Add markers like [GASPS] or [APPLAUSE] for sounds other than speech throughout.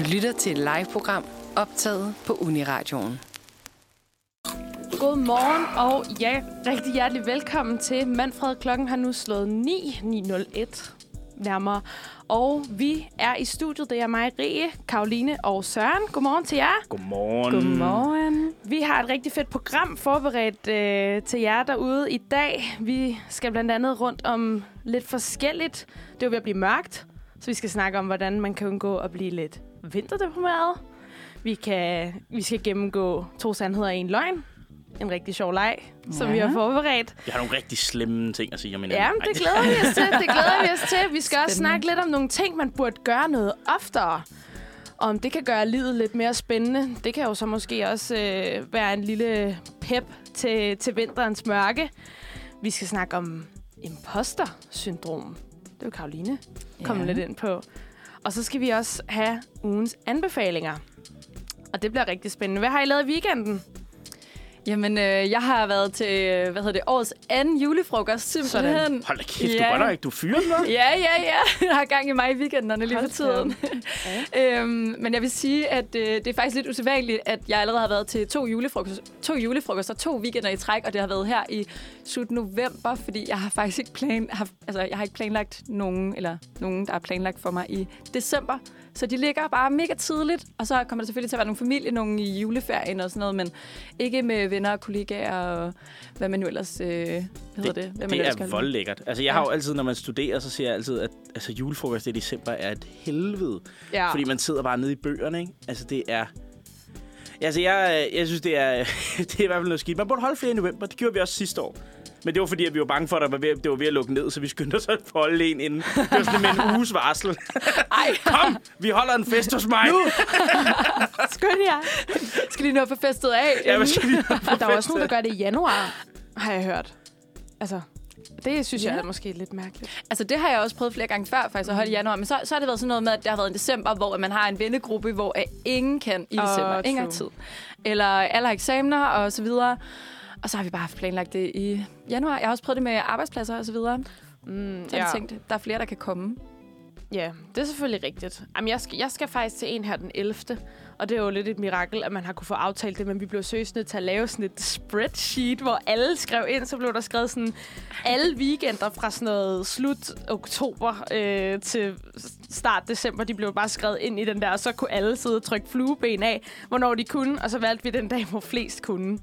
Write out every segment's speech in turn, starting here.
Du lytter til et live-program optaget på Uniradioen. Godmorgen og ja, rigtig hjertelig velkommen til Manfred. Klokken har nu slået 9, 9.01 nærmere. Og vi er i studiet. Det er mig, Rie, Karoline og Søren. Godmorgen til jer. Godmorgen. Godmorgen. Vi har et rigtig fedt program forberedt øh, til jer derude i dag. Vi skal blandt andet rundt om lidt forskelligt. Det er jo ved at blive mørkt, så vi skal snakke om, hvordan man kan undgå at blive lidt vinterdeprimeret. Vi, kan, vi skal gennemgå to sandheder og en løgn. En rigtig sjov leg, som Ja. vi har forberedt. Jeg har nogle rigtig slemme ting at sige om hinanden. Ja, men Ej, det glæder vi os til. Det glæder vi os til. Vi skal også snakke lidt om nogle ting, man burde gøre noget oftere. Om det kan gøre livet lidt mere spændende. Det kan jo så måske også øh, være en lille pep til, til vinterens mørke. Vi skal snakke om imposter-syndrom. Det er jo Karoline komme Ja. lidt ind på. Og så skal vi også have ugens anbefalinger. Og det bliver rigtig spændende. Hvad har I lavet i weekenden? Jamen, øh, jeg har været til, øh, hvad hedder det, årets anden julefrokost, simpelthen. Sådan. Hold da kæft, Ja. du godt ikke. Du fyrer den? Ja, ja, ja. [LAUGHS] Jeg har gang i mig i weekenderne lige for tiden. [LAUGHS] øhm, men jeg vil sige, at øh, det er faktisk lidt usædvanligt, at jeg allerede har været til to julefrokoster, to julefrokoster, to weekender i træk, og det har været her i slut november, fordi jeg har faktisk ikke plan, har, altså, jeg har ikke planlagt nogen, eller nogen, der er planlagt for mig i december. Så de ligger bare mega tidligt, og så kommer der selvfølgelig til at være nogle familie, nogen i juleferien og sådan noget, men ikke med venner og kollegaer og hvad man nu ellers, øh, hvad hedder det? Hvad man Det er voldlækkert. Altså, jeg har jo altid, når man studerer, så siger jeg altid, at altså, julefrokost i december er et helvede. Ja. Fordi man sidder bare nede i bøgerne, ikke? Altså, det er... Altså, jeg, jeg synes, det er, [LAUGHS] det er i hvert fald noget skidt. Man burde holde flere i november. Det gjorde vi også sidste år. Men det var fordi, at vi var bange for, at der var ved, det var ved at lukke ned, så vi skyndte os at holde en inden. Det var sådan med en uges varsel. Ej, Kom, vi holder en fest hos mig. [LAUGHS] Skøn jer. skal de nå at få festet af? Ja, hvad skal vi Og [LAUGHS] der er også nogen, der gør det i januar, har jeg hørt. Altså, det synes jeg Ja. er måske lidt mærkeligt. Altså, det har jeg også prøvet flere gange før, faktisk, at holde i januar. Men så, så har det været sådan noget med, at det har været i december, hvor man har en vennegruppe, hvor ingen kan i december. ingen har true. tid. Eller alle har eksamener og så videre. Og så har vi bare haft planlagt det i januar. Jeg har også prøvet det med arbejdspladser og så videre. Mm, Så ja. jeg tænkte, der er flere, der kan komme. Ja, det er selvfølgelig rigtigt. Jamen, jeg, skal, jeg skal faktisk til en her den 11. Og det er jo lidt et mirakel, at man har kunne få aftalt det, men vi blev seriøst nødt til at lave sådan et spreadsheet, hvor alle skrev ind, så blev der skrevet sådan alle weekender fra sådan noget slut oktober øh, til start december, de blev bare skrevet ind i den der, og så kunne alle sidde og trykke flueben af, hvornår de kunne, og så valgte vi den dag, hvor flest kunne.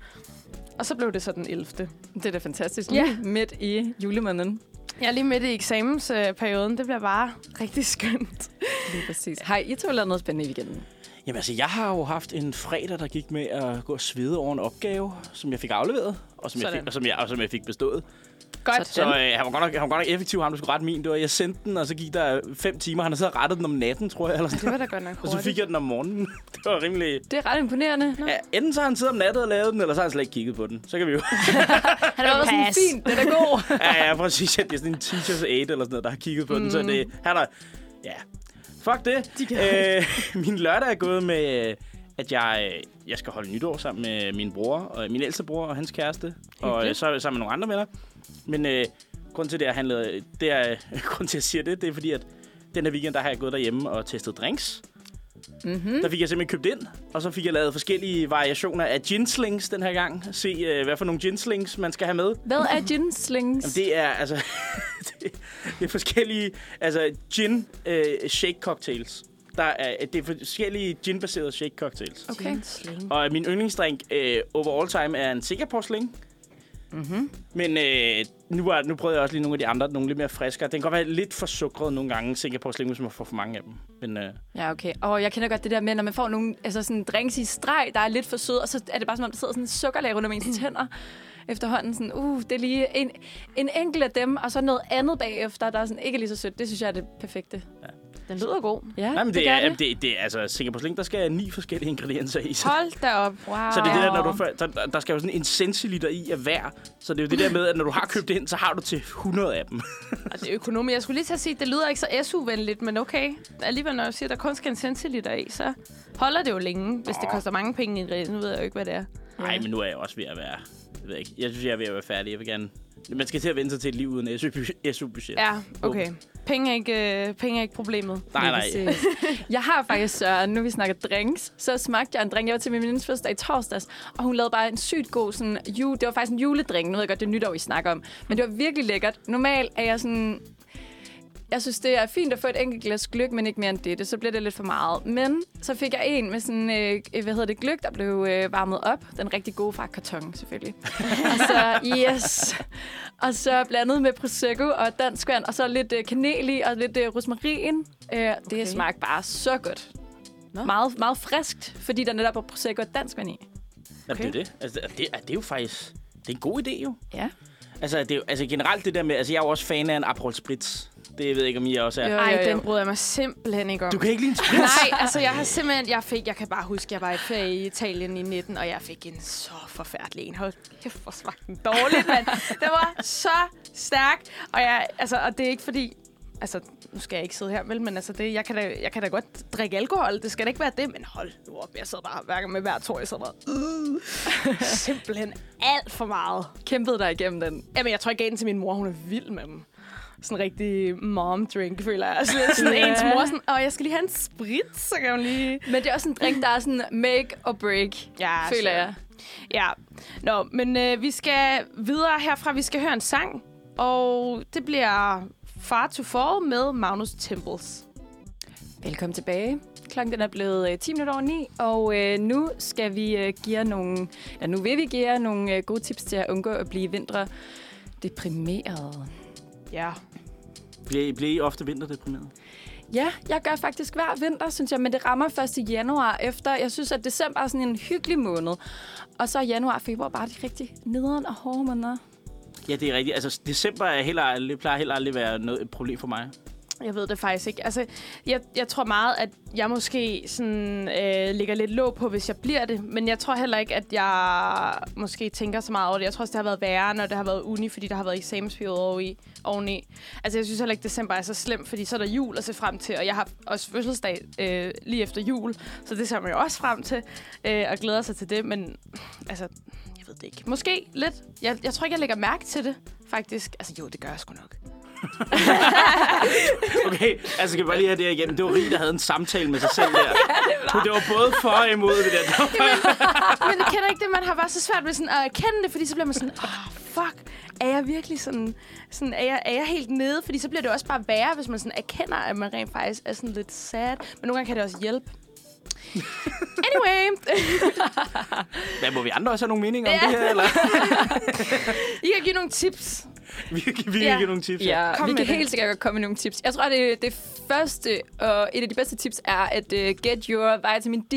Og så blev det så den 11. Det er da fantastisk. Ja. Lige midt i julemåneden. Jeg er lige midt i eksamensperioden. Det bliver bare rigtig skønt. Lige præcis. Har I to lavet noget spændende i weekenden? Jamen altså, jeg har jo haft en fredag, der gik med at gå og svede over en opgave, som jeg fik afleveret, og som, jeg fik, og som, jeg, og som jeg fik bestået. Godt. Så øh, han, var godt nok, han var godt nok effektiv, ham der skulle rette min. Det var, jeg sendte den, og så gik der fem timer. Han havde så rettet den om natten, tror jeg. Eller sådan. Det var da godt nok Og så hurtigt. fik jeg den om morgenen. [LAUGHS] Det var rimelig... Det er ret imponerende. Ja, enten så har han siddet om natten og lavet den, eller så har han slet ikke kigget på den. Så kan vi jo... [LAUGHS] Han er også sådan fint. Det er god. [LAUGHS] ja, ja, præcis. Det er sådan en teacher's aid eller sådan noget, der har kigget på mm. den. Så det, han er... Ja, fuck det. De Øh, min lørdag er gået med, øh, at jeg, øh, jeg skal holde nytår sammen med min bror, og min ældste bror og hans kæreste. Og øh, så sammen med nogle andre venner. Men øh, grund til, det, jeg handlede, det er, [LAUGHS] grund til, at jeg siger det, det er fordi, at den her weekend, der har jeg gået derhjemme og testet drinks. Mm-hmm. Der fik jeg simpelthen købt ind, og så fik jeg lavet forskellige variationer af ginslings den her gang. Se, øh, hvad for nogle ginslings man skal have med. Hvad er ginslings? Jamen, det er altså [LAUGHS] det, det er forskellige altså gin øh, shake cocktails. Der er det er forskellige gin-baserede shake cocktails. Okay. Og min yndlingsdrink øh, over all time er en Singapore Sling. Mm-hmm. Men øh, nu, er, nu prøvede jeg også lige nogle af de andre, nogle lidt mere friskere. Den kan godt være lidt for sukkeret nogle gange, Singapore Sling, hvis man får for mange af dem. Men øh, Ja, okay. Og jeg kender godt det der med, når man får nogle altså sådan drinks i streg, der er lidt for søde, og så er det bare som om, der sidder sådan en sukkerlag rundt om ens [CLEARS THROAT] tænder efterhånden. Sådan, uh, det er lige en, en enkelt af dem, og så noget andet bagefter, der er sådan ikke lige så sødt. Det synes jeg er det perfekte. Den lyder god. Ja, men det, gør er, det. Det, det altså Singapore Sling, der skal ni forskellige ingredienser i. Så, Hold da op. Wow. [LAUGHS] så det er det der, når du, der, der skal jo sådan en centiliter i af hver. Så det er jo det der med, at når du har købt ind, så har du til 100 af dem. [LAUGHS] Og det er økonomi. Jeg skulle lige til at sige, at det lyder ikke så SU-venligt, men okay. Alligevel, når jeg siger, at der kun skal en centiliter i, så holder det jo længe, hvis det Åh. koster mange penge i en Nu ved jeg jo ikke, hvad det er. Nej, men nu er jeg også ved at være... Jeg, ved ikke, jeg synes, jeg er ved at være færdig. Jeg vil gerne... Man skal til at vende sig til et liv uden SU- SU-budget. Ja, okay. Penge er ikke, øh, penge er ikke problemet. Nej, nej. Præcis. Jeg har faktisk, Søren, nu vi snakker drinks, så smagte jeg en drink. Jeg var til min venindes fødselsdag i torsdags, og hun lavede bare en sygt god sådan, ju, det var faktisk en juledrink. Nu ved jeg godt, det er nytår, vi snakker om. Men det var virkelig lækkert. Normalt er jeg sådan... Jeg synes, det er fint at få et enkelt glas gløk, men ikke mere end det. Så bliver det lidt for meget. Men så fik jeg en med sådan, øh, hvad hedder det, gløk, der blev øh, varmet op. Den rigtig gode fra karton, selvfølgelig. [LAUGHS] og så, yes. Og så blandet med Prosecco og dansk vand, og så lidt øh, kanel i, og lidt øh, rosmarin. Øh, det Okay. smagte bare så godt. Nå. Meget, meget friskt, fordi der netop er Prosecco og dansk vand i. Jamen, det er det. Altså, det, er, det er jo faktisk... Det er en god idé, jo. Ja. Altså, det er, jo- altså generelt det der med... Altså, jeg er jo også fan af en Aperol Spritz. Det ved jeg ikke, om I også er. Jo. Ej, den bryder jeg mig simpelthen ikke om. Du kan ikke lide en Spritz? Nej, altså jeg har simpelthen, jeg fik, jeg kan bare huske, jeg var i ferie i Italien i 19, og jeg fik en så forfærdelig en. Hold kæft, hvor smagte den dårligt, mand. Den var så stærk, og, jeg, altså, og det er ikke fordi, altså nu skal jeg ikke sidde her, vel, men altså det, jeg, kan da, jeg kan da godt drikke alkohol, det skal da ikke være det, men hold nu op, jeg sidder bare hver gang med hver tår, jeg sidder bare, øh, [LAUGHS] simpelthen alt for meget. Kæmpede dig igennem den. Jamen, jeg tror, jeg gav den til min mor. Hun er vild med dem. Sådan en rigtig mom-drink, føler jeg. Sådan, sådan Ja. ens mor, sådan, åh, jeg skal lige have en sprit, så kan hun lige... Men det er også en drink, der er sådan make or break, Ja, føler jeg. Ja. Nå, men øh, vi skal videre herfra. Vi skal høre en sang, og det bliver Far to Fall med Magnus Temples. Velkommen tilbage. Klokken den er blevet øh, 10 minutter over 9, og øh, nu skal vi øh, give jer nogle, ja, nu vil vi give jer nogle øh, gode tips til at undgå at blive vintre deprimeret. Ja. Bliver, I- bliver I ofte vinterdeprimeret? Ja, jeg gør faktisk hver vinter, synes jeg, men det rammer først i januar efter. Jeg synes, at december er sådan en hyggelig måned. Og så er januar og februar bare de rigtig nederen og hårde måneder. Ja, det er rigtigt. Altså, december er heller aldrig, plejer heller aldrig at være noget, et problem for mig. Jeg ved det faktisk ikke. Altså, jeg, jeg tror meget, at jeg måske sådan, øh, ligger lidt låg på, hvis jeg bliver det. Men jeg tror heller ikke, at jeg måske tænker så meget over det. Jeg tror også, det har været værre, når det har været uni, fordi der har været eksamensperiode oveni. oveni. Altså, jeg synes heller ikke, at december er så slemt, fordi så er der jul at se frem til. Og jeg har også fødselsdag øh, lige efter jul, så det ser man jo også frem til. Øh, og glæder sig til det. Men altså, jeg ved det ikke. Måske lidt. Jeg, jeg tror ikke, jeg lægger mærke til det, faktisk. Altså, jo, det gør jeg sgu nok. [LAUGHS] Okay, altså skal vi bare lige have det her igennem. Det var Rie, der havde en samtale med sig selv der. [LAUGHS] Det var både for og imod det der. Det [LAUGHS] var- Men jeg kender ikke det, man har bare så svært ved sådan at erkende det, fordi så bliver man sådan, åh, oh, fuck, er jeg virkelig sådan, sådan er, jeg, er jeg helt nede? Fordi så bliver det også bare værre, hvis man sådan erkender, at man rent faktisk er sådan lidt sad. Men nogle gange kan det også hjælpe. Anyway, [LAUGHS] Hvad, må vi andre også have nogle meninger om det her? Eller? [LAUGHS] I kan give nogle tips. Vi, vi kan Ja. give nogle tips. Ja, Kom vi med kan det. helt sikkert godt komme med nogle tips. Jeg tror, at det, det første og et af de bedste tips er at uh, get your vitamin D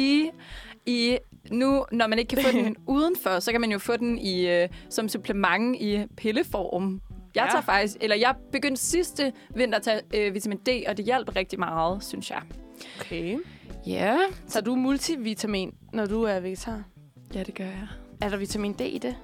i nu, når man ikke kan få [LAUGHS] den udenfor, så kan man jo få den i uh, som supplement i pilleform. Jeg Ja. tager faktisk, eller jeg begyndte sidste vinter at tage uh, vitamin D, og det hjalp rigtig meget, synes jeg. Okay. Ja. Så du multivitamin, når du er vegetar? ja, det gør jeg. Er der vitamin D i det?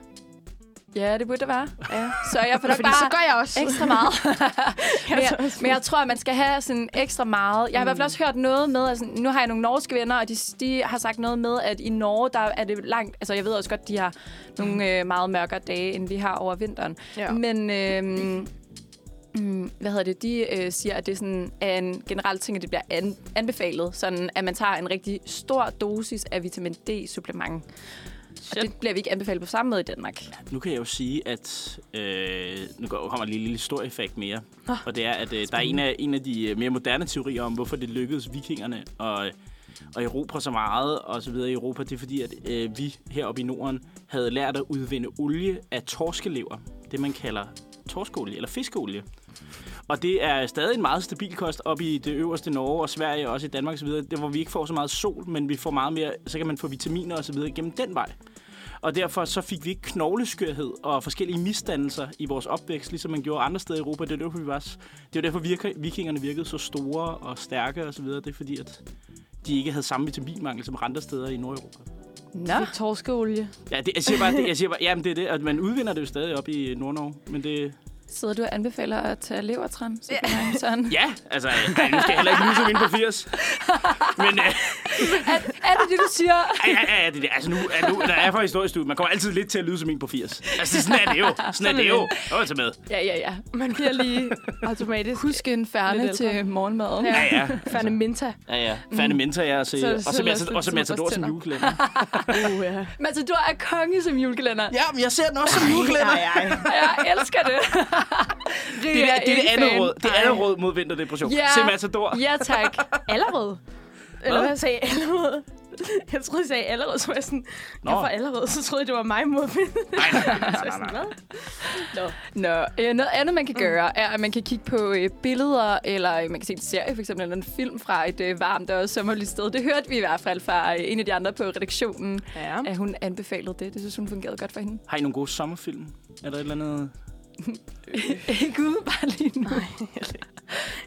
Ja, det burde det være. Ja. Så jeg får nok Fordi så bare gør jeg også. ekstra meget. [LAUGHS] men, Jeg men jeg tror, at man skal have sådan ekstra meget. Jeg har i hvert fald også hørt noget med, altså, nu har jeg nogle norske venner, og de, de har sagt noget med, at i Norge, der er det langt, altså jeg ved også godt, de har nogle øh, meget mørkere dage, end vi har over vinteren. Ja. Men øh, mm, hvad hedder det, de øh, siger, at det er sådan er en generel ting, at det bliver an, anbefalet, sådan at man tager en rigtig stor dosis af vitamin D-supplement. Og det bliver vi ikke anbefalet på samme måde i Danmark. Nu kan jeg jo sige, at øh, nu kommer en lille, lille stor effekt mere. Nå. Og det er, at øh, der er en af, en af de øh, mere moderne teorier om, hvorfor det lykkedes vikingerne at, at erobre så meget og så videre i Europa. Det er fordi, at øh, vi heroppe i Norden havde lært at udvinde olie af torskelever. Det, man kalder torskeolie eller fiskeolie. Og det er stadig en meget stabil kost op i det øverste Norge og Sverige og også i Danmark osv. Det hvor vi ikke får så meget sol, men vi får meget mere, så kan man få vitaminer osv. gennem den vej. Og derfor så fik vi ikke knogleskørhed og forskellige misdannelser i vores opvækst, ligesom man gjorde andre steder i Europa. Det er derfor, vi var, det er derfor virker, vikingerne virkede så store og stærke osv. Det er fordi, at de ikke havde samme vitaminmangel som andre steder i Nordeuropa. Nå. Torskeolie. Ja, det, jeg siger bare, det, jeg siger bare, jamen det er det, at man udvinder det jo stadig op i Nordnorge, men det, Sidder du og anbefaler at tage levertran? Så ja. Sådan. [LAUGHS] Ja, altså, ej, nu skal jeg heller ikke lyse ind på 80. Men øh, Er, er det det, du siger? [LAUGHS] ja, ja, ja, det, det, altså nu, er, nu, der er for historiestudiet. Man kommer altid lidt til at lyde som en på 80. Altså, sådan er det jo. [LAUGHS] Sådan er det jo. Det var altså med. Ja, ja, ja. Man bliver lige automatisk. Husk en færne til morgenmaden. Ja, ja. Færne Minta. Ja, ja. Færdig mentor, ja. Og, Så- og, så så, er og, så, Matador som julekalender. Uh, ja. Matador er konge som julekalender. Ja, men jeg ser den også som julekalender. Og jeg elsker det. [LAUGHS] Det er det, er det andet råd. Det er andet råd mod vinterdepression. Ja. Se Matador. Ja, tak. [LAUGHS] Allerede. Eller Hvad? hvad sagde jeg? Allerede. [LAUGHS] Jeg troede, jeg sagde allerede, så var jeg sådan, Nå. jeg får allerede, så troede jeg, det var mig mod Nej, nej, nej, jeg nej? Nå. Nå, øh, noget andet, man kan gøre, er, at man kan kigge på øh, billeder, eller øh, man kan se en serie, for eksempel, eller en film fra et øh, varmt og sommerligt sted. Det hørte vi i hvert fald fra øh, en af de andre på redaktionen, Ja. at hun anbefalede det. Det synes hun fungerede godt for hende. Har I nogle gode sommerfilm? Er der et eller andet... [LAUGHS] Ikke udebart lige nu.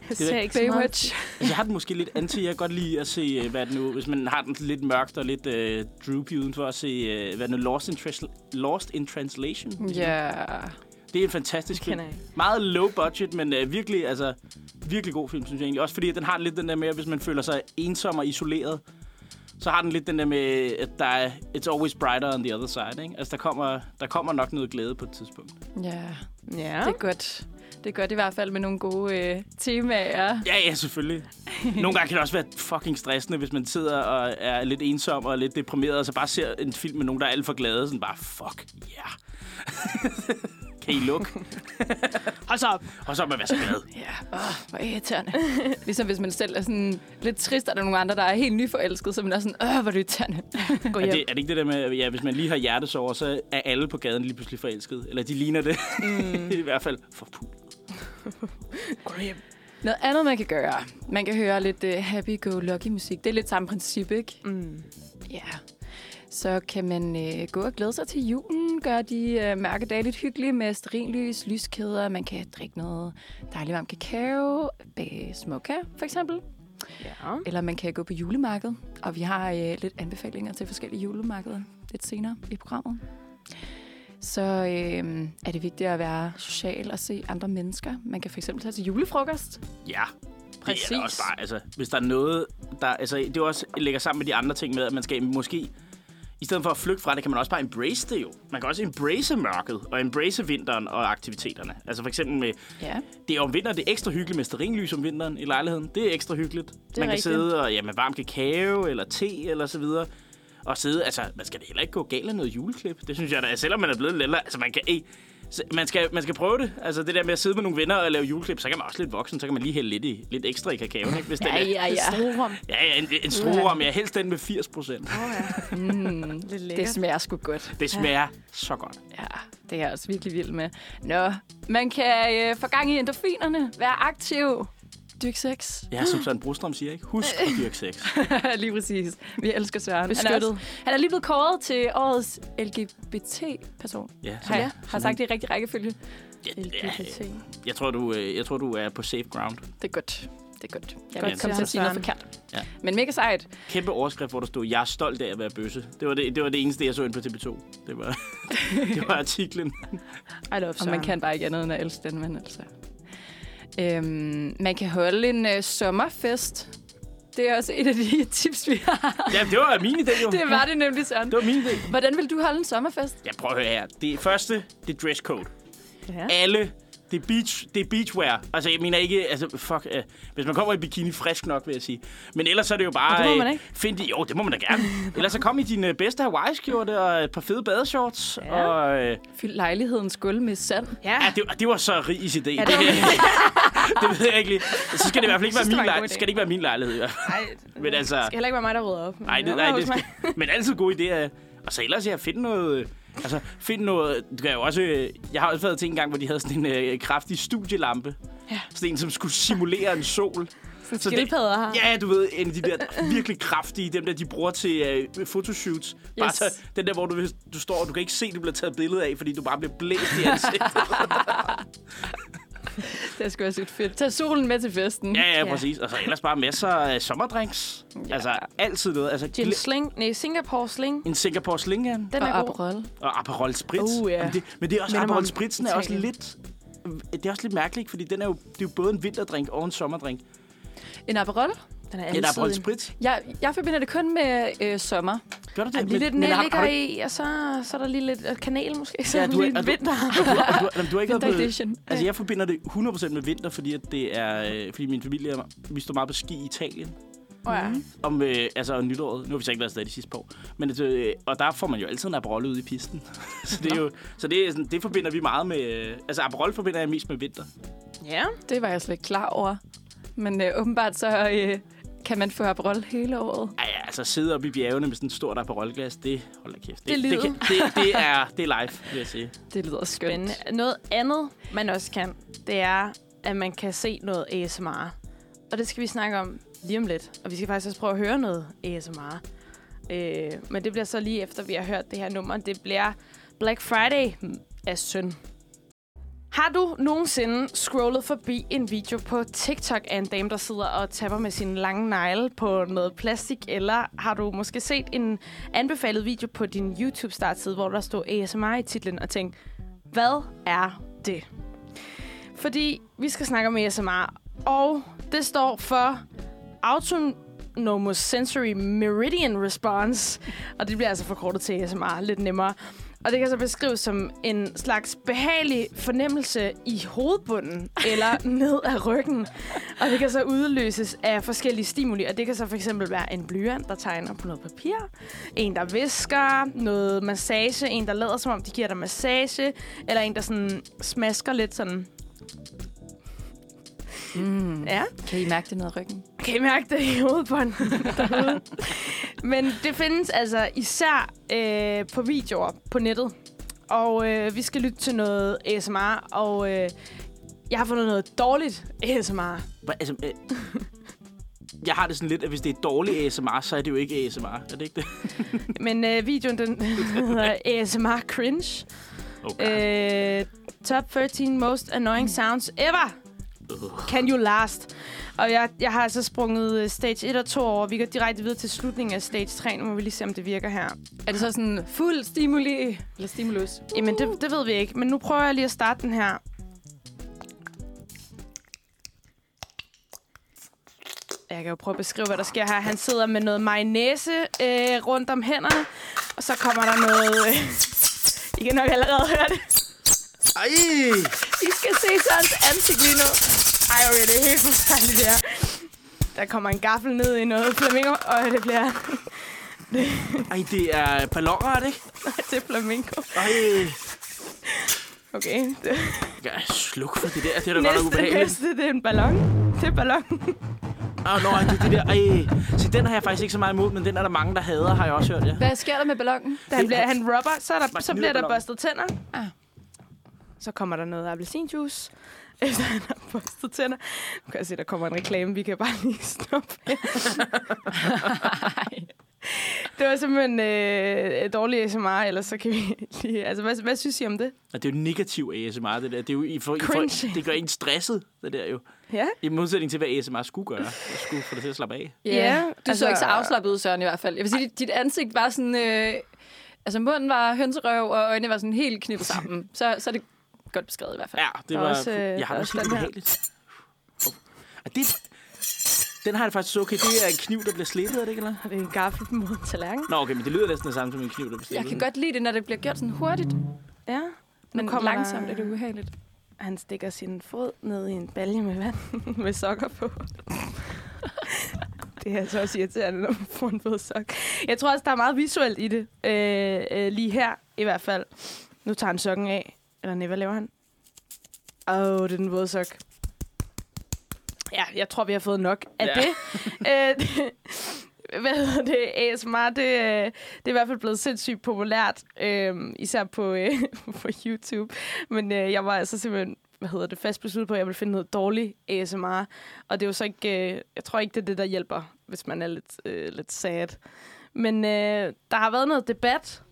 Jeg ser ikke så meget. Baywatch. Altså, jeg har den måske lidt anti. Jeg kan godt lide at se, øh, hvad det nu, hvis man har den lidt mørkt og lidt øh, droopy udenfor, at se, øh, hvad er det nu, Lost in, Trans- Lost in Translation. Ja. Det er en fantastisk film. Meget low budget, men øh, virkelig, altså, virkelig god film, synes jeg egentlig. Også fordi, den har lidt den der med, at hvis man føler sig ensom og isoleret, så har den lidt den der med, at der er, it's always brighter on the other side, ikke? Altså, der kommer, der kommer nok noget glæde på et tidspunkt. Ja, Ja. det er godt. Det er godt i hvert fald med nogle gode øh, temaer. Ja, ja, selvfølgelig. Nogle gange kan det også være fucking stressende, hvis man sidder og er lidt ensom og lidt deprimeret, og så bare ser en film med nogen, der er alt for glade. Sådan bare, fuck, ja. Yeah. [LAUGHS] kan I lukke? [LAUGHS] Hold så op. Og så må man være så glad. Ja, åh, hvor irriterende. ligesom hvis man selv er sådan lidt trist, og der er nogle andre, der er helt nyforelsket, så man er sådan, åh, hvor er det irriterende. [LAUGHS] Gå Er hjem. det, er det ikke det der med, ja, hvis man lige har hjertesover, så er alle på gaden lige pludselig forelsket? Eller de ligner det. Mm. [LAUGHS] I hvert fald for pu- Gå hjem. Noget andet, man kan gøre. Man kan høre lidt uh, happy-go-lucky musik. Det er lidt samme princip, ikke? Mm. Ja. Så kan man uh, gå og glæde sig til julen, gøre de uh, mærkedage lidt hyggelige med sterinlys, lyskæder. Man kan drikke noget dejlig varm kakao, bage småkager for eksempel. Ja. Eller man kan gå på julemarked. Og vi har uh, lidt anbefalinger til forskellige julemarkeder lidt senere i programmet. Så øh, er det vigtigt at være social og se andre mennesker. Man kan for eksempel tage til julefrokost. Ja. Det er Præcis. også bare, altså, hvis der er noget, der, altså, det er også lægger sammen med de andre ting med, at man skal måske, i stedet for at flygte fra det, kan man også bare embrace det jo. Man kan også embrace mørket, og embrace vinteren og aktiviteterne. Altså for eksempel med, Ja. det er om vinteren, det er ekstra hyggeligt med sterinlys om vinteren i lejligheden. Det er ekstra hyggeligt. er man kan rigtigt. sidde og, ja, med varm kakao, eller te, eller så videre. Og sidde, altså, man skal da heller ikke gå galt af noget juleklip. Det synes jeg da, selvom man er blevet lidt altså man kan ikke, så man skal, man skal prøve det. Altså det der med at sidde med nogle venner og lave juleklip, så kan man også lidt voksen, så kan man lige hælde lidt, i, lidt ekstra i kakaoen, ikke? Hvis det Ja, er, ja, ja. Strorum. ja, ja, en, en strorum, ja, helst den med 80 procent. Mm, Lidt det lækkert. smager sgu godt. Det smager så godt. Ja, det er jeg også virkelig vild med. Nå, man kan øh, få gang i endorfinerne, være aktiv, dyrke sex. Ja, som Søren Brostrøm siger, ikke? Husk at dyrke sex. [LAUGHS] lige præcis. Vi elsker Søren. Han er, Beskyttet. også, han er lige blevet kåret til årets LGBT-person. Ja, Har jeg som har sagt det i rigtig rækkefølge. Ja, ja, LGBT. jeg, tror, du, øh, jeg tror, du er på safe ground. Det er godt. Det er godt. Jeg Godt kan til komme til at sige noget forkert. Ja. Men mega sejt. Kæmpe overskrift, hvor der stod, jeg er stolt af at være bøsse. Det var det, det, var det eneste, jeg så ind på TV2. Det var, [LAUGHS] det var artiklen. I love Og Søren. man kan bare ikke andet end at elske den mand, altså. Øhm, man kan holde en øh, sommerfest. Det er også et af de [LAUGHS] tips, vi har. Ja, det var min idé, jo. Det var det nemlig, Søren. Det var min idé. Hvordan vil du holde en sommerfest? Ja, prøv at høre her. Det første, det er dresscode. Ja. Alle, det er, beach, det er beachwear. Altså, jeg mener ikke, altså, fuck, uh, hvis man kommer i bikini, frisk nok, vil jeg sige. Men ellers så er det jo bare... Og det må man øh, ikke. Find de, jo, det må man da gerne. ellers så kom i din uh, bedste Hawaii-skjorte og et par fede badeshorts. Ja. Og, uh, Fyld lejlighedens gulv med sand. Ja. ja, det, det var så ris idé. Ja, det, [LAUGHS] det ved jeg ikke lige. Så skal det i hvert fald ikke Jeg være min, god lej- idé. skal det ikke være min lejlighed. i hvert fald. Nej, [LAUGHS] Men altså- det skal heller ikke være mig, der rydder op. Nej, det, nej, det skal, men altid gode idéer. Og så ellers, ja, finde noget... Altså, find noget... Du kan jo også... øh, Jeg har også været til en gang, hvor de havde sådan en øh, kraftig studielampe. Ja. Sådan en, som skulle simulere en sol. Så det- Skildpadder har. Ja, du ved, en af de der virkelig kraftige, dem der, de bruger til øh, fotoshoots. Bare Yes. så, den der, hvor du, du står, og du kan ikke se, du bliver taget billede af, fordi du bare bliver blæst i ansigtet. [LAUGHS] Det skal være sygt fedt. Tag solen med til festen. ja, ja, Ja. præcis. Og så ellers bare masser af sommerdrinks. Ja. Altså, altid noget. Altså, gl- Sling. Nej, Singapore Sling. en Singapore Sling, ja. Den Og er god. Aperol. Og Aperol Spritz. Uh, ja. men, det, men det er også Minder Aperol Spritzen er også lidt det er også lidt mærkeligt, fordi den er jo, det er jo både en vinterdrink og en sommerdrink. En Aperol? Den er Ja, der er altid Spritz. Jeg, jeg forbinder det kun med øh, sommer. Gør du det? Lige lidt har du- i, og så, så er der lige lidt øh, kanel måske. Så Ja, du [LAUGHS] du er- er du- vinter. [LAUGHS] Du, har- du, har- du har ikke været på... Altså, jeg forbinder det 100% med vinter, fordi at det er... Øh, fordi min familie, er- vi står meget på ski i Italien. Oh, ja. Om, øh, altså nytåret. Nu har vi så ikke været afsted de sidste par år. Men, øh, og der får man jo altid en Aperol ud i pisten. [LAUGHS] så det, er jo, så det, er sådan, det forbinder vi meget med... Øh, altså Aperol forbinder jeg mest med vinter. ja. Det var jeg slet ikke klar over. Men øh, åbenbart så øh, kan man få Aperol hele året. Ej, ja, altså sidde oppe i bjergene med sådan et stort Aperol-glas, det... Hold da kæft. Det er det, kan- det, det, er, det er live, vil jeg sige. [LAUGHS] Det lyder skønt. Spændende. Noget andet, man også kan, det er, at man kan se noget ASMR. Og det skal vi snakke om lige om lidt. Og vi skal faktisk også prøve at høre noget ASMR. Øh, men det bliver så lige efter, vi har hørt det her nummer. Det bliver Black Friday af Søn. Har du nogensinde scrollet forbi en video på TikTok af en dame, der sidder og tapper med sin lange negle på noget plastik? Eller har du måske set en anbefalet video på din YouTube-startside, hvor der stod ASMR i titlen og tænkt, hvad er det? Fordi vi skal snakke om ASMR, og det står for Autonomous Sensory Meridian Response, og det bliver altså forkortet til ASMR, lidt nemmere. Og det kan så beskrives som en slags behagelig fornemmelse i hovedbunden eller [LAUGHS] ned ad ryggen. Og det kan så udløses af forskellige stimuli, og det kan så for eksempel være en blyant, der tegner på noget papir, en, der visker, noget massage, en, der lader som om, de giver dig massage, eller en, der sådan smasker lidt sådan. Mm. Ja, Kan I mærke det ned ad ryggen? kan I mærke det i [LAUGHS] derude? Men det findes altså især øh, på videoer på nettet. Og øh, vi skal lytte til noget ASMR, og øh, jeg har fundet noget dårligt ASMR. Hva- Altså, øh, jeg har det sådan lidt, at hvis det er dårlig ASMR, så er det jo ikke ASMR. Er det ikke det? [LAUGHS] Men øh, videoen, den hedder ASMR Cringe. Okay. Øh, top 13 most annoying sounds ever. Can you last? Og jeg, jeg har altså sprunget øh, stage 1 og 2 over. Vi går direkte videre til slutningen af stage 3. Nu må vi lige se, om det virker her. Er det så sådan fuld stimuli? Eller stimulus? Jamen, det, det ved vi ikke. Men nu prøver jeg lige at starte den her. Jeg kan jo prøve at beskrive, hvad der sker her. Han sidder med noget mayonnaise øh, rundt om hænderne. Og så kommer der noget... Øh, [LAUGHS] I kan nok allerede høre det. Ej! I skal se Sørens ansigt lige nu. Ej, okay, det er helt forfærdeligt, det her. Der kommer en gaffel ned i noget flamingo, og det bliver Ej, det er balloner, er det ikke? [LAUGHS] til flamingo. Ej, Okay, det, jeg er sluk for det der. Det er da godt nok næste, ubehageligt. næste, det er en ballon. Det er ballon. Åh, oh, no, det er det der. Ej. Så den har jeg faktisk ikke så meget imod, men den er der mange, der hader, har jeg også hørt, ja. Hvad sker der med ballonen? Da han, bliver, han rubber, så, er der, så bliver der børstet tænder. Ah. Så kommer der noget appelsinjuice. [LAUGHS] Efter han har børstet tænder. Nu kan jeg se, der kommer en reklame. Vi kan bare lige [LAUGHS] stoppe. det var simpelthen øh, dårlig ASMR, ellers så kan vi lige... Altså, hvad, hvad synes I om det? Og det er jo negativ ASMR, det der. Det, er jo, I får, I får, det gør en stresset, det der jo. Ja? I modsætning til, hvad ASMR skulle gøre. Jeg skulle få det til at slappe af. Ja, Du altså- så ikke så afslappet ud, Søren, i hvert fald. Jeg vil sige, dit, dit ansigt var sådan... Øh, altså, munden var hønserøv, og øjnene var sådan helt knippet sammen. Så, så det godt beskrevet i hvert fald. Ja, det er var... også, øh, jeg har det også helt den her. behageligt. Oh. Og det, den har jeg faktisk så okay. Det er en kniv, der bliver slebet, er det ikke, eller? Det er en gaffel mod en tallerken. Nå, okay, men det lyder næsten det samme som en kniv, der bliver slebet. Jeg kan godt lide det, når det bliver gjort sådan hurtigt. Ja. Men kommer langsomt der- er det ubehageligt. Han stikker sin fod ned i en balje med vand [LAUGHS] med sokker på. det er altså også irriterende, når man får en våd sok. Jeg tror også, der er meget visuelt i det. Øh, øh, lige her i hvert fald. Nu tager han sokken af. Eller nej, hvad laver han? Åh, oh, det er den våde sok. Ja, jeg tror, vi har fået nok af Ja. det. [LAUGHS] Øh, det. [LAUGHS] Hvad hedder det? ASMR, det, øh, det er i hvert fald blevet sindssygt populært. Øh, især på, øh, [LAUGHS] på YouTube. Men øh, jeg var altså simpelthen hvad hedder det, fast besluttet på, at jeg ville finde noget dårligt ASMR. Og det er jo så ikke, øh, jeg tror ikke, det er det, der hjælper, hvis man er lidt, øh, lidt sad. Men øh, der har været noget debat,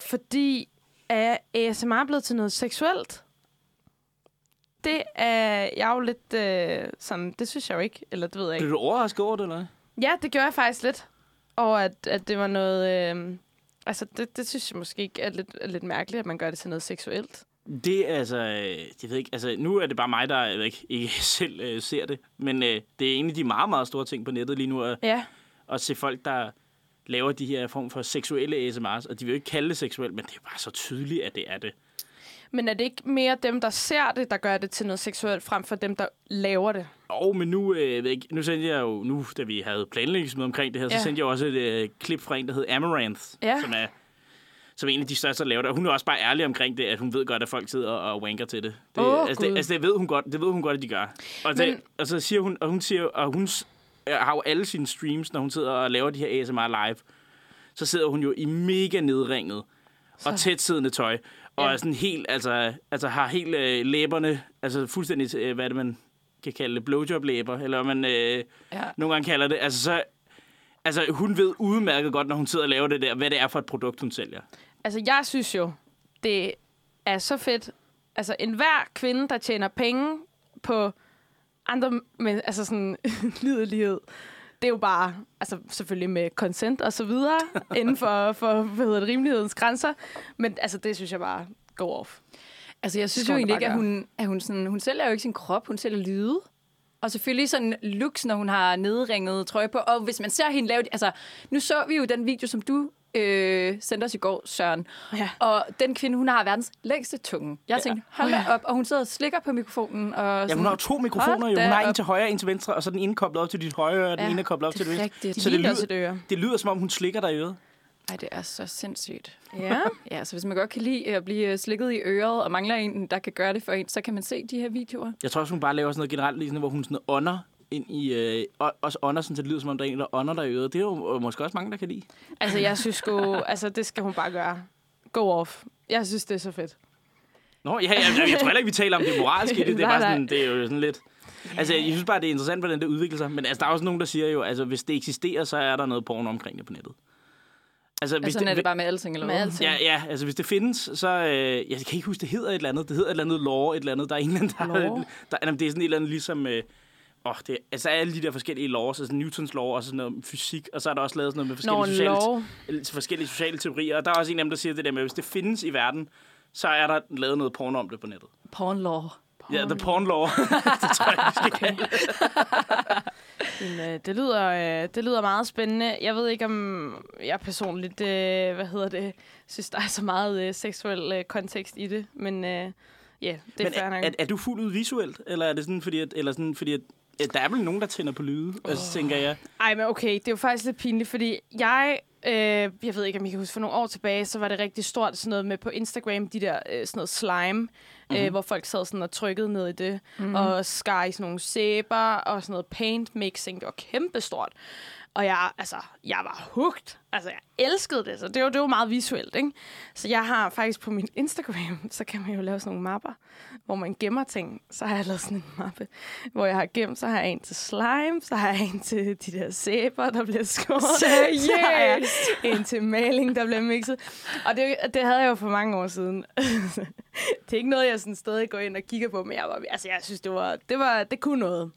fordi er ASMR blevet til noget seksuelt? Det er jeg jo lidt øh, sådan, det synes jeg jo ikke, eller det ved jeg ikke. Blev du overrasket over det, eller? Ja, det gjorde jeg faktisk lidt. Og at, at det var noget... Øh, altså, det, det synes jeg måske ikke er lidt, er lidt mærkeligt, at man gør det til noget seksuelt. Det er altså, øh, jeg ved ikke, altså nu er det bare mig, der jeg ved ikke, ikke [LAUGHS] selv øh, ser det, men øh, det er en af de meget, meget store ting på nettet lige nu, at, Ja. at se folk, der laver de her form for seksuelle ASMR's, og de vil jo ikke kalde det seksuelt, men det er bare så tydeligt, at det er det. Men er det ikke mere dem, der ser det, der gør det til noget seksuelt, frem for dem, der laver det? Og men nu, øh, jeg ved ikke, nu sendte jeg jo, nu da vi havde planlægningsmøde omkring det her, ja. Så sendte jeg også et øh, klip fra en, der hed Amaranth, Ja. som er som en af de største, laver det. Og hun er også bare ærlig omkring det, at hun ved godt, at folk sidder og, wanker til det. det, Åh, altså, det altså, det ved hun godt, det ved hun godt, at de gør. Og, det, Men- og så siger hun, og hun siger, og hun har jo alle sine streams, når hun sidder og laver de her ASMR live, så sidder hun jo i mega nedringet og tætsiddende tøj. Og Ja. er sådan helt, altså, altså har helt øh, læberne, altså fuldstændig, øh, hvad er det, man kan kalde det, blowjob-læber, eller hvad man øh, Ja. nogle gange kalder det. Altså, så, altså, hun ved udmærket godt, når hun sidder og laver det der, hvad det er for et produkt, hun sælger. Altså, jeg synes jo, det er så fedt. Altså, enhver kvinde, der tjener penge på andre, men, altså sådan [LAUGHS] lidelighed, det er jo bare, altså selvfølgelig med consent og så videre, [LAUGHS] inden for, for hvad hedder det, rimelighedens grænser. Men altså, det synes jeg bare go off. Altså, jeg synes jo egentlig ikke, at hun, at hun, sådan, hun sælger jo ikke sin krop, hun sælger lyde. Og selvfølgelig sådan looks, når hun har nedringet trøje på. Og hvis man ser hende lave... Altså, nu så vi jo den video, som du øh, sendte os i går, Søren. Ja. Og den kvinde, hun har verdens længste tunge. Jeg tænkte, hold da op. Og hun sidder og slikker på mikrofonen. Og Ja, sådan, hun har to mikrofoner jo. Hun har en til højre, en til venstre, og så den ene koblet op til dit højre, og den Ja, ene er koblet op til det rigtigt. venstre. Så det lyder det lyder, som om hun slikker dig i øret. Ej, det er så sindssygt. Ja. Ja, så hvis man godt kan lide at blive slikket i øret, og mangler en, der kan gøre det for en, så kan man se de her videoer. Jeg tror også, hun bare laver sådan noget generelt, lige sådan, hvor hun sådan ånder ind i, øh, og, også ånder sådan, så det lyder, som om der er en, der ånder dig i øret. Det er jo øh, måske også mange, der kan lide. Altså, jeg [LAUGHS] synes sgu, altså, det skal hun bare gøre. Go off. Jeg synes, det er så fedt. Nå, ja, jeg, jeg, jeg tror heller ikke, vi taler om det moralske i det. Det er, [LAUGHS] bare sådan, det er jo sådan lidt... Altså, jeg synes bare, det er interessant, hvordan det udvikler sig. Men altså, der er også nogen, der siger jo, altså, hvis det eksisterer, så er der noget porno omkring det på nettet. Altså, hvis Altså, sådan er det bare med alting, eller Med hvad? alting. Ja, ja, altså hvis det findes, så... Øh, jeg kan ikke huske, det hedder et eller andet. Det hedder et eller andet lore, et eller andet. Der er en eller anden, der... Lore? der jamen, det er sådan et eller andet ligesom... Øh, Åh, det, altså alle de der forskellige laws, altså Newtons lov og sådan noget fysik, og så er der også lavet sådan noget med forskellige, en sociale, lov. forskellige sociale teorier, og der er også en af dem, der siger det der med, at hvis det findes i verden, så er der lavet noget porno om det på nettet. Porn law. Ja, the porn law. [LAUGHS] det tror jeg, vi skal det. Men, øh, det, lyder, øh, det lyder meget spændende. Jeg ved ikke, om jeg personligt, øh, hvad hedder det, synes, der er så meget øh, seksuel øh, kontekst i det. Men øh, ja, det er Men er, er, er, du fuldt ud visuelt, eller er det sådan, fordi, at, eller sådan, fordi at, at der er vel nogen, der tænder på lyde, oh. altså, tænker jeg. Ej, men okay, det er jo faktisk lidt pinligt, fordi jeg, øh, jeg ved ikke, om I kan huske, for nogle år tilbage, så var det rigtig stort sådan noget med på Instagram, de der øh, sådan noget slime, mm-hmm. øh, hvor folk sad sådan og trykkede ned i det, mm-hmm. og skar i sådan nogle sæber og sådan noget paint mixing. Det var kæmpestort. Og jeg, altså, jeg var hooked. Altså, jeg elskede det. Så det var, det var meget visuelt, ikke? Så jeg har faktisk på min Instagram, [LAUGHS] så kan man jo lave sådan nogle mapper, hvor man gemmer ting. Så har jeg lavet sådan en mappe, hvor jeg har gemt, så har jeg en til slime, så har jeg en til de der sæber, der bliver skåret. Seriøst? [LAUGHS] Så har jeg en til maling, der bliver mixet. Og det, det havde jeg jo for mange år siden. [LAUGHS] det er ikke noget, jeg sådan stadig går ind og kigger på, men jeg, var, altså, jeg synes, det, var, det, var, det kunne noget.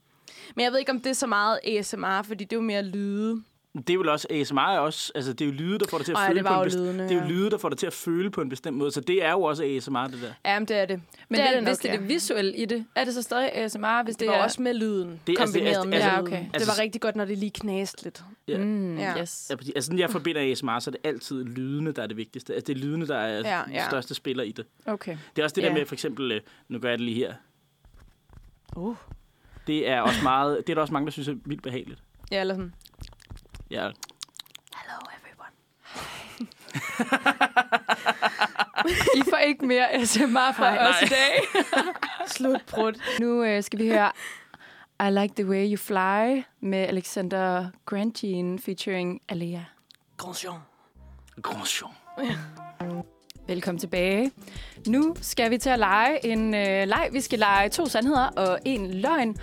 Men jeg ved ikke, om det er så meget ASMR, fordi det er jo mere lyde. Det er vel også, ASMR er også, altså det er jo lyde, der får dig til at Ej, føle det på en jo bestemt, lydene, det er jo lyde, der får dig til at føle på en bestemt måde, så det er jo også ASMR, det der. Jamen, det er det. Men det er det, det nok, hvis det er ja. det visuelle i det, er det så stadig ASMR, hvis Det det, var er... også med lyden, Det er- altså, kombineret altså, med altså- Ja, lyden. okay. Det Altså- var rigtig godt, når det lige knaste lidt. Ja. Mm, Ja. yes. Ja, præcis. Altså, sådan jeg forbinder ASMR, så er det altid lydene, der er det vigtigste. Altså, det er lydene, der er Ja, ja, ja. ja. største spiller i det. Okay. Det er også det Ja. der med, for eksempel, øh, nu gør jeg det lige her. Uh. Det er også meget, det er der også mange, der synes er vildt behageligt. Ja, eller sådan. Ja, Hello, everyone. [LAUGHS] I får ikke mere ASMR fra Nej, os i dag. [LAUGHS] Slut prut. Nu øh, skal vi høre I Like The Way You Fly med Alexander Grandjean featuring Alea. Grandjean. grand show. Velkommen tilbage. Nu skal vi til at lege en øh, leg. Vi skal lege to sandheder og en løgn.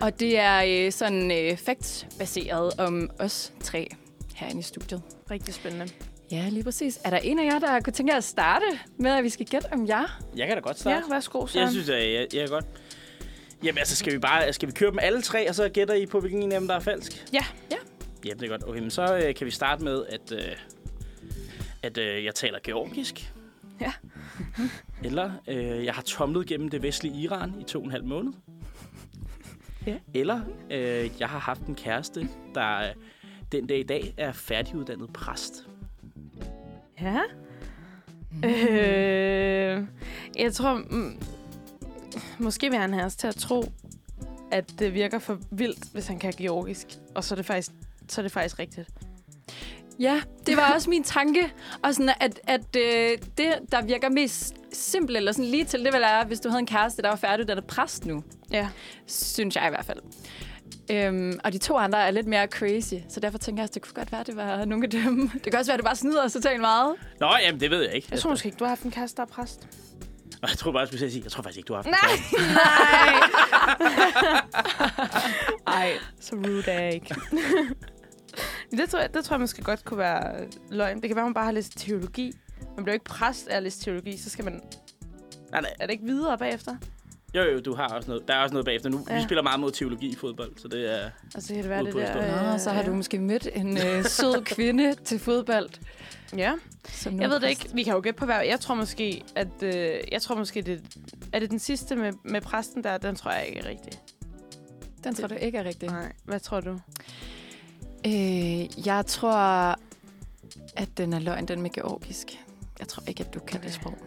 Og det er øh, sådan øh, facts-baseret om os tre herinde i studiet. Rigtig spændende. Ja, lige præcis. Er der en af jer, der kunne tænke jer at starte med, at vi skal gætte om jer? Jeg kan da godt starte. Ja, værsgo, Søren. Jeg synes, at jeg, jeg er godt. Jamen altså, skal vi bare skal vi køre dem alle tre, og så gætter I på, hvilken en af dem, der er falsk? Ja. Ja. Ja, det er godt. Okay, men så øh, kan vi starte med, at, øh, at øh, jeg taler georgisk. Ja. [LAUGHS] Eller øh, jeg har tomlet gennem det vestlige Iran i to og en halv måned. Ja. Eller øh, jeg har haft en kæreste, der øh, den dag i dag er færdiguddannet præst. Ja. Øh, jeg tror... Mm, måske vil han have os til at tro, at det virker for vildt, hvis han kan georgisk. Og så er det faktisk, så er det faktisk rigtigt. Ja, det var også min tanke. Og sådan, at, at øh, det, der virker mest simpelt, eller sådan lige til, det vil være, hvis du havde en kæreste, der var færdiguddannet præst nu. Ja. Synes jeg i hvert fald. Øhm, og de to andre er lidt mere crazy, så derfor tænker jeg, at det kunne godt være, at det var nogle af dem. [LAUGHS] Det kan også være, at det bare snyder os totalt meget. Nå, jamen det ved jeg ikke. Jeg tror måske ikke, du har haft en kæreste, der er præst. Og jeg tror bare, jeg skulle sige, jeg tror faktisk ikke, du har haft en Nej, kæreste. nej. [LAUGHS] [LAUGHS] Ej, så rude er jeg ikke. Det, tror jeg, det tror jeg måske godt kunne være løgn. Det kan være, hun bare har læst teologi. Man bliver ikke præst af at læse teologi, så skal man... Nej, nej. Er det ikke videre bagefter? Jo, jo, du har også noget. Der er også noget bagefter. Nu, ja. vi spiller meget mod teologi i fodbold, så det er... Altså, kan det være det der... historien. Nå, så har du måske mødt en øh, sød [LAUGHS] kvinde til fodbold. Ja, Som nu jeg ved det ikke. Vi kan jo gætte på hver. Jeg tror måske, at... Øh, jeg tror måske, det... Er det den sidste med, med præsten der? Den tror jeg ikke er rigtig. Den tror du ikke er rigtig. Nej. Hvad tror du? Øh, jeg tror, at den er løgn, den med georgisk. Jeg tror ikke, at du kan det sprog.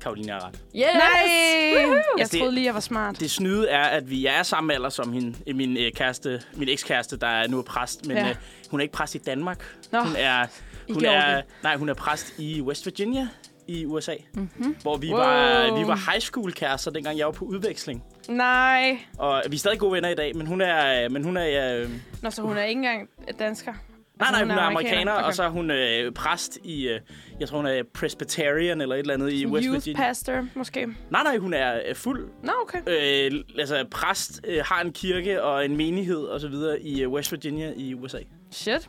Karoline er ret. Yes! Nej! Jeg Altså, det- troede lige, jeg var smart. Det snyde er, at vi er samme alder som hende, øh, min øh, kæreste, min ekskæreste, der er nu er præst, men Ja. øh, hun er ikke præst i Danmark. Nå, Hun er, hun er, nej, hun er præst i West Virginia i USA, Mm-hmm. hvor vi Wow. var vi var high school kærester, dengang jeg var på udveksling. Nej. Og vi er stadig gode venner i dag, men hun er men hun er øh, Nå, så hun er ikke engang dansker? Nej, nej, hun er amerikaner, Okay. og så er hun øh, præst i, øh, jeg tror hun er Presbyterian eller et eller andet i West Youth Virginia. pastor, måske. Nej, nej, hun er øh, fuld Nå, okay. øh, altså præst, øh, har en kirke og en menighed og så videre i øh, West Virginia i USA. Shit.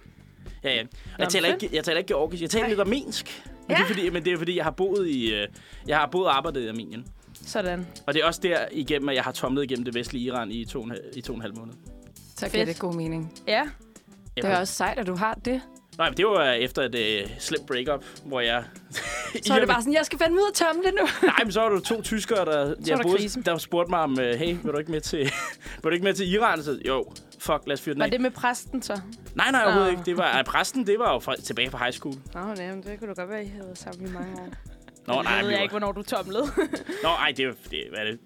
Ja, ja. Og jeg taler ikke, jeg taler ikke georgisk, jeg taler lidt armensk. Men, Ja. det er fordi, men det er fordi, jeg har boet i, øh, jeg har boet og arbejdet i Armenien. Sådan. Og det er også der igennem, at jeg har tomlet igennem det vestlige Iran i to, og en halv- i to og en halv måned. Så giver det god mening. Ja. Det er også sejt, at du har det. Nej, men det var efter et øh, slemt breakup, hvor jeg... [LAUGHS] [LAUGHS] Så er det bare sådan, jeg skal fandme ud og tømme det nu. [LAUGHS] Nej, men så var der to tyskere, der, jeg der boede, der spurgte mig om, øh, hey, vil du ikke med til, vil du ikke med til Iran? Så, jo, fuck, lad os fyre den Var af. det med præsten så? Nej, nej, overhovedet Nå, ikke. Det var, ej, præsten, det var jo fra, tilbage fra high school. Nå, nej, men det kunne du godt være, I havde sammen i mange år. Nå, Jeg nej, ved vi jeg var- ikke, hvornår du tomlede. Nå, ej, det det, hvad er det?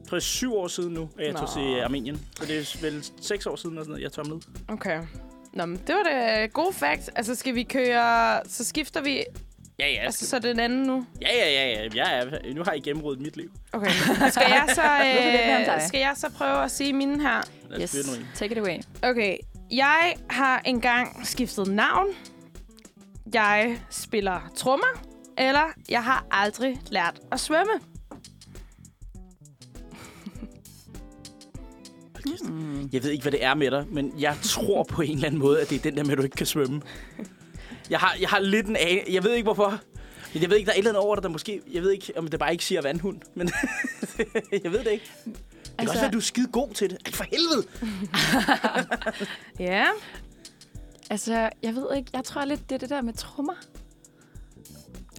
Jeg tror, er syv år siden nu, at jeg tog Nå. til Armenien. Så det er vel seks år siden, eller sådan noget, jeg tomlede. okay. Nå, men det var det gode fact. Altså, skal vi køre... Så skifter vi... Ja, ja. Altså, så er det den anden nu. Ja, ja, ja, ja. Jeg er, nu har I gennemrodet mit liv. Okay. Skal jeg så, [LAUGHS] øh, skal jeg så prøve at sige mine her? Yes, take it away. Okay. Jeg har engang skiftet navn. Jeg spiller trommer. Eller jeg har aldrig lært at svømme. Mm. Jeg ved ikke, hvad det er med dig, men jeg tror på en eller anden måde, at det er den der med, at du ikke kan svømme. Jeg har, jeg har lidt en ane. Jeg ved ikke, hvorfor. Men jeg ved ikke, der er et eller andet over dig, der måske... Jeg ved ikke, om det bare ikke siger vandhund, men [LAUGHS] jeg ved det ikke. Det kan altså... også være, at du er skide god til det. Ej, for helvede! [LAUGHS] Ja. altså, jeg ved ikke, jeg tror lidt, det er det der med trommer.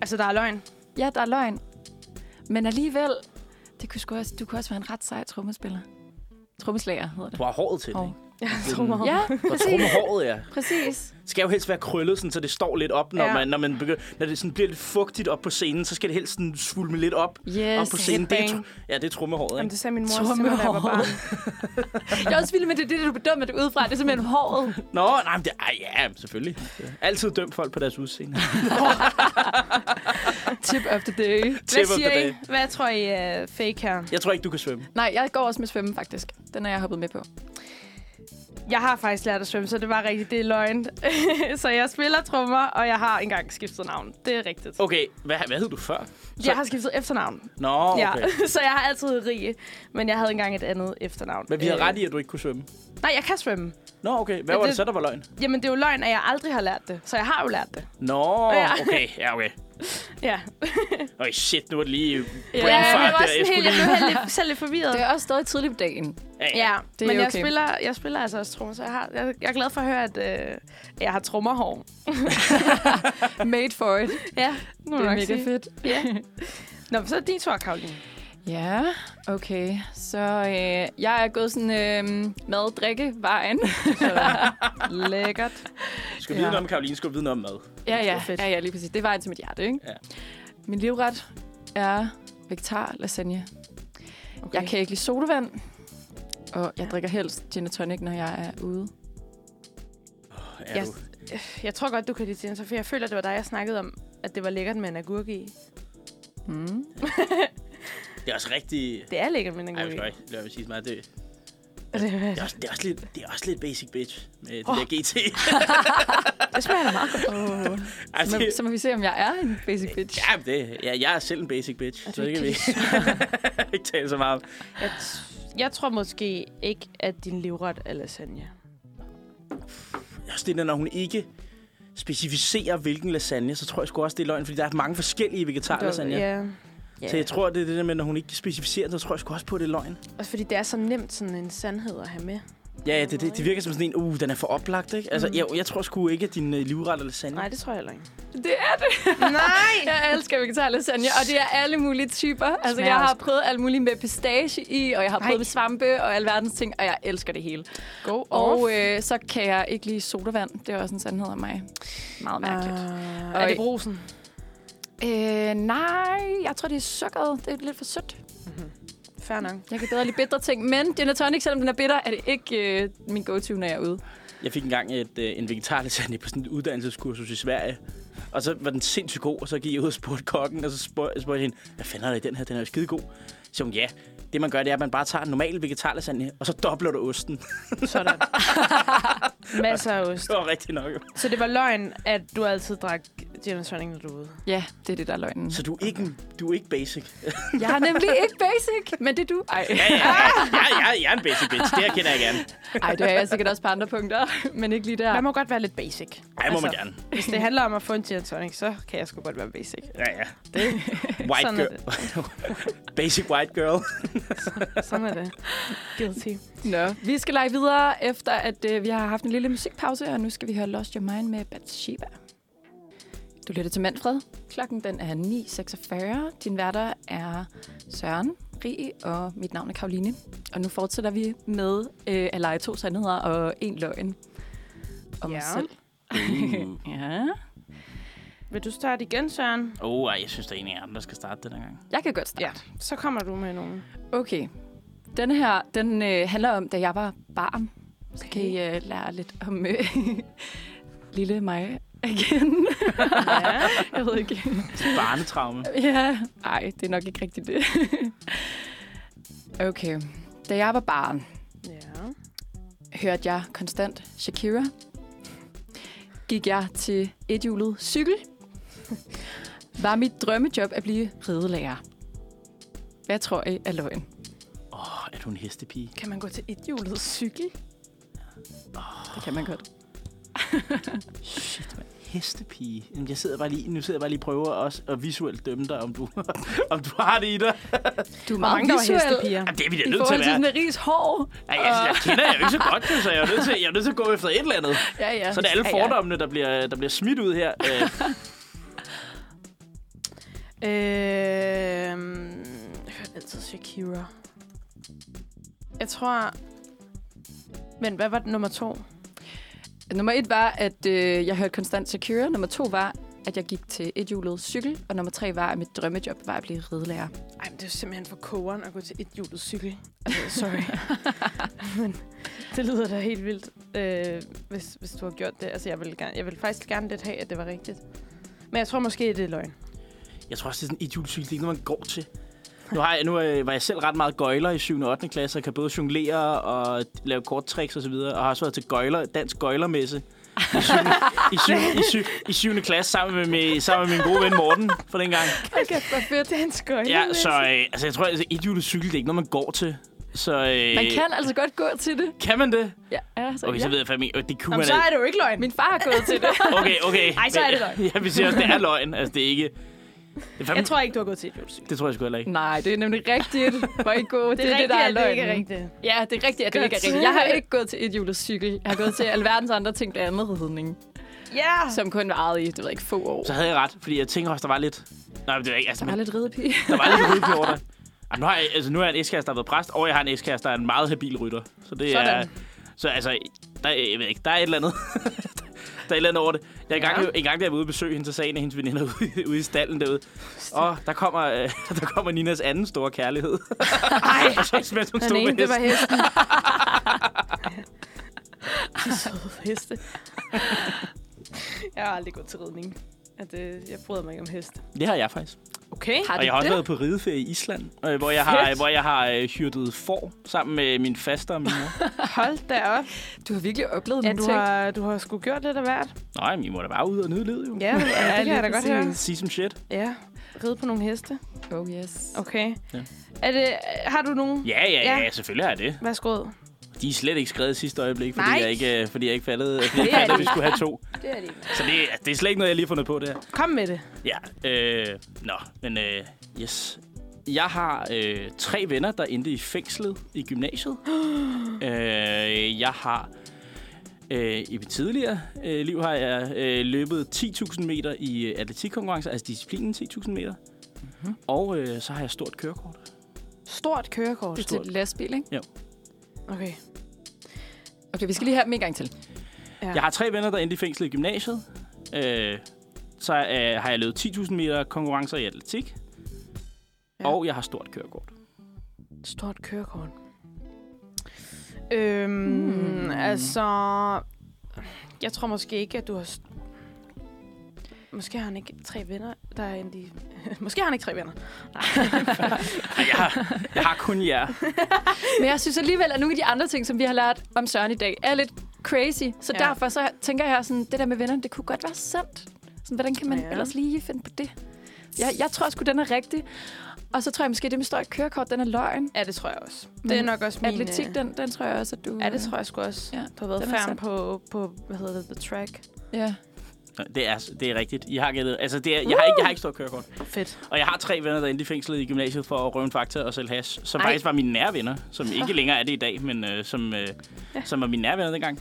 Altså, der er løgn. Ja, der er løgn. Men alligevel, det kunne sgu også, du kunne også være en ret sej trommespiller. Trommeslager hedder det. Du har håret til det, Hov. ikke? Jeg trommer. Ja, trumme håret, ja. præcis. Det skal jo helst være krøllet, sådan, så det står lidt op, når, Ja. man, når, man begynder, når det sådan bliver lidt fugtigt op på scenen, så skal det helst sådan svulme lidt op, Yes. op på scenen. Det er, ja, det er trummehåret, Jamen, ikke? det sagde min mor til mig, da jeg var barn. [LAUGHS] Jeg er også vild med det, det du bedømmer det udefra. Det er simpelthen håret. Nå, nej, men det, ej, ja, selvfølgelig. Altid dømt folk på deres udseende. [LAUGHS] [LAUGHS] Tip of the day. Tip Hvad of the siger day. I? Hvad tror I er fake her? Jeg tror ikke, du kan svømme. Nej, jeg går også med svømme, faktisk. Den er jeg hoppet med på. Jeg har faktisk lært at svømme, så det var rigtigt. Det er løgn. [LAUGHS] så jeg spiller trommer, og jeg har engang skiftet navn. Det er rigtigt. Okay, hvad, hvad hed du før? Jeg har skiftet efternavn. Nå, okay. Ja, [LAUGHS] så jeg har altid heddet Rie, men jeg havde engang et andet efternavn. Men vi havde Øh, ret i, at du ikke kunne svømme. Nej, jeg kan svømme. Nå, okay. Hvad var det det- så, der var løgn? Jamen, det er jo løgn, at jeg aldrig har lært det. Så jeg har jo lært det. Nå, Ja. okay. Ja, okay. Ja. Øj, shit, nu er det lige Ja, brain jeg, fart var der. sådan Jeg helt, jeg blev lidt, selv lidt forvirret. Det er også stadig tidligt på dagen. Ja, ja. Ja, Det er men jeg, okay. spiller, jeg spiller altså også trommer, så jeg, har, jeg, jeg er glad for at høre, at øh, jeg har trommerhår. [LAUGHS] Made for it. Ja, nu Det er mega sige. fedt. Ja. [LAUGHS] Nå, så er det din tur, Karoline. Ja, okay. Så øh, jeg er gået sådan øh, mad-drikke-vejen. [LAUGHS] Lækkert. Du skal vide Ja. noget om Karoline, skal vide noget om mad. ja, er ja, fedt. ja, ja, lige præcis. Det er vejen til mit hjerte, ikke? Ja. Min livret er vegetar lasagne. Okay. Jeg kan ikke lide sodavand, og jeg drikker helst gin tonic, når jeg er ude. Er Jeg, du? jeg tror godt, du kan lide gin, for jeg føler, det var dig, jeg snakkede om, at det var lækkert med en agurk i. Mm. [LAUGHS] Det er også rigtig... Det er lækkert med en Ej, jeg agurk skal i. ikke lade mig sige meget. Det, det, det, er også, det, er også lidt, det er også lidt basic bitch med det Åh. der GT. [LAUGHS] det smager meget godt. Oh. Ej, Så, må, det, så må vi se, om jeg er en basic bitch. ja, men det, ja, jeg er selv en basic bitch, Er så det kan vi [LAUGHS] ikke tale så meget om. Jeg, jeg tror måske ikke, at din livret er lasagne. Også det der, når hun ikke specificerer, hvilken lasagne, så tror jeg sgu også, det er løgn, fordi der er mange forskellige vegetarlasagner. Ja. Ja. Så jeg tror, det er det der med, når hun ikke specificerer, så tror jeg sgu også på, at det er løgn. Også fordi det er så nemt sådan en sandhed at have med. Ja, ja det, det, det virker som sådan en, uh, den er for oplagt, ikke? Altså, Mm. jeg, jeg tror sgu ikke, at din uh, livret er lasagne. Nej, det tror jeg heller ikke. Det er det. [LAUGHS] Nej! Jeg elsker vegetar lasagne, og det er alle mulige typer. Altså, Smager jeg har også prøvet alt muligt med pistache i, og jeg har prøvet med svampe og alverdens ting, og jeg elsker det hele. Go Og øh, så kan jeg ikke lide sodavand. Det er også en sandhed om mig. Meget mærkeligt. Uh, Og er det brusen? Øh, nej, jeg tror, det er sukkeret. Det er lidt for sødt. Fair nok. Jeg kan bedre lide bitre ting, men gin og tonic, selvom den er bitter, er det ikke øh, min go-to, når jeg er ude. Jeg fik engang et, øh, en vegetarlasagne [LAUGHS] på sådan et uddannelseskursus i Sverige. Og så var den sindssygt god, og så gik jeg ud og spurgte kokken, og så spurgte, spurgte jeg hende, hvad fanden er der i den her? Den er jo skide god. Så siger hun, ja, det man gør, det er, at man bare tager en normal vegetarlasagne, og så dobler du osten. Sådan. [LAUGHS] Masser af ost. Det var rigtigt nok. jo. Så det var løgn, at du altid drak gin og tonic, når du er ude. Ja, det er det, der er løgnen. Så du er ikke, du er ikke basic. Jeg er nemlig ikke basic, men det er du. Ej. Ja, ja, ja. Jeg, jeg, jeg er en basic bitch. Det her kender jeg gerne. Ej, det er jeg sikkert også på andre punkter, men ikke lige der. Man må godt være lidt basic. Ej, må man Altså, gerne. Hvis det handler om at få en gin og tonic, så kan jeg sgu godt være basic. Ja, ja. [LAUGHS] White Sådan er girl. [LAUGHS] basic white girl. [LAUGHS] Sådan er det. Guilty. Nå, vi skal lege videre, efter at øh, vi har haft en lille musikpause, og nu skal vi høre Lost Your Mind med Bathsheba. Du lytter til Manfred. Klokken den er 9.46. Din værter er Søren, Rie og mit navn er Karoline. Og nu fortsætter vi med øh, at lege to sandheder og en løgn om Ja. os selv. Uh. [LAUGHS] Ja. Vil du starte igen, Søren? Oh, ej, jeg synes, der er en af jer, der skal starte den gang. Jeg kan godt starte. Ja. Så kommer du med nogen. Okay. Den her, den øh, handler om, da jeg var barn. Så kan I øh, lære lidt om øh, [LAUGHS] lille mig igen. Ja. [LAUGHS] jeg ved ikke. Barnetraume. ja, ej, det er nok ikke rigtigt det. [LAUGHS] okay. Da jeg var barn, ja. hørte jeg konstant Shakira. Gik jeg til ethjulet cykel. Var mit drømmejob at blive ridelærer. Hvad tror I er løgn? Åh, oh, er du en hestepige? Kan man gå til et hjulet cykel? Det kan man godt. Shit, man. Hestepige. Jamen, Jeg sidder bare lige, nu sidder jeg bare lige og prøver også at visuelt dømme dig, om du, [LAUGHS] om du har det i dig. Du er Hvor mange der var hestepiger? Jamen, det er vi da I nødt til forhold at til være. sådan en ris hår. Ej, jeg, jeg kender jer jo ikke så godt, så jeg er, nødt til, jeg er nødt til at gå efter et eller andet. Ja, ja. Så er det alle Ja, ja. fordommene, der bliver, der bliver smidt ud her. [LAUGHS] Øh, jeg hørte altid Shakira. Jeg tror... Men hvad var det nummer to? Nummer et var, at øh, jeg hørte konstant Shakira. Nummer to var, at jeg gik til ethjulet cykel. Og nummer tre var, at mit drømmejob var at blive ridelærer. Ej, men det er jo simpelthen for kogeren at gå til et hjulet cykel. Altså, [LAUGHS] sorry. [LAUGHS] men det lyder da helt vildt, øh, hvis, hvis du har gjort det. Altså, jeg vil, gerne, jeg vil faktisk gerne lidt have, at det var rigtigt. Men jeg tror måske, det er løgn. Jeg tror også, det er sådan en idiotcykel. Det er ikke noget, man går til. Nu, har jeg, nu øh, var jeg selv ret meget gøjler i 7. og 8. klasse, og kan både jonglere og lave korttricks og så videre, og har også været til gøjler, dansk gøjlermesse i 7. i, 7, i, 7, i 7. klasse sammen med, med, sammen med min gode ven Morten for den gang. Okay, hvor fedt. Det er en skøjle. Ja, så øh, altså, jeg tror, at altså, idiotcykel, det er ikke noget, man går til. Så, øh, Man kan altså godt gå til det. Kan man det? Ja, altså, Okay, ja. så ved jeg fandme ikke. Det kunne Jamen, man så er det jo ikke løgn. Min far har gået til det. Okay, okay. Ej, så er det løgn. Ja, vi siger også, det er løgn. Altså, det er ikke... Det er fandme... Jeg tror ikke, du har gået til et. Det tror jeg sgu heller ikke. Nej, det er nemlig rigtigt. Hvor I gå. Det, [LAUGHS] Det er, det, der er rigtigt, at det ikke er løgnen. rigtigt. Ja, det er rigtigt, at det ikke er rigtigt. Jeg har ikke gået til et julecykel. Jeg har gået til alverdens andre ting, blandt andet ridning, Ja. som kun varede i, det ved ikke, få år. Så havde jeg ret, fordi jeg tænker også, der var lidt... Nej, det er ikke... Altså, Der var men, lidt ridepige. der var lidt [LAUGHS] rydde over det. Ej, nu har jeg, altså, nu har jeg en ekskæreste, der har været præst, og jeg har en ekskæreste, der er en meget habil rytter. Så det er... Sådan. Så altså, der, er- jeg ved ikke, der er et eller andet. [LAUGHS] der er et eller andet over det. Jeg er engang, Ja. en gang, da jeg var ude at besøge hende, så sagde en af hendes veninder ude, ude i stallen derude. Og der kommer, øh, [LAUGHS] der kommer Ninas anden store kærlighed. Ej, og [LAUGHS] så smed hun den ene, det var hesten. hesten. [LAUGHS] De søde heste. jeg har aldrig gået til ridning. At, øh, jeg bryder mig ikke om heste. Det har jeg faktisk. Okay. Har Og jeg har også det? været på rideferie i Island, øh, hvor jeg har, Fedt. hvor jeg har øh, hyrdet får sammen med min faster og min mor. [LAUGHS] Hold da op. Du har virkelig oplevet Ja, du har, du har sgu gjort lidt af hvert. Nej, men I må da bare ud og nyde livet, jo. Ja, ja det kan jeg da godt høre. Sige som shit. Ja, ride på nogle heste. Oh yes. Okay. Ja. Er det, har du nogen? Ja, ja, ja, Ja. ja, selvfølgelig har jeg det. Værsgo. De er slet ikke skrevet i sidste øjeblik, fordi Nej. jeg ikke, øh, fordi jeg ikke fattede, fordi jeg at vi skulle have to. Det er det ikke. Så det, det er slet ikke noget, jeg lige har fundet på det her. Kom med det. Ja, øh, nå, men øh, yes. Jeg har øh, tre venner, der endte i fængslet i gymnasiet. [GASPS] øh, jeg har øh, i mit tidligere øh, liv har jeg øh, løbet 10.000 meter i øh, atletikkonkurrencer, altså disciplinen 10.000 meter. Mm-hmm. Og øh, så har jeg stort kørekort. Stort kørekort. Det er til lastbil, ikke? Okay. Okay, vi skal lige have dem en gang til. Ja. Jeg har tre venner, der endte i fængsel i gymnasiet. Øh, så øh, har jeg løbet 10.000 meter konkurrencer i atletik. Ja. Og jeg har stort kørekort. Stort kørekort. Øhm, hmm. altså... Jeg tror måske ikke, at du har... Måske har han ikke tre venner, der er en de... [LAUGHS] Måske har han ikke tre venner. Ej, jeg, har, jeg har kun jer. [LAUGHS] Men jeg synes alligevel, at nogle af de andre ting, som vi har lært om Søren i dag, er lidt crazy. Så Ja. derfor så tænker jeg sådan, det der med vennerne, det kunne godt være sandt. Sådan, hvordan kan man Ja. ja. ellers lige finde på det? Jeg, jeg tror sgu, den er rigtig. Og så tror jeg måske, det med stort kørekort, den er løgn. Ja, det tror jeg også. Men det er nok også min... Atletik, øh, den, den tror jeg også, at du... Ja, det tror jeg sgu også. Ja, du har været sand. på, på, hvad hedder det, The Track. Ja. Det er, det er rigtigt. I har gættet. Altså, det er, jeg, har ikke, jeg har ikke stort kørekort. Fedt. Og jeg har tre venner, der endte i fængslet i gymnasiet for at røve en fakta og sælge hash. Som Ej. Faktisk var mine nære venner. Som [LAUGHS] ikke længere er det i dag, men øh, som, øh, ja. som var mine nære venner dengang.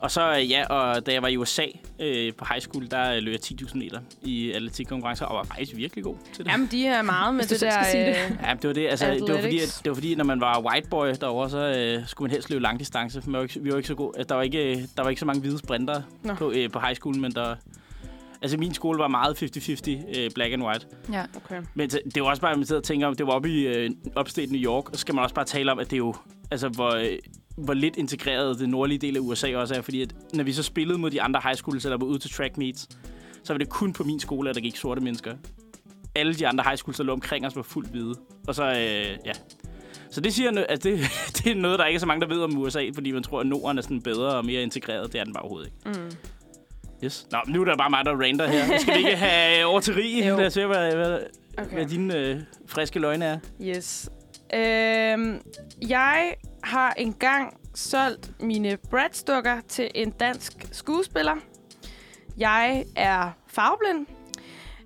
Og så, øh, ja, og da jeg var i USA øh, på high school, der øh, løb jeg 10.000 meter i atletikkonkurrencer, og var faktisk virkelig god til det. Jamen, de er meget med det der... sige det. øh, Ja, det var det. Altså, det var, fordi, at, det var fordi, når man var white boy derovre, så øh, skulle man helst løbe langdistance. Man var ikke, vi var ikke så gode. Der var ikke, der var ikke så mange hvide sprinter på, øh, på high school, men der... Altså, min skole var meget 50-50 øh, black and white. ja. Okay. Men det det var også bare, at man sidder og tænker om, det var oppe i øh, upstate New York, og så skal man også bare tale om, at det er jo, altså, hvor, øh, hvor lidt integreret det nordlige del af USA også er, fordi at, når vi så spillede mod de andre high schools, eller var ude til track meets, så var det kun på min skole, at der gik sorte mennesker. Alle de andre high schools, der lå omkring os, var fuldt hvide. Og så, øh, ja. Så det siger, at det, [LAUGHS] det er noget, der ikke er så mange, der ved om USA, fordi man tror, at Norden er sådan bedre og mere integreret. Det er den bare overhovedet ikke. Mm. Yes. Nå, nu er der bare mig, der rander her. Skal vi ikke have over til? [LAUGHS] Jo. Lad os se, hvad, hvad, Okay. hvad dine øh, friske løgne er. Yes. Øhm, jeg har engang solgt mine Bratz-dukker til en dansk skuespiller. Jeg er farveblind.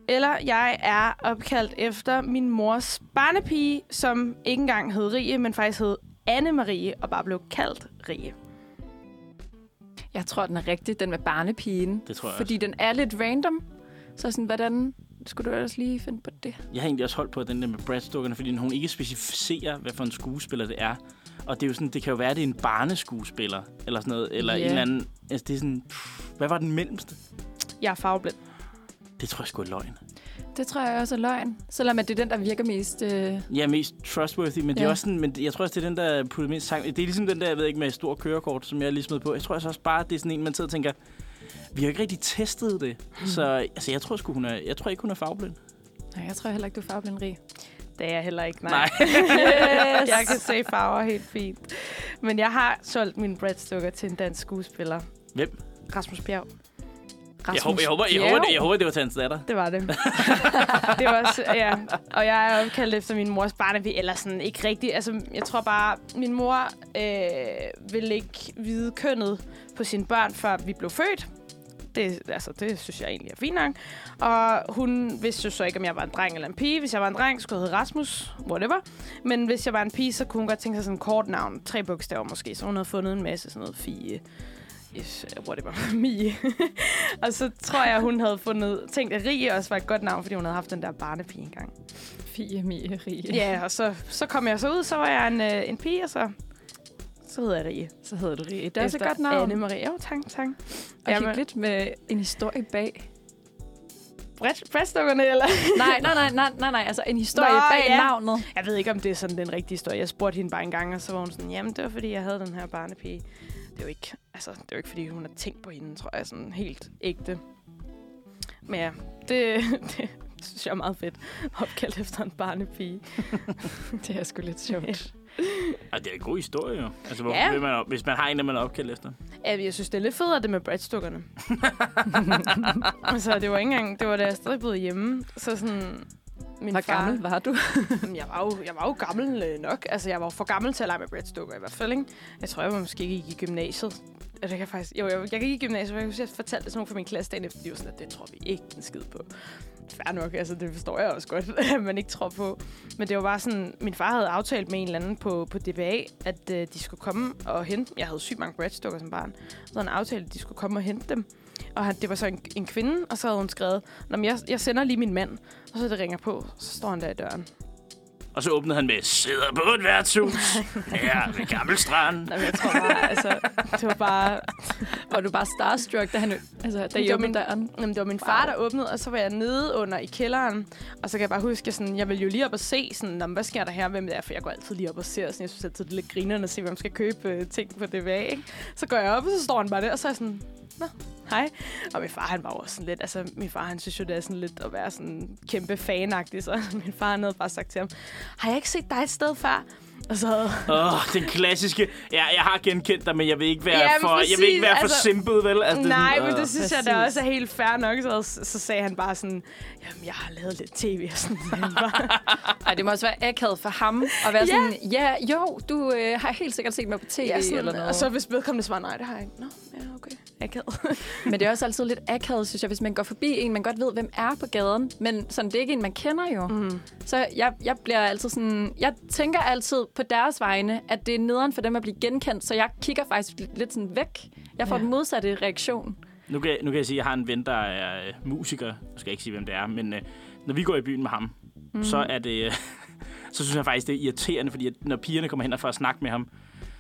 Eller jeg er opkaldt efter min mors barnepige, som ikke engang hed Rie, men faktisk hed Anne-Marie, og bare blev kaldt Rie. Jeg tror, den er rigtig, den med barnepigen. Det tror jeg Fordi den er lidt random. Så sådan, hvordan skulle du ellers lige finde på det? Jeg har egentlig også holdt på den der med Bratz-dukkerne, fordi hun ikke specificerer, hvad for en skuespiller det er. Og det er jo sådan, det kan jo være, at det er en barneskuespiller, eller sådan noget, eller Ja. en eller anden... Altså, det er sådan... Pff, hvad var den mellemste? Jeg er farveblind. Det tror jeg sgu er løgn. Det tror jeg også er løgn. Selvom at det er den, der virker mest... Øh... Ja, mest trustworthy, men det er Ja. også sådan, men jeg tror også, det er den, der putter mindst sang. Det er ligesom den der, jeg ved ikke, med stor kørekort, som jeg lige smed på. Jeg tror altså også bare, det er sådan en, man sidder og tænker, vi har ikke rigtig testet det. Mm. Så altså, jeg tror sgu, hun er, jeg tror ikke, hun er farveblind. Nej, jeg tror heller ikke, du er farveblind rig. Det er jeg heller ikke, nej. Nej. [LAUGHS] yes. Jeg kan se farver helt fint. Men jeg har solgt mine Bratz-dukker til en dansk skuespiller. Hvem? Rasmus Bjerg. Jeg håber, jeg, håber, jeg, håber, det, jeg håber, det var til hans datter. Det var det. [LAUGHS] det var også, ja. Og jeg er opkaldt efter min mors barnebi, eller sådan ikke rigtigt. Altså, jeg tror bare, min mor øh, ville ikke vide kønnet på sine børn, før vi blev født. Det, altså, det synes jeg egentlig er fint nok. Og hun vidste jo så ikke, om jeg var en dreng eller en pige. Hvis jeg var en dreng, skulle jeg hedde Rasmus, whatever. Men hvis jeg var en pige, så kunne hun godt tænke sig sådan en kort navn. Tre bogstaver måske. Så hun havde fundet en masse sådan noget fie. Yes, whatever. [LAUGHS] Mie. og så tror jeg, hun havde fundet, tænkt, at Rie også var et godt navn, fordi hun havde haft den der barnepige engang. Fie, Mie, Rie. Ja, og så, så kom jeg så ud, så var jeg en, øh, en pige, og så, så hedder jeg Rie. Så hedder du Rie. Det er også et godt navn. Anne-Marie. Jo, tak, tak. Og Jamen- hyggeligt med en historie bag. Bredt, breadstukkerne, eller? [LAUGHS] nej, nej, nej, nej, nej, nej. Altså en historie Nå, bag ja. navnet. Jeg ved ikke, om det er sådan den rigtige historie. Jeg spurgte hende bare en gang, og så var hun sådan, jamen, det var, fordi jeg havde den her barnepige. Det er jo ikke, altså, det er jo ikke, fordi hun har tænkt på hende, tror jeg, sådan helt ægte. Men ja, det, [LAUGHS] det synes jeg er meget fedt. Opkaldt efter en barnepige. [LAUGHS] Det er sgu lidt sjovt. Ja, det er en god historie, jo. Altså, hvorfor Ja. vil man, hvis man har en, der man er opkaldt efter. Ja, jeg synes, det er lidt federe, det med breadstukkerne. [LAUGHS] altså, det var ikke engang, det var da jeg stadig boede hjemme. Så sådan, min Hvor far, gammel var du? [LAUGHS] Jeg var, jo, jeg var jo gammel øh, nok. Altså, jeg var for gammel til at lege med breadstukker i hvert fald, ikke? Jeg tror, jeg var måske gik i gymnasiet. Ja, det kan jeg faktisk... Jo, jeg, jeg gik i gymnasiet, og jeg kunne huske, at jeg fortalte det til nogen fra min klasse dagen efter. De var sådan, at det tror vi ikke en skid på. Fair nok, altså det forstår jeg også godt, [LAUGHS] at man ikke tror på. Men det var bare sådan, min far havde aftalt med en eller anden på, på DBA, at øh, de skulle komme og hente Jeg havde sygt mange breadstukker som barn. Så han aftalt, at de skulle komme og hente dem. Og han, det var så en, en kvinde, og så havde hun skrevet, Nå, men jeg, jeg sender lige min mand. Og så det ringer på, så står han der i døren. Og så åbnede han med, sidder på et værtshus. [LAUGHS] Her ved Gammelstrand. Nej, men jeg tror bare, altså, det var bare... Var du bare starstruck, da han altså, da Det min- døren? Jamen, det var min far, der åbnede, og så var jeg nede under i kælderen. Og så kan jeg bare huske, at sådan, jeg vil jo lige op og se, sådan, "Nå, men hvad sker der her, hvem det er? For jeg går altid lige op og ser, sådan, jeg synes altid, det er lidt grinerende at se, hvem skal købe øh, ting på DVA, ikke? Så går jeg op, og så står han bare der, og så er jeg sådan, Nå, hej. Og min far, han var også sådan lidt, altså min far, han synes jo, det er sådan lidt at være sådan kæmpe fanagtig, så [LAUGHS] min far, han havde bare sagt til ham, har jeg ikke set dig et sted før? Og så havde, Åh, oh, den klassiske. Ja, jeg har genkendt dig, men jeg vil ikke være, Ja, men for, jeg vil ikke præcis, være for altså- simpel, vel? Altså, Nej, sådan, men åh. det synes jeg da Præcis. også er helt fair nok. Så, så sagde han bare sådan, jamen, jeg har lavet lidt tv og sådan. [LAUGHS] Ej, det må også være akavet for ham at være Ja. sådan, ja, jo, du øh, har helt sikkert set mig på tv Ja, sådan, eller noget. Og så hvis vedkommende svarer nej, det har jeg ikke. Nå, ja, okay. Akavet. [LAUGHS] Men det er også altid lidt akavet, synes jeg, hvis man går forbi en, man godt ved, hvem er på gaden. Men sådan, det er ikke en, man kender jo. Mm. Så jeg, jeg bliver altid sådan... Jeg tænker altid på deres vegne, at det er nederen for dem at blive genkendt. Så jeg kigger faktisk lidt, sådan væk. Jeg får Ja. den modsatte reaktion. Nu kan, nu kan jeg sige, at jeg har en ven, der er øh, musiker. Jeg skal ikke sige, hvem det er, men øh, når vi går i byen med ham, mm. så er det... Øh, [LAUGHS] så synes jeg faktisk, det er irriterende, fordi at når pigerne kommer hen og for at snakke med ham,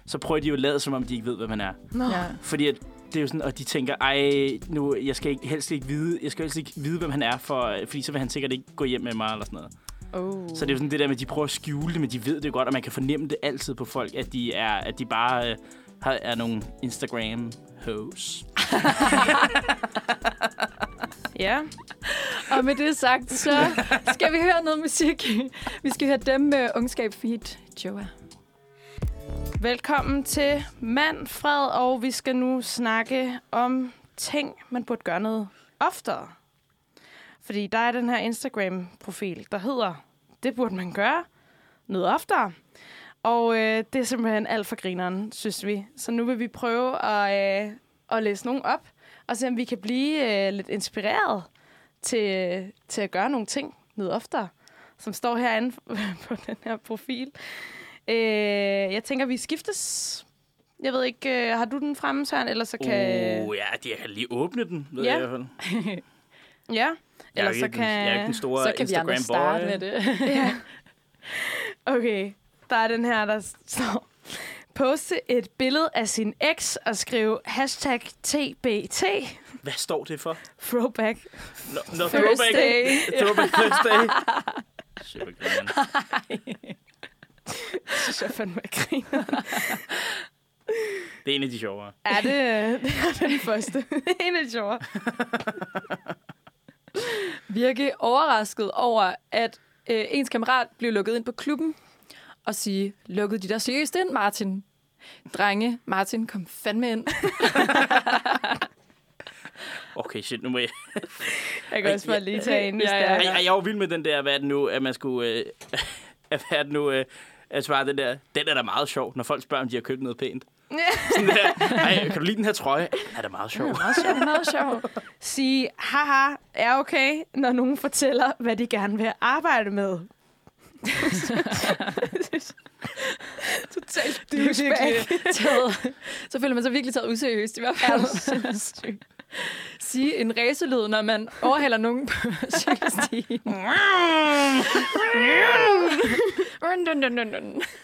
så prøver de jo at lade, som om de ikke ved, hvad man er. Nå. Ja. Fordi at det er jo sådan, og de tænker, ej, nu, jeg skal ikke, helst ikke vide, jeg skal helst ikke vide, hvem han er, for, fordi så vil han sikkert ikke gå hjem med mig, eller sådan noget. Oh. Så det er jo sådan det der med, at de prøver at skjule det, men de ved det godt, og man kan fornemme det altid på folk, at de er, at de bare øh, har, er nogle instagram hoes [LAUGHS] Ja. Og med det sagt, så skal vi høre noget musik. Vi skal høre dem med Ungskab Feed Joa. Velkommen til Manfred, og vi skal nu snakke om ting, man burde gøre noget oftere. Fordi der er den her Instagram-profil, der hedder, det burde man gøre noget oftere. Og øh, det er simpelthen alt for grineren, synes vi. Så nu vil vi prøve at, øh, at læse nogen op, og se om vi kan blive øh, lidt inspireret til, til at gøre nogle ting noget oftere, som står herinde [LAUGHS] på den her profil. Øh, jeg tænker, vi skiftes. Jeg ved ikke, øh, har du den fremme, Søren? Eller så kan... Oh, ja, jeg kan lige åbne den, ved Ja. jeg i hvert fald. [LAUGHS] Ja. Er, Eller så kan... jeg er ikke den store Så kan vi andre Instagram starte boy. med det. [LAUGHS] ja. Okay, der er den her, der står... Poste et billede af sin eks og skrive hashtag TBT. Hvad står det for? Throwback. No, no, Thursday. Throwback Thursday. Super [LAUGHS] grineren. synes jeg fandme er griner. Det er en af de sjovere. Er det, det er den [LAUGHS] første. en af de sjove. Virke overrasket over, at øh, ens kammerat blev lukket ind på klubben og sige, lukkede de der seriøst ind, Martin? Drenge, Martin, kom fandme ind. [LAUGHS] Okay, shit, nu må jeg... Jeg kan også bare lige tage en, Ja, det ja. Ej, ej, jeg var vild med den der, hvad er det nu, at man skulle... Øh, [LAUGHS] hvad er det nu... Øh, at svare den der, den er da meget sjov, når folk spørger, om de har købt noget pænt. Sådan der, ej, kan du lide den her trøje? Den er da meget sjov. Meget sjovt, meget sjovt. Sige, haha, er okay, når nogen fortæller, hvad de gerne vil arbejde med. [LAUGHS] Totalt er virkelig taget, så føler man sig virkelig taget useriøst i hvert fald. Sige en racelyd, når man overhaler nogen på [LAUGHS] cykelstien.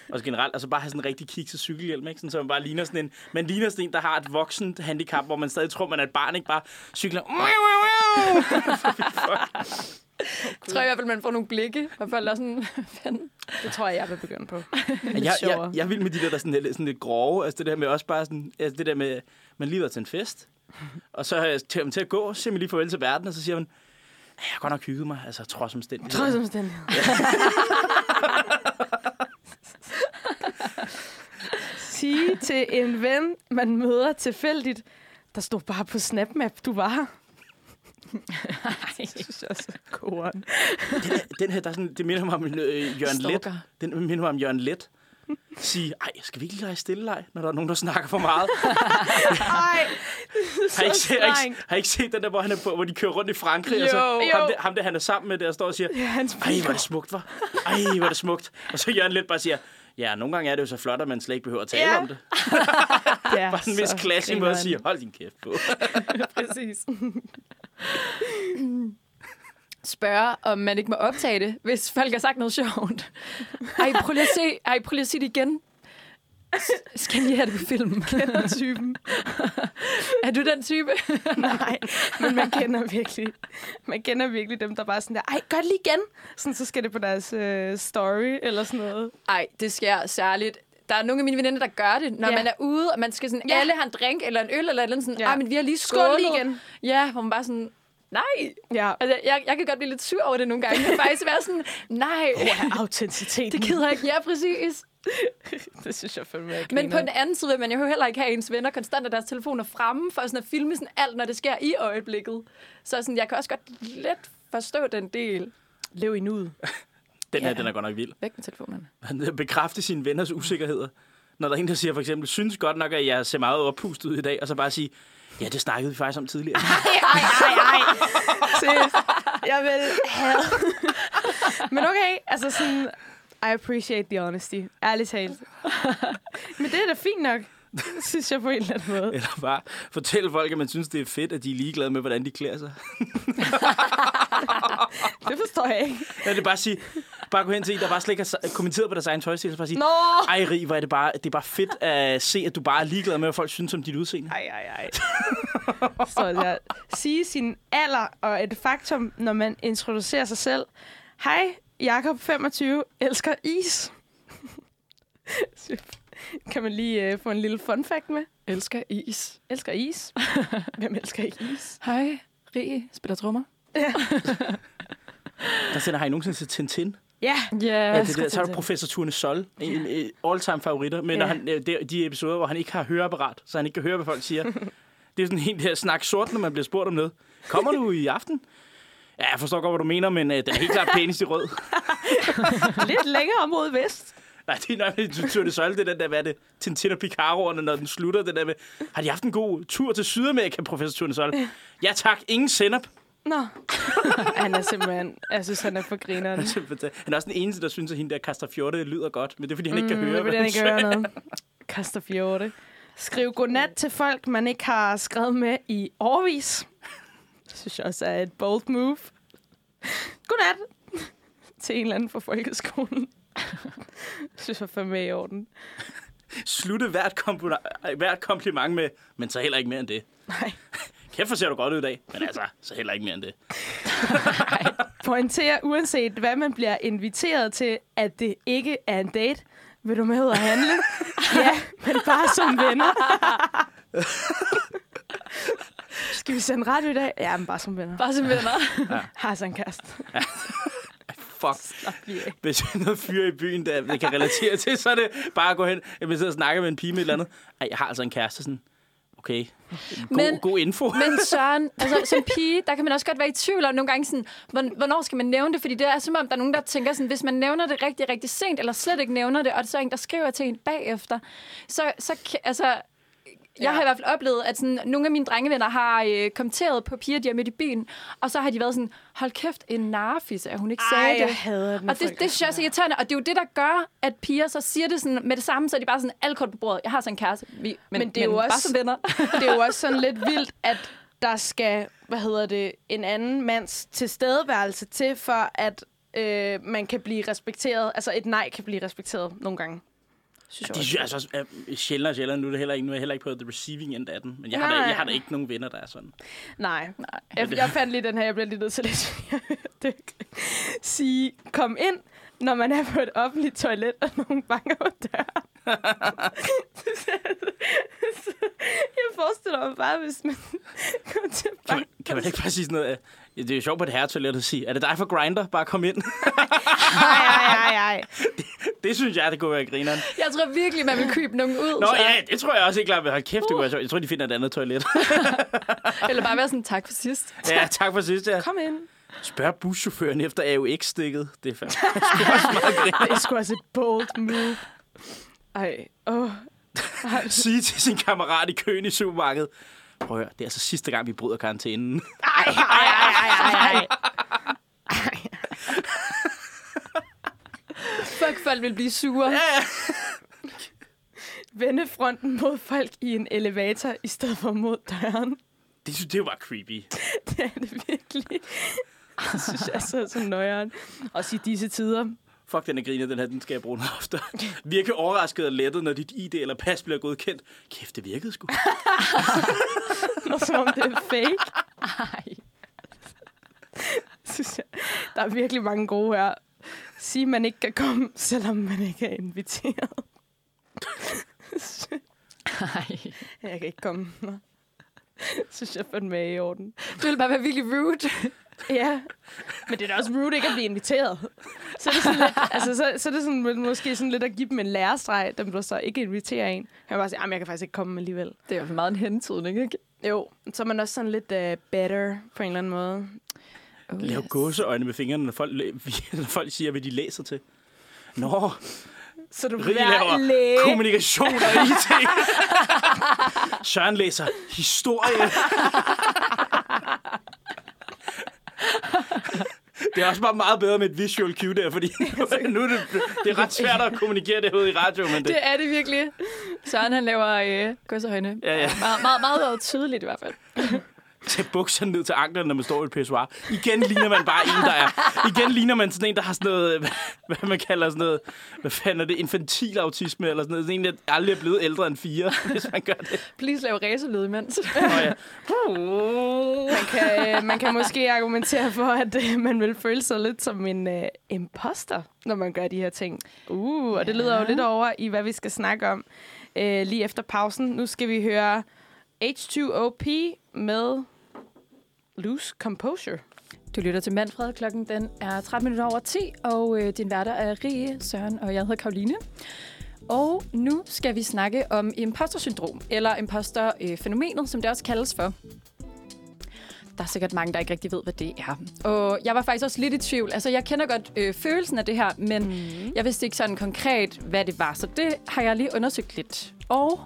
Og generelt, altså bare have sådan en rigtig kikset cykelhjelm, ikke? Sådan, så man bare ligner sådan en, man ligner sådan en, der har et voksent handicap, hvor man stadig tror, man er et barn, ikke bare cykler. Jeg [LAUGHS] tror i hvert fald, man får nogle blikke, og folk er sådan, fanden. [LAUGHS] Det tror jeg, jeg vil begynde på. jeg, jeg, jeg, jeg vil med de der, der er sådan, lidt, sådan lidt grove, altså det der med også bare sådan, altså det der med, man lige været til en fest, og så til, man til at gå, så siger man lige farvel til verden, og så siger man, "Ja, jeg har godt nok hygget mig, altså trods omstændigheder. Trods omstændighed. [LAUGHS] Sige til en ven, man møder tilfældigt, der stod bare på SnapMap, du var her. [LAUGHS] det synes jeg også er koren. Den, her- den her, der er sådan, det minder mig om øh, Jørgen Let. Den minder mig om Jørgen Let. Sige, ej, skal vi ikke lege stille leg, når der er nogen, der snakker for meget? Ej, har, I ikke, set, har, I, ikke- har I ikke set den der, hvor, han er på, hvor de kører rundt i Frankrig? og så, Jo. ham, Jo. der, ham der, han er sammen med, der står og siger, Ja, ej, hvor er det smukt, var. Ej, hvor er det smukt. Og så Jørgen Let bare siger, ja, nogle gange er det jo så flot, at man slet ikke behøver at tale Ja. om det. [LAUGHS] ja, Bare en vis klasse måde at sige, hold din kæft på. [LAUGHS] Præcis. [LAUGHS] Spørge, om man ikke må optage det, hvis folk har sagt noget sjovt. [LAUGHS] Ej, prøv lige at se, ej, prøv lige at se det igen. S- Skal vi have det på film? [LAUGHS] Kender typen. [LAUGHS] er du den type? Nej, men man kender virkelig, man kender virkelig dem, der bare sådan der, ej, gør det lige igen. Sådan, så skal det på deres øh, story eller sådan noget. Ej, det sker særligt. Der er nogle af mine veninder, der gør det, når Ja. man er ude, og man skal sådan, Ja. alle har en drink eller en øl eller et eller andet sådan, Ja. men vi har lige Skål skålet. lige igen. Ja, hvor man bare sådan, nej. Ja, Altså, jeg, jeg kan godt blive lidt sur over det nogle gange. Jeg kan faktisk være sådan, nej, oh, autenticitet. det gider jeg ikke. Ja, præcis. [LAUGHS] det synes jeg fandme, jeg Men på den anden side vil man jo heller ikke have ens venner konstant af deres telefoner fremme, for sådan at filme sådan alt, når det sker i øjeblikket. Så sådan, jeg kan også godt lidt forstå den del. Lev i nuet. [LAUGHS] Den her, Ja. den er godt nok vild. Væk med telefonerne. Han bekræfter sine venners usikkerheder. Når der er en, der siger for eksempel, synes godt nok, at jeg ser meget oppustet ud i dag, og så bare sige, ja, det snakkede vi faktisk om tidligere. Ej, ej, ej. Seriøst. [LAUGHS] Jeg vil have... [LAUGHS] Men okay, altså sådan... I appreciate the honesty. Ærligt talt. Men det er da fint nok. Synes jeg på en eller anden måde. Eller bare fortælle folk, at man synes, det er fedt, at de er ligeglade med, hvordan de klæder sig. [LAUGHS] Det forstår jeg ikke. Ja, det er bare at sige, bare gå hen til en, der bare slet ikke har kommenteret på deres egen tøjstil, og bare sige, Nå! ej Rig, hvor er det bare, det er bare fedt at se, at du bare er ligeglad med, hvad folk synes om dit udseende. Ej, ej, ej. [LAUGHS] Så der. Sige sin alder og et faktum, når man introducerer sig selv. Hej, Jakob 25, elsker is. [LAUGHS] kan man lige uh, få en lille fun fact med? Elsker is. Elsker is. Hvem elsker ikke is? [LAUGHS] Hej, Rie spiller trommer. Der sender har I nogensinde set Tintin? Ja. Ja, Ja, det der, så er der professor Turne Sol, en en all-time favoritter. Men når Ja. han, øh, det, de episoder, hvor han ikke har høreapparat, så han ikke kan høre, hvad folk siger. [LAUGHS] det er sådan en der snak sort, når man bliver spurgt om noget. Kommer du i aften? Ja, jeg forstår godt, hvad du mener, men øh, den er helt klart pænest i rød. [LAUGHS] Lidt længere mod vest. Nej, det er nok med Turne Sol, det er den der, hvad det, Tintin og Picaroerne, når den slutter, det der med, har de haft en god tur til Sydamerika, professor Turne Sol? Ja tak, ingen sennep. Nå. [LAUGHS] han er simpelthen... Jeg synes, han er for grineren. Simpelthen. Han er også den eneste, der synes, at hende der Castrafjorte lyder godt, men det er, fordi han ikke kan Mm, høre, hvad han ikke høre noget. Kaster fjorte. Skriv godnat til folk, man ikke har skrevet med i årvis. Det synes jeg også er et bold move. Godnat til en eller anden fra folkeskolen. Det synes jeg er i orden. Slutte hvert, hvert kompliment med, men så heller ikke mere end det. Nej. Kæft, hvor ser du godt ud i dag. Men altså, så heller ikke mere end det. [LAUGHS] Pointere uanset hvad man bliver inviteret til, at det ikke er en date. Vil du med ud og handle? [LAUGHS] ja, men bare som venner. Skal vi sende radio i dag? Ja, men bare som venner. Bare som venner. Har sådan en kæreste. Fuck. Hvis der er noget fyre i byen, der det kan relatere til, så er det bare at gå hen. Jeg vil sidde og snakke med en pige med et eller andet. Ej, jeg har altså en kæreste sådan. Okay. God, Men- god info. [LAUGHS] Men [LAUGHS] Søren, altså, som pige, der kan man også godt være i tvivl om nogle gange, sådan, hvorn- hvornår skal man nævne det? Fordi det er som om, der er nogen, der tænker sådan, hvis man nævner det rigtig, rigtig sent, eller slet ikke nævner det, og så er en, der skriver til en bagefter, så, så kan- altså, jeg Ja. har i hvert fald oplevet, at sådan, nogle af mine drengevenner har øh, kommenteret på piger, de har mødt i byen, og så har de været sådan, hold kæft, en narfis, at hun ikke sagde Ej, det. jeg hader den. Og det, det synes jeg er så irriterende, og det er jo det, der gør, at piger så siger det sådan, med det samme, så er de bare sådan, alt kort på bordet. Jeg har sådan en kæreste, vi, men, Men det er jo bare også- som venner. [LAUGHS] det er jo også sådan lidt vildt, at der skal, hvad hedder det, en anden mands tilstedeværelse til, for at øh, man kan blive respekteret. Altså et nej kan blive respekteret nogle gange. Synes jeg De også. altså at sjældent og sjældent, nu er det heller ikke, nu er jeg heller ikke på the receiving end af den. Men jeg har, da, Nej. jeg har da ikke nogen venner, der er sådan. Nej. Jeg, jeg fandt lige den her, jeg bliver lige nødt til at læse. [LAUGHS] det. Sige, kom ind, når man er på et offentligt toilet, og nogen banker på døren. [LAUGHS] jeg forestiller mig bare, hvis man kommer til at Kan banke. man, kan man ikke bare sige sådan noget? af- Ja, det er jo sjovt på det her toilet at sige, er det dig for Grinder? Bare kom ind. Ej, ej, ej, ej. [LAUGHS] det synes jeg, det kunne være grineren. Jeg tror virkelig, man vil købe nogen ud. Nå så. ja, det tror jeg også ikke klart. Hold kæft, det kunne være sjovt. Jeg tror, de finder et andet toilet. [LAUGHS] Eller bare være sådan, tak for sidst. ja, tak for sidst. Ja. Kom ind. Spørg buschaufføren efter AUX-stikket. Det er fandme [LAUGHS] det er er sgu også et bold move. Ej, åh. Ej, Sige til sin kammerat i køen i supermarkedet. Prøv at høre, det er altså sidste gang, vi bryder karantænen. ej, ej, ej, ej, ej. Fuck, folk vil blive sure. Vende fronten mod folk i en elevator, i stedet for mod døren. Det synes det var creepy. [LAUGHS] Det er det virkelig. Det synes jeg er så, så nøjeren. Også i disse tider. Fuck, den er griner, den her, den skal jeg bruge noget oftere. Virke overrasket og lettet, når dit ID eller pas bliver godkendt. Kæft, det virkede sgu. [LAUGHS] Og som om det er fake. Ej. Synes jeg. Der er virkelig mange gode her. Sige, man ikke kan komme, selvom man ikke er inviteret. Ej. Jeg kan ikke komme. Nå. Synes jeg fandme er i orden. Det vil bare være virkelig rude. Ja, men det er da også rude ikke at blive inviteret. Så er det sådan lidt, altså, så, så er det sådan, måske sådan lidt at give dem en lærestreg, dem der så ikke inviterer en. Jeg kan bare sige, at jeg kan faktisk ikke komme alligevel. Det er fald meget en hentydning, ikke? Jo, så er man også sådan lidt uh, better på en eller anden måde. Oh, Lav gåseøjne med fingrene, når folk, [LAUGHS] når folk siger, hvad de læser til. Nå, Så du Rie laver læge. kommunikation og IT. [LAUGHS] Søren læser historie. [LAUGHS] Det er også bare meget bedre med et visual cue der, fordi [LAUGHS] nu er det, det er ret svært at kommunikere det ud i radio, men det, Det er det virkelig. Søren, han laver øh, gåsehøjne. Ja, ja. Meget, meget, meget tydeligt i hvert fald. [LAUGHS] tage bukserne ned til anklerne, når man står i et pissoir. Igen ligner man bare en, der er... Igen ligner man sådan en, der har sådan noget... Hvad, man kalder sådan noget... Hvad fanden er det? Infantil autisme eller sådan noget. Sådan en, der aldrig er blevet ældre end fire, [LAUGHS] hvis man gør det. Please lav racerlyd imens. Nå, ja. [LAUGHS] Man kan, øh, man kan måske argumentere for, at øh, man vil føle sig lidt som en øh, imposter, når man gør de her ting. Uh, og det leder jo lidt over i, hvad vi skal snakke om øh, lige efter pausen. Nu skal vi høre H2OP med Loose Composure. Du lytter til Manfred. Klokken den er 13 minutter over 10, og øh, din værter er Rie, Søren og jeg hedder Karoline. Og nu skal vi snakke om impostersyndrom, eller imposterfænomenet, øh, som det også kaldes for. Der er sikkert mange, der ikke rigtig ved, hvad det er. Og jeg var faktisk også lidt i tvivl. Altså, jeg kender godt øh, følelsen af det her, men mm. jeg vidste ikke sådan konkret, hvad det var. Så det har jeg lige undersøgt lidt. Og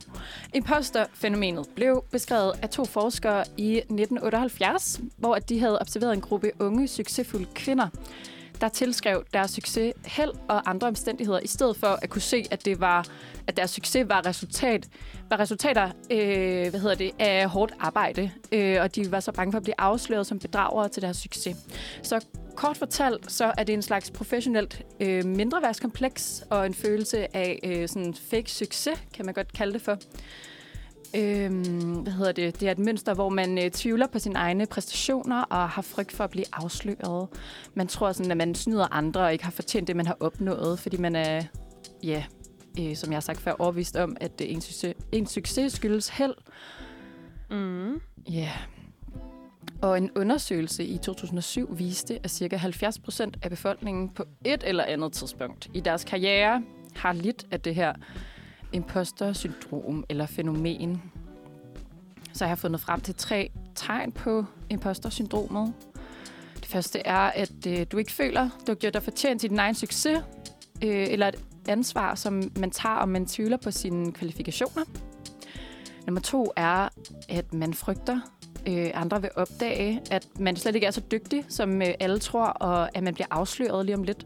imposterfænomenet blev beskrevet af to forskere i 1978, hvor at de havde observeret en gruppe unge, succesfulde kvinder, der tilskrev deres succes held og andre omstændigheder, i stedet for at kunne se, at det var at deres succes var resultat var resultater øh, hvad hedder det, af hårdt arbejde, øh, og de var så bange for at blive afsløret som bedragere til deres succes. Så kort fortalt, så er det en slags professionelt øh, mindreværdskompleks og en følelse af øh, sådan fake succes, kan man godt kalde det for. Øhm, hvad hedder det? Det er et mønster, hvor man øh, tvivler på sine egne præstationer og har frygt for at blive afsløret. Man tror sådan, at man snyder andre og ikke har fortjent det, man har opnået, fordi man er, ja, øh, som jeg har sagt før, overvist om, at øh, en, succes, en succes skyldes held. Mm. Ja. Yeah. Og en undersøgelse i 2007 viste, at ca. 70 procent af befolkningen på et eller andet tidspunkt i deres karriere har lidt af det her imposter-syndrom eller fænomen. så jeg har jeg fundet frem til tre tegn på imposter-syndromet. Det første er, at øh, du ikke føler, du har gjort dig fortjent til din egen succes, øh, eller et ansvar, som man tager, og man tvivler på sine kvalifikationer. Nummer to er, at man frygter, øh, andre vil opdage, at man slet ikke er så dygtig, som øh, alle tror, og at man bliver afsløret lige om lidt.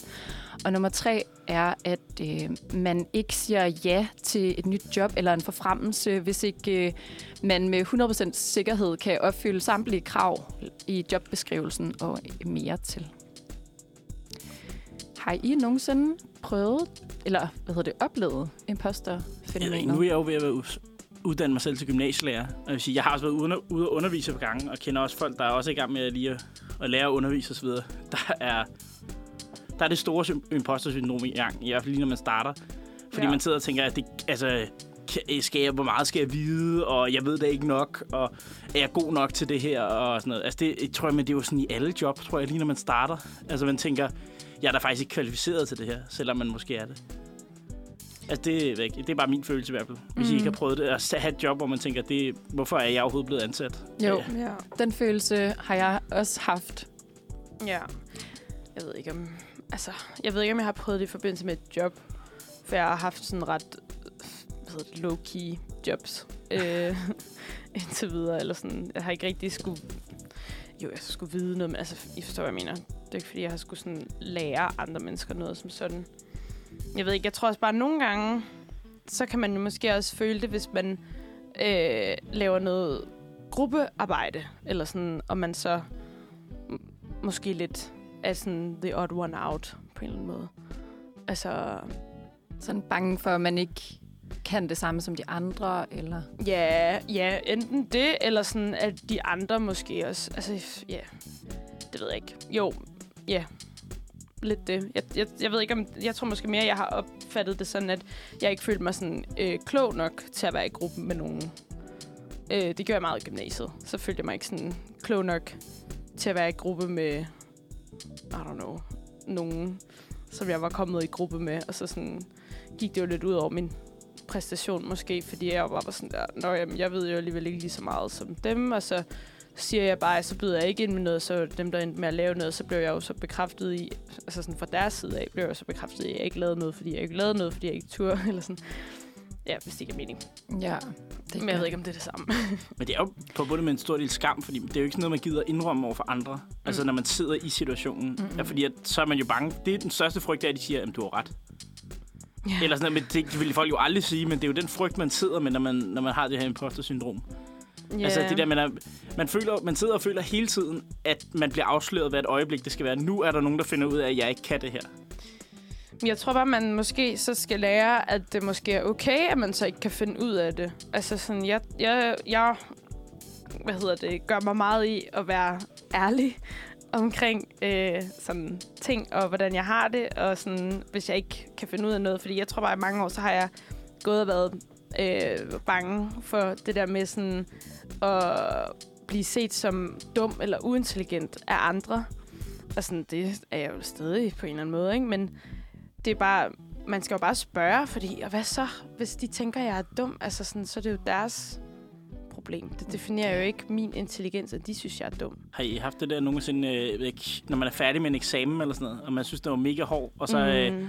Og nummer tre er, at øh, man ikke siger ja til et nyt job eller en forfremmelse, hvis ikke øh, man med 100% sikkerhed kan opfylde samtlige krav i jobbeskrivelsen og mere til. Har I nogensinde prøvet, eller hvad hedder det, oplevet imposterfænomenet? nu er jeg jo ved at være us- uddanne mig selv til gymnasielærer. Og jeg, vil sige, jeg har også været ude, ude at undervise på gange, og kender også folk, der er også i gang med at, lige at, at lære at undervise osv. Der er, der er det store imposter-syndrom i gang, i hvert fald lige når man starter. Fordi ja. man sidder og tænker, at det, altså, kan- skal jeg, hvor meget skal jeg vide, og jeg ved det ikke nok, og er jeg god nok til det her, og sådan noget. Altså det, jeg tror jeg, men det er jo sådan i alle job, tror jeg, lige når man starter. Altså man tænker, jeg er da faktisk ikke kvalificeret til det her, selvom man måske er det. Altså det er, væk. det er bare min følelse i hvert fald. Hvis mm. I ikke har prøvet det, at have et job, hvor man tænker, det, hvorfor er jeg overhovedet blevet ansat? Jo, Ja. Ja. den følelse har jeg også haft. Ja. Jeg ved ikke om... Altså, jeg ved ikke, om jeg har prøvet det i forbindelse med et job. For jeg har haft sådan ret low-key jobs. Øh, [LAUGHS] indtil videre. Eller sådan. Jeg har ikke rigtig skulle... Jo, jeg skulle vide noget, men altså, I forstår, hvad jeg mener. Det er ikke, fordi jeg har skulle sådan lære andre mennesker noget som sådan. Jeg ved ikke, jeg tror også bare, at nogle gange, så kan man måske også føle det, hvis man øh, laver noget gruppearbejde, eller sådan, og man så måske lidt er sådan the odd one out, på en eller anden måde. Altså, Sådan bange for, at man ikke kan det samme som de andre, eller... ja, ja, enten det, eller sådan, at de andre måske også, altså, ja, det ved jeg ikke. Jo, ja, lidt det. Jeg, jeg, jeg ved ikke om, jeg tror måske mere, jeg har opfattet det sådan, at jeg ikke følte mig sådan øh, klog nok til at være i gruppen med nogen. Øh, det gjorde jeg meget i gymnasiet. Så følte jeg mig ikke sådan klog nok til at være i gruppe med, i don't know, nogen, som jeg var kommet i gruppe med. Og så sådan gik det jo lidt ud over min præstation måske, fordi jeg bare var sådan der, Nå, jamen, jeg ved jo alligevel ikke lige så meget som dem, og så siger jeg bare, at så byder jeg ikke ind med noget, så dem, der endte med at lave noget, så blev jeg jo så bekræftet i, altså sådan fra deres side af, blev jeg så bekræftet i, at jeg ikke lavede noget, fordi jeg ikke lavede noget, fordi jeg ikke turde, [LAUGHS] eller sådan. Ja, hvis det ikke er mening. Ja, det Men jeg ved ikke, om det er det samme. [LAUGHS] Men det er jo forbundet med en stor del skam, fordi det er jo ikke sådan noget, man gider indrømme over for andre. Mm. Altså når man sidder i situationen. Mm-hmm. Ja, fordi at, så er man jo bange. Det er den største frygt, det er, at de siger, at du har ret. Ja. Eller sådan noget, men det vil folk jo aldrig sige, men det er jo den frygt, man sidder med, når man, når man har det her imposter-syndrom. Ja. Altså det der, man, er, man, føler, man sidder og føler hele tiden, at man bliver afsløret hver et øjeblik, det skal være. Nu er der nogen, der finder ud af, at jeg ikke kan det her. Jeg tror bare, man måske så skal lære, at det måske er okay, at man så ikke kan finde ud af det. Altså sådan, jeg, jeg, jeg hvad hedder det, gør mig meget i at være ærlig omkring øh, sådan ting, og hvordan jeg har det, og sådan, hvis jeg ikke kan finde ud af noget. Fordi jeg tror bare, at i mange år, så har jeg gået og været øh, bange for det der med sådan at blive set som dum eller uintelligent af andre. Og sådan, det er jeg jo stadig på en eller anden måde, ikke? Men det er bare, man skal jo bare spørge, fordi, og hvad så, hvis de tænker, jeg er dum? Altså sådan, så er det jo deres problem. Det definerer jo ikke min intelligens, at de synes, jeg er dum. Har I haft det der nogensinde, øh, når man er færdig med en eksamen eller sådan noget, og man synes, det var mega hård, og så... Mm. Øh, ved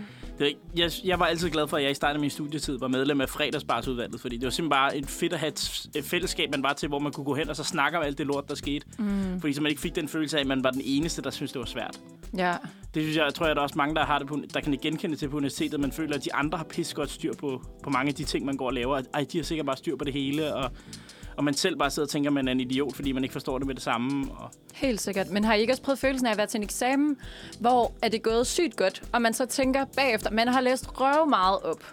jeg, jeg, var altid glad for, at jeg i starten af min studietid var medlem af fredagsbarsudvalget, fordi det var simpelthen bare et fedt at have et, fællesskab, man var til, hvor man kunne gå hen og så snakke om alt det lort, der skete. Mm. Fordi så man ikke fik den følelse af, at man var den eneste, der synes det var svært. Ja, Det synes jeg, jeg tror jeg, der er også mange, der, har det på, der kan genkende til på universitetet. Man føler, at de andre har pisse godt styr på, på mange af de ting, man går og laver. Ej, de har sikkert bare styr på det hele, og, og man selv bare sidder og tænker, at man er en idiot, fordi man ikke forstår det med det samme. Og, helt sikkert. Men har I ikke også prøvet følelsen af at være til en eksamen, hvor er det gået sygt godt, og man så tænker bagefter, man har læst røv meget op,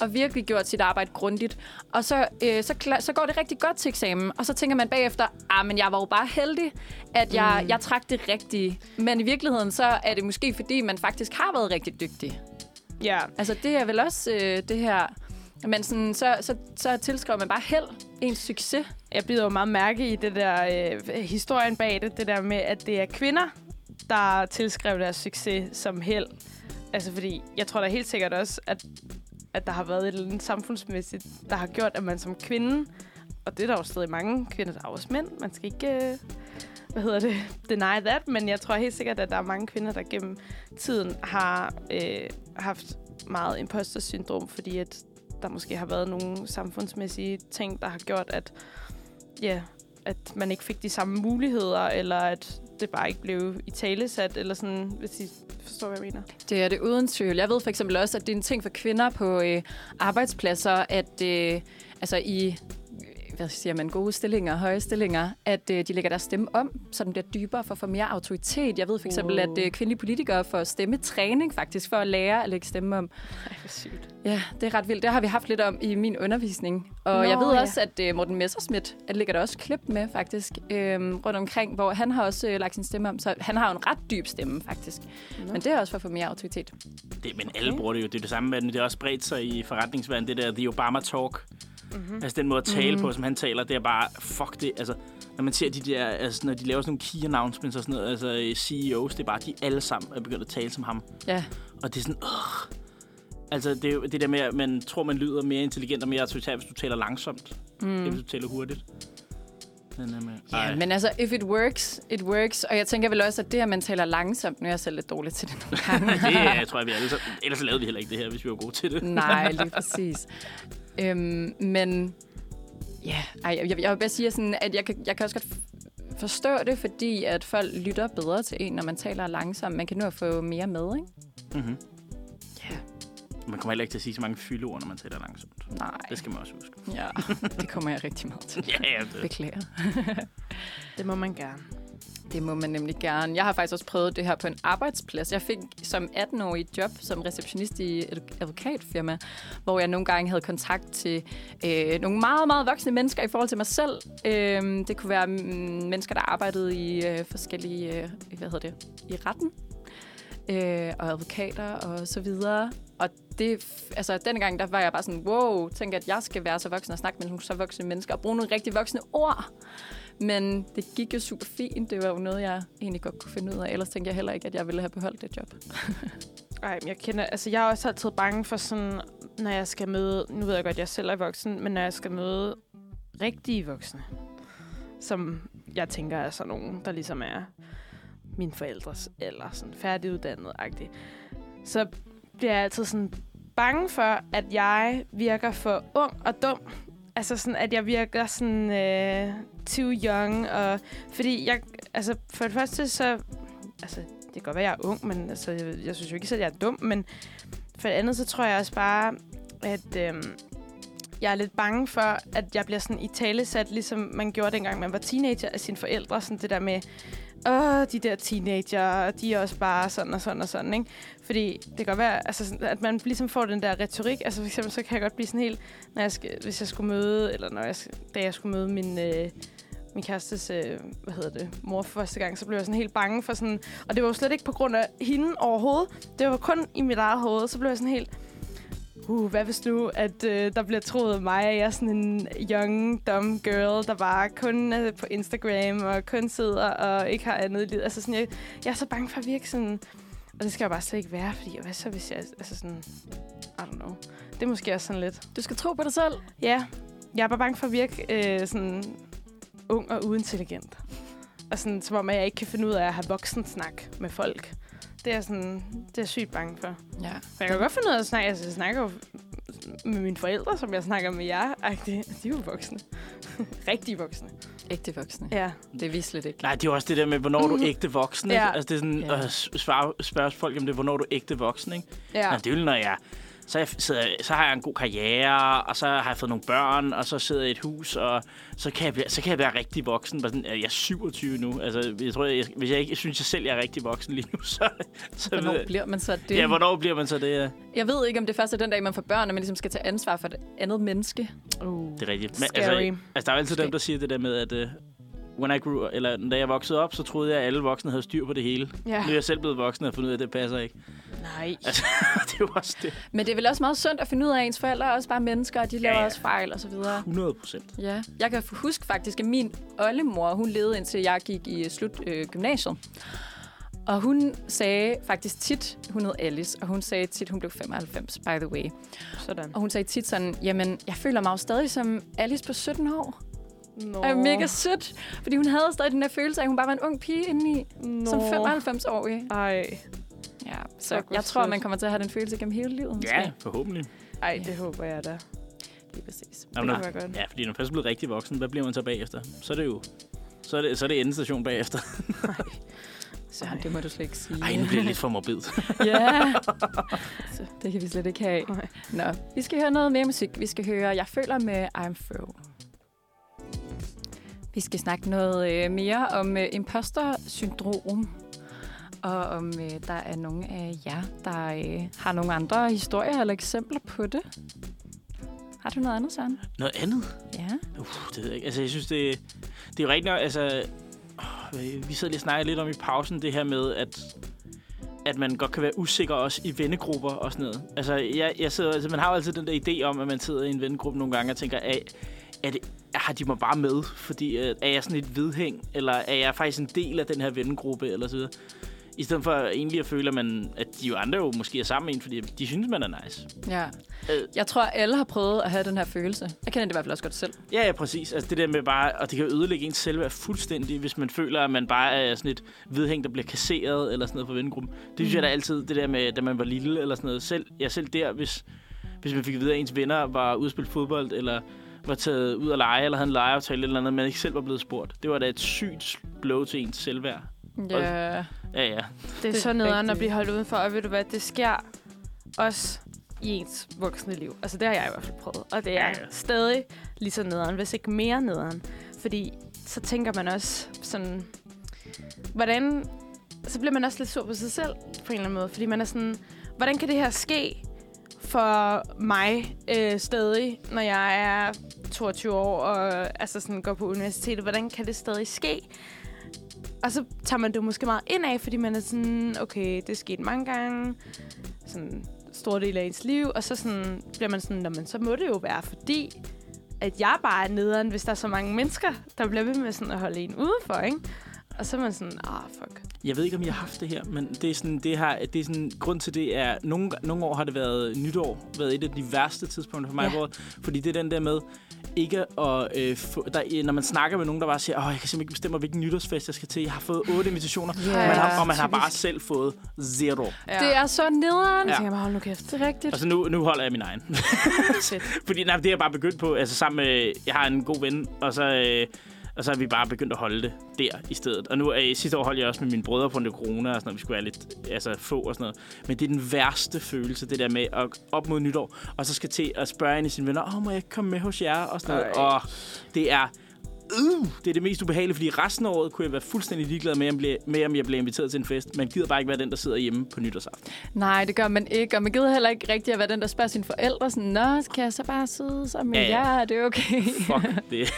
og virkelig gjort sit arbejde grundigt, og så, øh, så, kla- så går det rigtig godt til eksamen, og så tænker man bagefter, ah, men jeg var jo bare heldig, at jeg, mm. jeg trak det rigtige. Men i virkeligheden, så er det måske fordi, man faktisk har været rigtig dygtig. Ja, Altså, det er vel også øh, det her... Men sådan, så, så, så tilskriver man bare held ens succes. jeg bider jo meget mærke i det der øh, historien bag det, det der med, at det er kvinder, der tilskrev deres succes som held. Altså fordi, jeg tror da helt sikkert også, at, at der har været et eller andet samfundsmæssigt, der har gjort, at man som kvinde og det er der jo stadig mange kvinder, der er også mænd. Man skal ikke, øh, hvad hedder det, [LAUGHS] deny that, men jeg tror helt sikkert, at der er mange kvinder, der gennem tiden har øh, haft meget imposter-syndrom, fordi at der måske har været nogle samfundsmæssige ting, der har gjort, at, ja, at man ikke fik de samme muligheder, eller at det bare ikke blev i talesat, eller sådan, hvis I forstår, hvad jeg mener. Det er det uden tvivl. Jeg ved for eksempel også, at det er en ting for kvinder på øh, arbejdspladser, at øh, altså i hvad siger man, gode stillinger, høje stillinger, at øh, de lægger deres stemme om, så den bliver dybere for at få mere autoritet. Jeg ved for eksempel, wow. at øh, kvindelige politikere får stemmetræning faktisk for at lære at lægge stemme om. Ej, hvor sygt. Ja, det er ret vildt. Det har vi haft lidt om i min undervisning. Og Nå, jeg ved ja. også, at uh, Morten Messersmith, at ligger der også klip med faktisk, øhm, rundt omkring, hvor han har også øh, lagt sin stemme om. Så han har jo en ret dyb stemme faktisk. Nå. Men det er også for at få mere autoritet. Det, men alle bruger det jo. Det er det samme, men det er også bredt sig i forretningsverdenen. Det der The Obama Talk. Mm-hmm. Altså den måde at tale mm-hmm. på, som han taler, det er bare, fuck det. Altså, når man ser de der, altså når de laver sådan nogle key announcements og sådan noget, altså CEOs, det er bare, de alle sammen er begyndt at tale som ham. Ja, Og det er sådan, øh. Altså, det er det der med, at man tror, man lyder mere intelligent og mere autoritær, hvis du taler langsomt, mm. end hvis du taler hurtigt. Men, um, ja men altså, if it works, it works. Og jeg tænker vel også, at det, at man taler langsomt, nu er jeg selv lidt dårlig til det nogle [LAUGHS] gange. det er, jeg tror jeg, vi alle, ellers lavede vi heller ikke det her, hvis vi var gode til det. Nej, [LAUGHS] lige præcis. Øhm, men ja, ej, jeg, jeg vil bare sige, sådan, at jeg kan, jeg kan også godt forstå det, fordi at folk lytter bedre til en, når man taler langsomt. Man kan nu få mere med, ikke? Mm-hmm. Ja. Man kommer heller ikke til at sige så mange fyldeord, når man taler langsomt. Nej. Det skal man også huske. Ja, det kommer jeg rigtig meget til. [LAUGHS] Ja, ja, det. Beklager. [LAUGHS] Det må man gerne. Det må man nemlig gerne. Jeg har faktisk også prøvet det her på en arbejdsplads. Jeg fik som 18-årig job som receptionist i et advokatfirma, hvor jeg nogle gange havde kontakt til øh, nogle meget, meget voksne mennesker i forhold til mig selv. Øh, det kunne være mm, mennesker, der arbejdede i øh, forskellige, øh, hvad hedder det, i retten. Øh, og advokater og så videre. Og det, altså, dengang gang, der var jeg bare sådan, wow, tænker, at jeg skal være så voksen og snakke med nogle så voksne mennesker og bruge nogle rigtig voksne ord. Men det gik jo super fint. Det var jo noget, jeg egentlig godt kunne finde ud af. Ellers tænkte jeg heller ikke, at jeg ville have beholdt det job. [LAUGHS] Ej, men jeg kender, altså jeg er også altid bange for sådan, når jeg skal møde, nu ved jeg godt, at jeg selv er voksen, men når jeg skal møde rigtige voksne, som jeg tænker er sådan nogen, der ligesom er mine forældres eller sådan færdiguddannet-agtigt, så bliver jeg altid sådan bange for, at jeg virker for ung og dum. Altså sådan, at jeg virker sådan øh, too young. Og, fordi jeg, altså for det første så, altså det kan godt være, at jeg er ung, men altså, jeg, jeg synes jo ikke, at jeg er dum. Men for det andet, så tror jeg også bare, at øh, jeg er lidt bange for, at jeg bliver sådan i talesat, ligesom man gjorde dengang, man var teenager af sine forældre. Sådan det der med, åh, de der teenager, de er også bare sådan og sådan og sådan, ikke? Fordi det kan godt være, altså, at man ligesom får den der retorik. Altså for eksempel, så kan jeg godt blive sådan helt, når jeg skal, hvis jeg skulle møde, eller når jeg, da jeg skulle møde min, øh, min kærestes, øh, hvad hedder det, mor for første gang, så blev jeg sådan helt bange for sådan, og det var jo slet ikke på grund af hende overhovedet. Det var kun i mit eget hoved, så blev jeg sådan helt, uh, hvad hvis nu, at øh, der bliver troet af mig, at jeg er sådan en young, dumb girl, der bare kun er på Instagram og kun sidder og ikke har andet i livet. Altså sådan, jeg, jeg er så bange for at virke sådan, og det skal jeg bare slet ikke være, fordi hvad så hvis jeg, altså sådan, I don't know. Det er måske også sådan lidt. Du skal tro på dig selv. Ja, jeg er bare bange for at virke øh, sådan ung og uintelligent. Og sådan, som om, jeg ikke kan finde ud af at have voksensnak med folk. Det er, sådan, det er sygt bange for. Ja. For jeg kan godt finde ud af at snakke. Altså, jeg snakker jo med mine forældre, som jeg snakker med jer. Ej, de, de er jo voksne. [LAUGHS] Rigtig voksne. Ægte voksne. Ja. Det er vi slet ikke. Nej, det er jo også det der med, hvornår er du ægte voksen. Ikke? Ja. Altså, det er sådan, Ja. at spørge, spørge folk om det, hvornår er du ægte voksen. Ikke? Ja. Ja. det er jo, når jeg... Så, jeg, sidder, så har jeg en god karriere, og så har jeg fået nogle børn, og så sidder jeg i et hus, og så kan jeg, så kan jeg være rigtig voksen. Bare sådan, jeg er 27 nu. Altså, jeg tror, jeg, hvis jeg ikke synes, jeg selv jeg er rigtig voksen lige nu, [LAUGHS] så... så Hvornår ved bliver man så det? Ja, hvornår bliver man så det? Ja. Jeg ved ikke, om det først er den dag, man får børn, og man ligesom skal tage ansvar for et andet menneske. Uh, Det er rigtigt. Men, Scary. altså, altså, der er altid dem, Måske. der siger det der med, at uh, when I grew, eller da jeg voksede op, så troede jeg, at alle voksne havde styr på det hele. ja. Nu er jeg selv blevet voksen og fundet ud af, at det passer ikke. Nej. [LAUGHS] Altså, det er jo også det. Men det er vel også meget sundt at finde ud af, at ens forældre er også bare mennesker, og de laver Ja, ja. også fejl og så videre. 100 procent. Ja, jeg kan huske faktisk, at min oldemor, hun levede indtil jeg gik i slut øh, gymnasiet. Og hun sagde faktisk tit, hun hed Alice, og hun sagde tit, hun blev 95, by the way. Sådan. Og hun sagde tit sådan, jamen, jeg føler mig jo stadig som Alice på 17 år. Nå. er mega sødt. Fordi hun havde stadig den der følelse af, at hun bare var en ung pige indeni. Nå. Som 95-årig. Ej. Ja, så Fuck, jeg tror, man kommer til at have den følelse gennem hele livet. Måske. Ja, forhåbentlig. Ej, det håber jeg da. Lige præcis. Jamen, kunne når- godt. Ja, fordi når man først er blevet rigtig voksen, hvad bliver man så bagefter? Så er det jo så er det, så er det endestation bagefter. [LAUGHS] Så det må du slet ikke sige. Ej, nu bliver det lidt for morbidt. [LAUGHS] Ja. det kan vi slet ikke have. Nej. Nå, vi skal høre noget mere musik. Vi skal høre Jeg føler med I'm Through. Vi skal snakke noget øh, mere om øh, imposter-syndrom. Og om øh, der er nogle af jer, der øh, har nogle andre historier eller eksempler på det. Har du noget andet, Søren? Noget andet? Ja. Uh, det ved jeg ikke. Altså, jeg synes, det, det er jo rigtigt nok, altså... åh, Vi sad lige og snakkede lidt om i pausen, det her med, at at man godt kan være usikker også i vennegrupper og sådan noget. Altså, jeg, jeg sidder, altså, man har jo altid den der idé om, at man sidder i en vennegruppe nogle gange og tænker, er, er det, har de mig bare med? Fordi øh, er jeg sådan et vedhæng, eller er jeg faktisk en del af den her vennegruppe, eller så videre. I stedet for egentlig at føle, at, man, at de jo andre jo måske er sammen med en, fordi de synes, man er nice. ja. Øh. Jeg tror, alle har prøvet at have den her følelse. Jeg kender det i hvert fald også godt selv. Ja, ja, præcis. Altså det der med bare, og det kan ødelægge ens selvværd fuldstændig, hvis man føler, at man bare er sådan et vedhæng, der bliver kasseret eller sådan noget fra vennegruppen. Det synes mm. jeg da altid, det der med, da man var lille eller sådan noget. Selv, ja, selv der, hvis, hvis man fik at vide, at ens venner var ude at spille fodbold, eller var taget ud at lege, eller havde en legeaftale eller andet, man ikke selv var blevet spurgt. Det var da et sygt blow til ens selvværd. Ja. Ja, ja. Det er, Det så nederen at rigtigt. blive holdt udenfor, og ved du hvad, det sker også i ens voksne liv. Altså det har jeg i hvert fald prøvet, og det er ja. ja. stadig lige så nederen, hvis ikke mere nederen. Fordi så tænker man også sådan, hvordan, så bliver man også lidt sur på sig selv på en eller anden måde, fordi man er sådan, hvordan kan det her ske for mig øh, stadig, når jeg er 22 år og altså sådan, går på universitetet? Hvordan kan det stadig ske? Og så tager man det måske meget ind af, fordi man er sådan, okay, det er sket mange gange. Sådan stor del af ens liv. Og så sådan, bliver man sådan, "Nå, men så må det jo være, fordi at jeg bare er nederen, hvis der er så mange mennesker, der bliver ved med sådan at holde en udenfor, ikke? Og så er man sådan, ah, fuck. Jeg ved ikke, om jeg har haft det her, men det er sådan, det har, det er sådan, grund til det er, nogle, nogle år har det været nytår, været et af de værste tidspunkter for mig, Ja. ja. fordi det er den der med, ikke at øh, få, der, når man snakker med nogen, der bare siger, åh, jeg kan simpelthen ikke bestemme, hvilken nytårsfest jeg skal til. Jeg har fået otte invitationer, Ja, og man har, og man har bare selv fået zero. Ja. Det er så nederen. Jeg Ja. tænker bare, hold nu kæft. Det er rigtigt. Altså nu, nu holder jeg min egen. [LAUGHS] Fordi nej, det er jeg bare begyndt på, altså sammen med, jeg har en god ven, og så, øh, og så er vi bare begyndt at holde det der i stedet. Og nu, øh, sidste år holdt jeg også med mine brødre på en corona, og sådan noget, vi skulle være lidt altså, få og sådan noget. Men det er den værste følelse, det der med at op mod nytår, og så skal til at spørge en af sine venner, åh, må jeg komme med hos jer? Og sådan noget. Ej. Og det er, uh, det er det mest ubehagelige, fordi resten af året kunne jeg være fuldstændig ligeglad med, om, jeg- med, om jeg blev inviteret til en fest. Man gider bare ikke være den, der sidder hjemme på nytårsaften. Nej, det gør man ikke. Og man gider heller ikke rigtig at være den, der spørger sine forældre. Sådan, Nå, kan jeg så bare sidde sammen med Ja, ja. jer? Er det okay? Fuck det.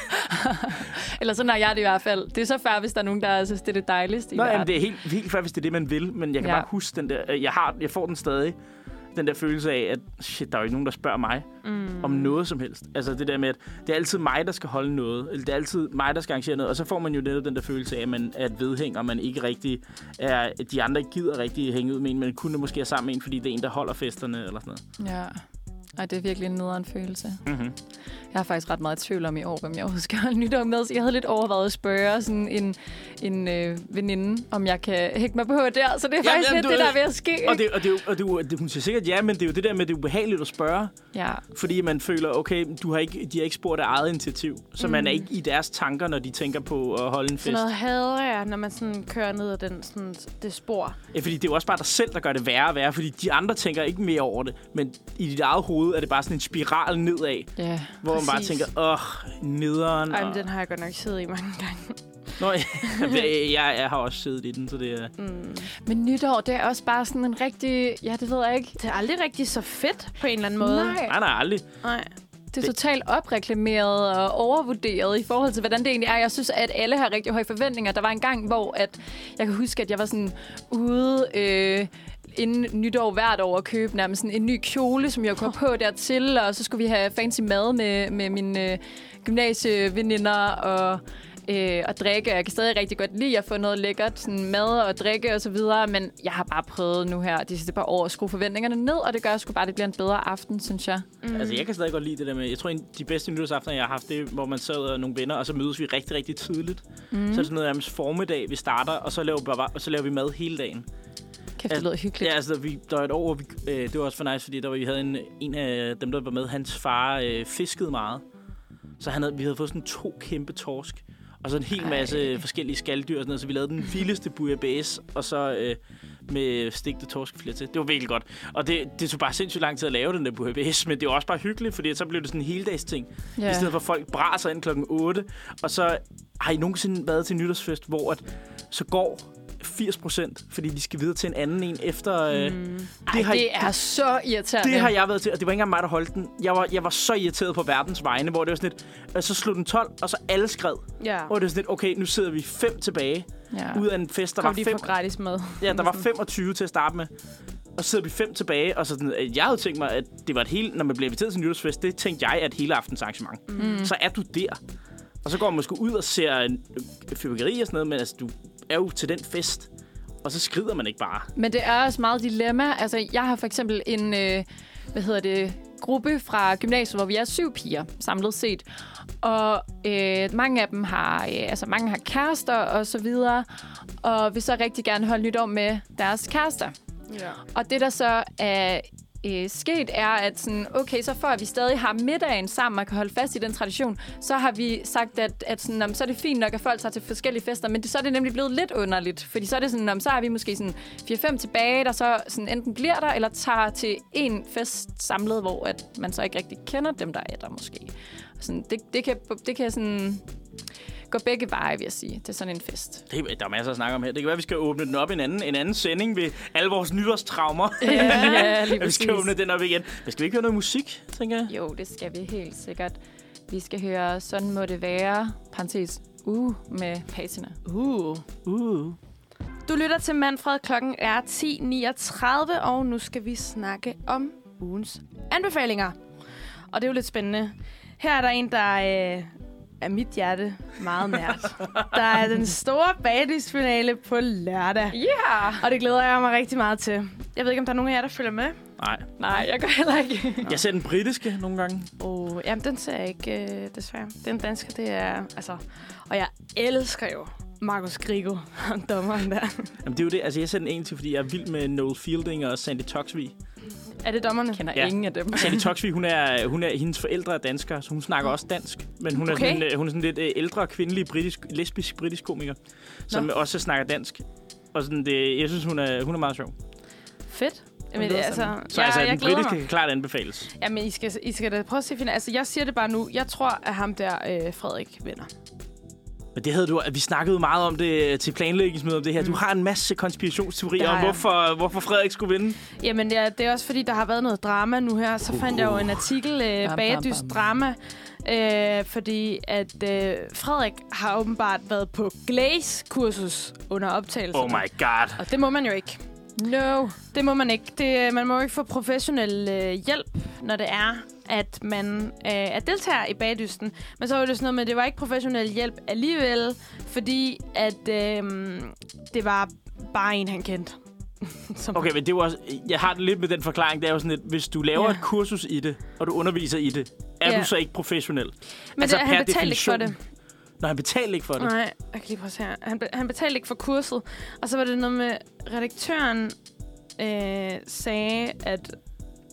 [LAUGHS] Eller sådan har jeg det i hvert fald. Det er så færdigt, hvis der er nogen, der synes, det er det dejligste i Nå, verden. jamen, det er helt, helt fair, hvis det er det, man vil, men jeg kan Ja. ja. bare huske den der, øh, jeg, har, jeg får den stadig, den der følelse af, at shit, der er jo ikke nogen, der spørger mig Mm. om noget som helst. Altså det der med, at det er altid mig, der skal holde noget, eller det er altid mig, der skal arrangere noget, og så får man jo netop den der følelse af, at man er et vedhæng, og man ikke rigtig er, at de andre ikke gider rigtig hænge ud med en, men kun måske er sammen med en, fordi det er en, der holder festerne, eller sådan noget. Ja. Ej, det er virkelig en nederen følelse. Mm-hmm. Jeg er faktisk ret meget tvivl om i år, hvem jeg overhovedet skal holde nytår med. Så jeg havde lidt overvejet at spørge sådan en, en øh, veninde, om jeg kan hægte mig på der. Så det er Ja, faktisk jamen, lidt du- det, der er ved at ske. Og, det, og, det, er og det, jo- det, hun siger sikkert ja, men det er jo det der med, at det er ubehageligt at spørge, Ja. fordi man føler, okay, du har ikke, de har ikke spurgt af eget initiativ, så mm. man er Mm. ikke i deres tanker, når de tænker på at holde en fest. Sådan noget hader jeg, når man sådan kører ned ad den, sådan, det spor. Ja, fordi det er jo også bare dig selv, der gør det værre og værre, fordi de andre tænker ikke mere over det, men i dit eget hoved er det bare sådan en spiral nedad, Ja. hvor man bare Præcis. tænker, åh, nederen. Ej, men og... den har jeg godt nok siddet i mange gange. Nå, jeg, [LAUGHS] jeg, jeg har også siddet i den, så det er... Mm. Men nytår, det er også bare sådan en rigtig... Ja, det ved jeg ikke. Det er aldrig rigtig så fedt på en eller anden måde. Nej. Nej, nej, aldrig. Nej. Det er totalt opreklameret og overvurderet i forhold til, hvordan det egentlig er. Jeg synes, at alle har rigtig høje forventninger. Der var en gang, hvor at, jeg kan huske, at jeg var sådan ude... Øh, inden nytår hvert år at købe nærmest sådan en ny kjole, som jeg kunne have på dertil, og så skulle vi have fancy mad med, med mine øh, gymnasieveninder, og øh, at drikke. Jeg kan stadig rigtig godt lide at få noget lækkert sådan mad og drikke og så videre, men jeg har bare prøvet nu her de sidste par år at skrue forventningerne ned, og det gør sgu bare, at det bliver en bedre aften, synes jeg. Mm. Altså, jeg kan stadig godt lide det der med... Jeg tror, en de bedste nytårsaftener, jeg har haft, det er, hvor man sad og nogle venner, og så mødes vi rigtig, rigtig tidligt. Mm. Så er det sådan noget nærmest formiddag, vi starter, og så laver, vi bare, og så laver vi mad hele dagen. Kæft, det lyder hyggeligt. Ja, altså, vi, der var et år, hvor vi, øh, det var også for nice, fordi der var, vi havde en, en af dem, der var med, hans far øh, fiskede meget. Så han havde, vi havde fået sådan to kæmpe torsk, og så en hel Ej. masse forskellige skalddyr og sådan noget, så vi lavede den vildeste bouillabaisse, og så øh, med stegte torskefler til. Det var virkelig godt. Og det, det tog bare sindssygt lang tid at lave den der bouillabaisse, men det var også bare hyggeligt, fordi så blev det sådan en heldags ting. Ja. I stedet for at folk braser ind klokken 8, og så har I nogensinde været til nytårsfest, hvor at, så går 80 procent, fordi de skal videre til en anden en efter... Øh, Mm. Ej, har- det er så irriterende. det har jeg været til, og det var ikke engang mig, der holdt den. Jeg var, jeg var så irriteret på verdens vegne, hvor det var sådan lidt, øh, så slog den 12, og så alle skred. Ja. Hvor det var sådan lidt, okay, nu sidder vi fem tilbage Ja. ud af en fest, der Kom var de fem, gratis mad. ja, der var 25 til at starte med. Og så sidder vi fem tilbage, og så sådan, øh, jeg havde tænkt mig, at det var et helt, når man bliver inviteret til nytårsfest, det tænkte jeg et hele aftens arrangement. Mm. Så er du der. Og så går man måske ud og ser en øh, fyrværkeri og sådan noget, men altså, du er jo til den fest. Og så skrider man ikke bare. Men det er også meget dilemma. Altså, jeg har for eksempel en, øh, hvad hedder det, gruppe fra gymnasiet, hvor vi er syv piger samlet set. Og øh, mange af dem har, øh, altså mange har kærester og så videre, og vil så rigtig gerne holde nytår med deres kærester. Ja. Og det, der så er øh, sket, er, at sådan, okay, så for at vi stadig har middagen sammen og kan holde fast i den tradition, så har vi sagt, at, at sådan, om, så er det fint nok, at folk tager til forskellige fester, men det, så er det nemlig blevet lidt underligt. Fordi så er det sådan, om, så har vi måske sådan 4-5 tilbage, der så sådan enten bliver der, eller tager til en fest samlet, hvor at man så ikke rigtig kender dem, der er der måske. Og Sådan, det, det, kan, det kan sådan gå begge veje, vil jeg sige. Det er sådan en fest. Det, der er masser at snakke om her. Det kan være, at vi skal åbne den op i en anden, en anden sending ved alle vores nytårstraumer. Ja, [LAUGHS] ja lige vi skal åbne den op igen. Men skal vi ikke høre noget musik, tænker jeg? Jo, det skal vi helt sikkert. Vi skal høre Sådan må det være, parentes, uh, med patina. Uh. Uh. Du lytter til Manfred. Klokken er 10.39, og nu skal vi snakke om ugens anbefalinger. Og det er jo lidt spændende. Her er der en, der øh, er mit hjerte meget nært. der er den store bagdysfinale på lørdag. Ja! Yeah. Og det glæder jeg mig rigtig meget til. Jeg ved ikke, om der er nogen af jer, der følger med. Nej. Nej, jeg gør heller ikke. Jeg ser den britiske nogle gange. Oh, jamen, den ser jeg ikke, øh, desværre. Den danske, det er... Altså, og jeg elsker jo Markus Grigo, [LAUGHS] dommeren der. Jamen, det er jo det. Altså, jeg ser den egentlig, fordi jeg er vild med Noel Fielding og Sandy Toksvig. Er det dommerne? Jeg kender Ja. ingen af dem. Sandy [LAUGHS] Toksvig, hun er, hun er, hendes forældre er danskere, så hun snakker også dansk. Men hun er, Okay. sådan, øh, hun er sådan lidt øh, ældre, kvindelig, britisk, lesbisk, britisk komiker, som Nå. også snakker dansk. Og sådan, det, jeg synes, hun er, hun er meget sjov. Fedt. Jamen, det, altså, Så altså, jeg den glæder britiske mig. kan klart anbefales. Jamen, I skal, I skal da prøve at se finalen. Altså, jeg siger det bare nu. Jeg tror, at ham der, øh, Frederik, vinder. Men det havde du, at vi snakkede meget om det til planlægningsmødet om det her. Du Mm. har en masse konspirationsteorier om, hvorfor, hvorfor Frederik skulle vinde. Jamen, ja, det er også fordi, der har været noget drama nu her. Så fandt jeg jo en artikel, øh, bam, Bagedys bam. drama, øh, fordi at øh, Frederik har åbenbart været på Glaze-kursus under optagelsen. Oh my god. Og det må man jo ikke. No. Det må man ikke. Det, man må ikke få professionel øh, hjælp, når det er, at man øh, er deltager i bagdysten. Men så var det sådan noget med, at det var ikke professionel hjælp alligevel, fordi at øh, det var bare en, han kendte. [LAUGHS] Som Okay, men det var også, jeg har det lidt med den forklaring. Det er jo sådan lidt, hvis du laver Ja. et kursus i det, og du underviser i det, er Ja. du så ikke professionel? Men altså, det, han betalte ikke for det. Når han betalte ikke for det. Nej, jeg kan lige prøve her. Han, be- han betalte ikke for kurset. Og så var det noget med, redaktøren øh, sagde, at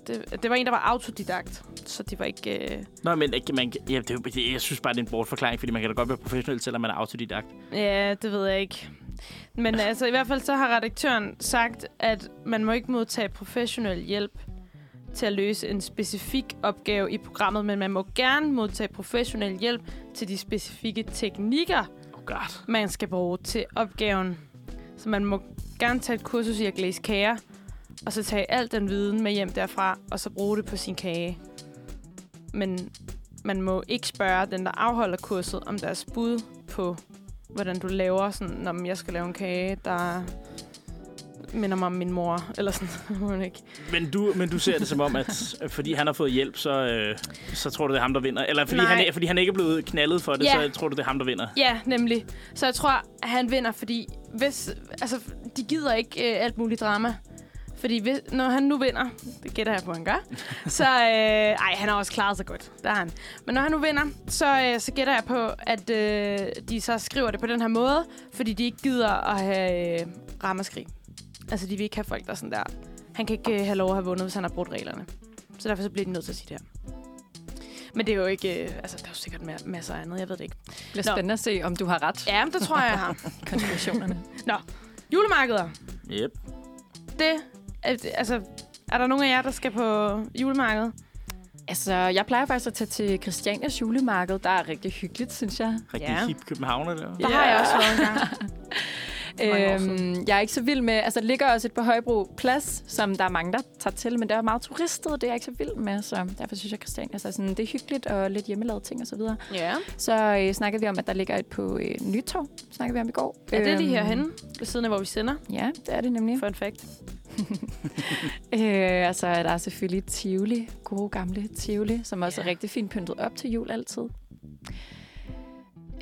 det, det var en, der var autodidakt. Så det var ikke... Øh, Nå, men ikke- man, ja, det, jeg synes bare, det er en bortforklaring, fordi man kan da godt være professionel, selvom man er autodidakt. Ja, det ved jeg ikke. Men [LAUGHS] altså, i hvert fald så har redaktøren sagt, at man må ikke modtage professionel hjælp til at løse en specifik opgave i programmet, men man må gerne modtage professionel hjælp til de specifikke teknikker, Oh god. man skal bruge til opgaven. Så man må gerne tage et kursus i at glæse kager, og så tage al den viden med hjem derfra, og så bruge det på sin kage. Men man må ikke spørge den, der afholder kurset, om deres bud på, hvordan du laver sådan, når jeg skal lave en kage, der minder mig om min mor, [LAUGHS] eller sådan. [LAUGHS] Hun ikke. Men du, men du ser det som om, at fordi han har fået hjælp, så, øh, så tror du, det er ham, der vinder? Eller fordi Nej. han, fordi han ikke er blevet knaldet for det, Ja. så tror du, det er ham, der vinder? Ja, nemlig. Så jeg tror, at han vinder, fordi hvis, altså, de gider ikke øh, alt muligt drama. Fordi hvis, når han nu vinder, det gætter jeg på, han gør, så... Øh, ej, han har også klaret sig godt. Der er han. Men når han nu vinder, så, øh, så gætter jeg på, at øh, de så skriver det på den her måde, fordi de ikke gider at have øh, ramaskrig. Altså, de vil ikke have folk, der er sådan der... Han kan ikke øh, have lov at have vundet, hvis han har brudt reglerne. Så derfor så bliver de nødt til at sige det her. Men det er jo ikke... Øh, altså, der er jo sikkert ma- masser af andet. Jeg ved det ikke. Det bliver Nå. spændende at se, om du har ret. Ja, men det tror jeg, jeg har. [LAUGHS] Konspirationerne. Julemarkeder. Yep. Det, altså, er der nogen af jer, der skal på julemarked? altså, jeg plejer faktisk at tage til Christianias julemarked. Der er rigtig hyggeligt, synes jeg. Rigtig Ja. hip Københavner der. Der har jeg også været en gang. [LAUGHS] [LAUGHS] Øhm, jeg er ikke så vild med... Altså, der ligger også et på Højbro Plads, som der er mange, der tager til, men der er meget turistet, og det er jeg ikke så vild med, så derfor synes jeg, Christianias er sådan, det er hyggeligt og lidt hjemmelavet ting og så videre. Ja. Så øh, snakker vi om, at der ligger et på øh, Nytorv, snakker vi om i går. Er det lige Øhm, herhenne, ved siden af, hvor vi sender? Ja, det er det nemlig. Fun fact. [LAUGHS] Øh, altså, der er selvfølgelig Tivoli, gode gamle Tivoli, som også Ja. er rigtig fint pyntet op til jul altid.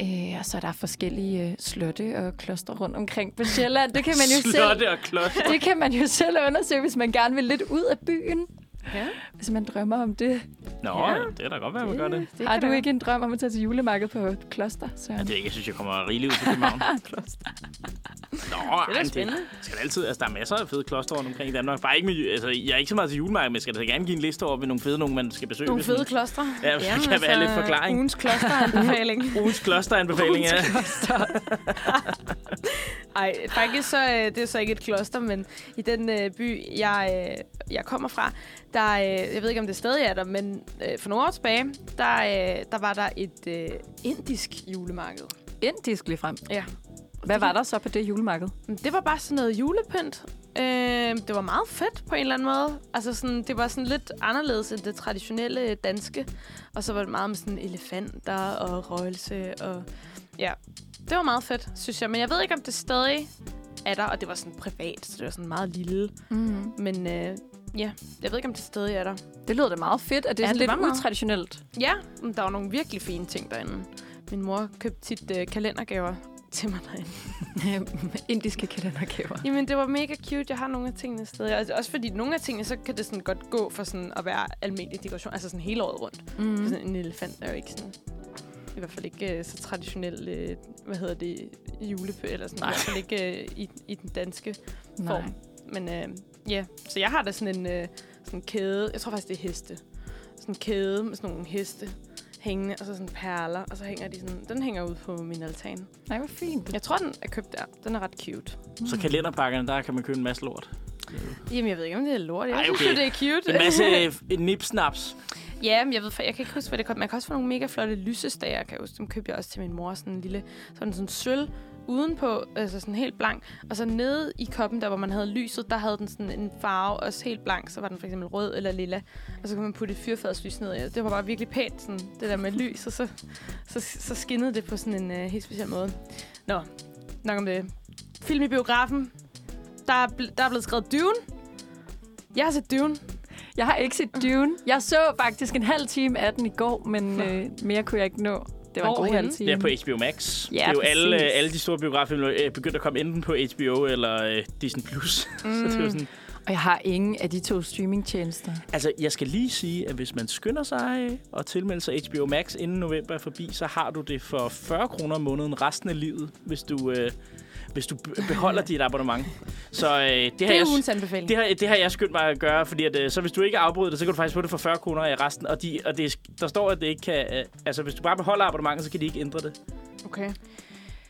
Øh, og så er der forskellige øh, slotte og kloster rundt omkring på Sjælland. Det kan man jo [LAUGHS] selv, Slotte og kloster. det kan man jo selv undersøge, hvis man gerne vil lidt ud af byen. Ja. Hvis man drømmer om det. Nå, Ja. ja. det er da godt være, man gør det. det Har du ikke en drøm om at tage til julemarked på kloster? Så. Ja, det er ikke. Jeg synes, jeg kommer rigeligt ud til København. [LAUGHS] kloster. Nå, Det er spændende. skal da altid, altså, der er masser af fede kloster rundt omkring i Danmark. Bare ikke med, altså, jeg er ikke så meget til julemarked, men jeg skal da gerne give en liste over, med nogle fede nogen, man skal besøge. Nogle fede klostre. Ja, det kan være lidt forklaring. Ugens klosteranbefaling. [LAUGHS] Ugens klosteranbefaling, ja. Ej, faktisk så øh, det er så ikke et kloster, men i den øh, by, jeg, øh, jeg kommer fra, der, øh, jeg ved ikke, om det stadig er der, men øh, for nogle år tilbage, der, øh, der var der et øh, indisk julemarked. Indisk frem. Ja. Hvad var der så på det julemarked? Det var bare sådan noget julepynt. Øh, det var meget fedt på en eller anden måde. Altså sådan, det var sådan lidt anderledes end det traditionelle danske. Og så var det meget med sådan elefanter og røgelse. Og ja, det var meget fedt, synes jeg. Men jeg ved ikke, om det stadig er der. Og det var sådan privat, så det var sådan meget lille. Mm. Men øh, ja, jeg ved ikke, om det stadig er der. Det lyder da meget fedt, at det er Ja, sådan det lidt meget. utraditionelt. Ja, men der var nogle virkelig fine ting derinde. Min mor købte tit øh, kalendergaver til mig derinde. [LAUGHS] Indiske kalendergaver. Jamen, det var mega cute. Jeg har nogle af tingene stadig. Altså, også fordi nogle af tingene, så kan det sådan godt gå for sådan at være almindelig dekoration. Altså sådan hele året rundt. Mm. Mm. Sådan en elefant er jo ikke sådan... I hvert fald ikke øh, så traditionel, øh, hvad hedder det, julepø, eller sådan. Nej. I hvert fald ikke øh, i, i den danske Nej. form. Men øh, ja, så jeg har da sådan en øh, sådan kæde. Jeg tror faktisk, det er heste. Sådan en kæde med sådan nogle heste hængende, og så sådan perler, og så hænger de sådan... Den hænger ud på min altan. Nej, hvor fint. Jeg tror, den er købt der. Den er ret cute. Så kalenderpakkerne, der kan man købe en masse lort. Jamen, jeg ved ikke, om det er lort. Jeg Ej, synes okay. jo, det er cute. En masse [LAUGHS] øh, nipsnaps. Ja, men jeg ved, jeg kan ikke huske, hvad det kom. Man kan også få nogle mega flotte lysestager, kan jeg huske. Dem købte jeg også til min mor. Sådan en lille, sådan sådan sølv udenpå, altså sådan helt blank. Og så nede i koppen, der hvor man havde lyset, der havde den sådan en farve, også helt blank. Så var den for eksempel rød eller lilla. Og så kunne man putte et fyrfadslys ned i. Det var bare virkelig pænt, sådan, det der med lys. Og så, så, så skinnede det på sådan en uh, helt speciel måde. Nå, nok om det. Film i biografen. Der er, der er blevet skrevet Dune. Jeg har set Dune. Jeg har ikke set Dune. Jeg så faktisk en halv time af den i går, men øh, mere kunne jeg ikke nå. Det var en god halv time. Det er på HBO Max. Ja, det er jo alle, præcis. alle de store biograffilm øh, begyndt at komme enten på HBO eller øh, Disney+. Plus. Mm. [LAUGHS] så det er jo sådan, Og jeg har ingen af de to streamingtjenester. Altså, jeg skal lige sige, at hvis man skynder sig og tilmelder sig HBO Max inden november er forbi, så har du det for 40 kroner om måneden resten af livet, hvis du, øh, hvis du be- beholder dit abonnement. Så øh, det, har Det er jeg, anbefaling. det, har, det har jeg skyndt mig at gøre, fordi at, øh, så hvis du ikke afbryder det, så kan du faktisk få det for 40 kroner i resten. Og, de, og det, der står, at det ikke kan... Øh, altså, hvis du bare beholder abonnementet, så kan de ikke ændre det. Okay.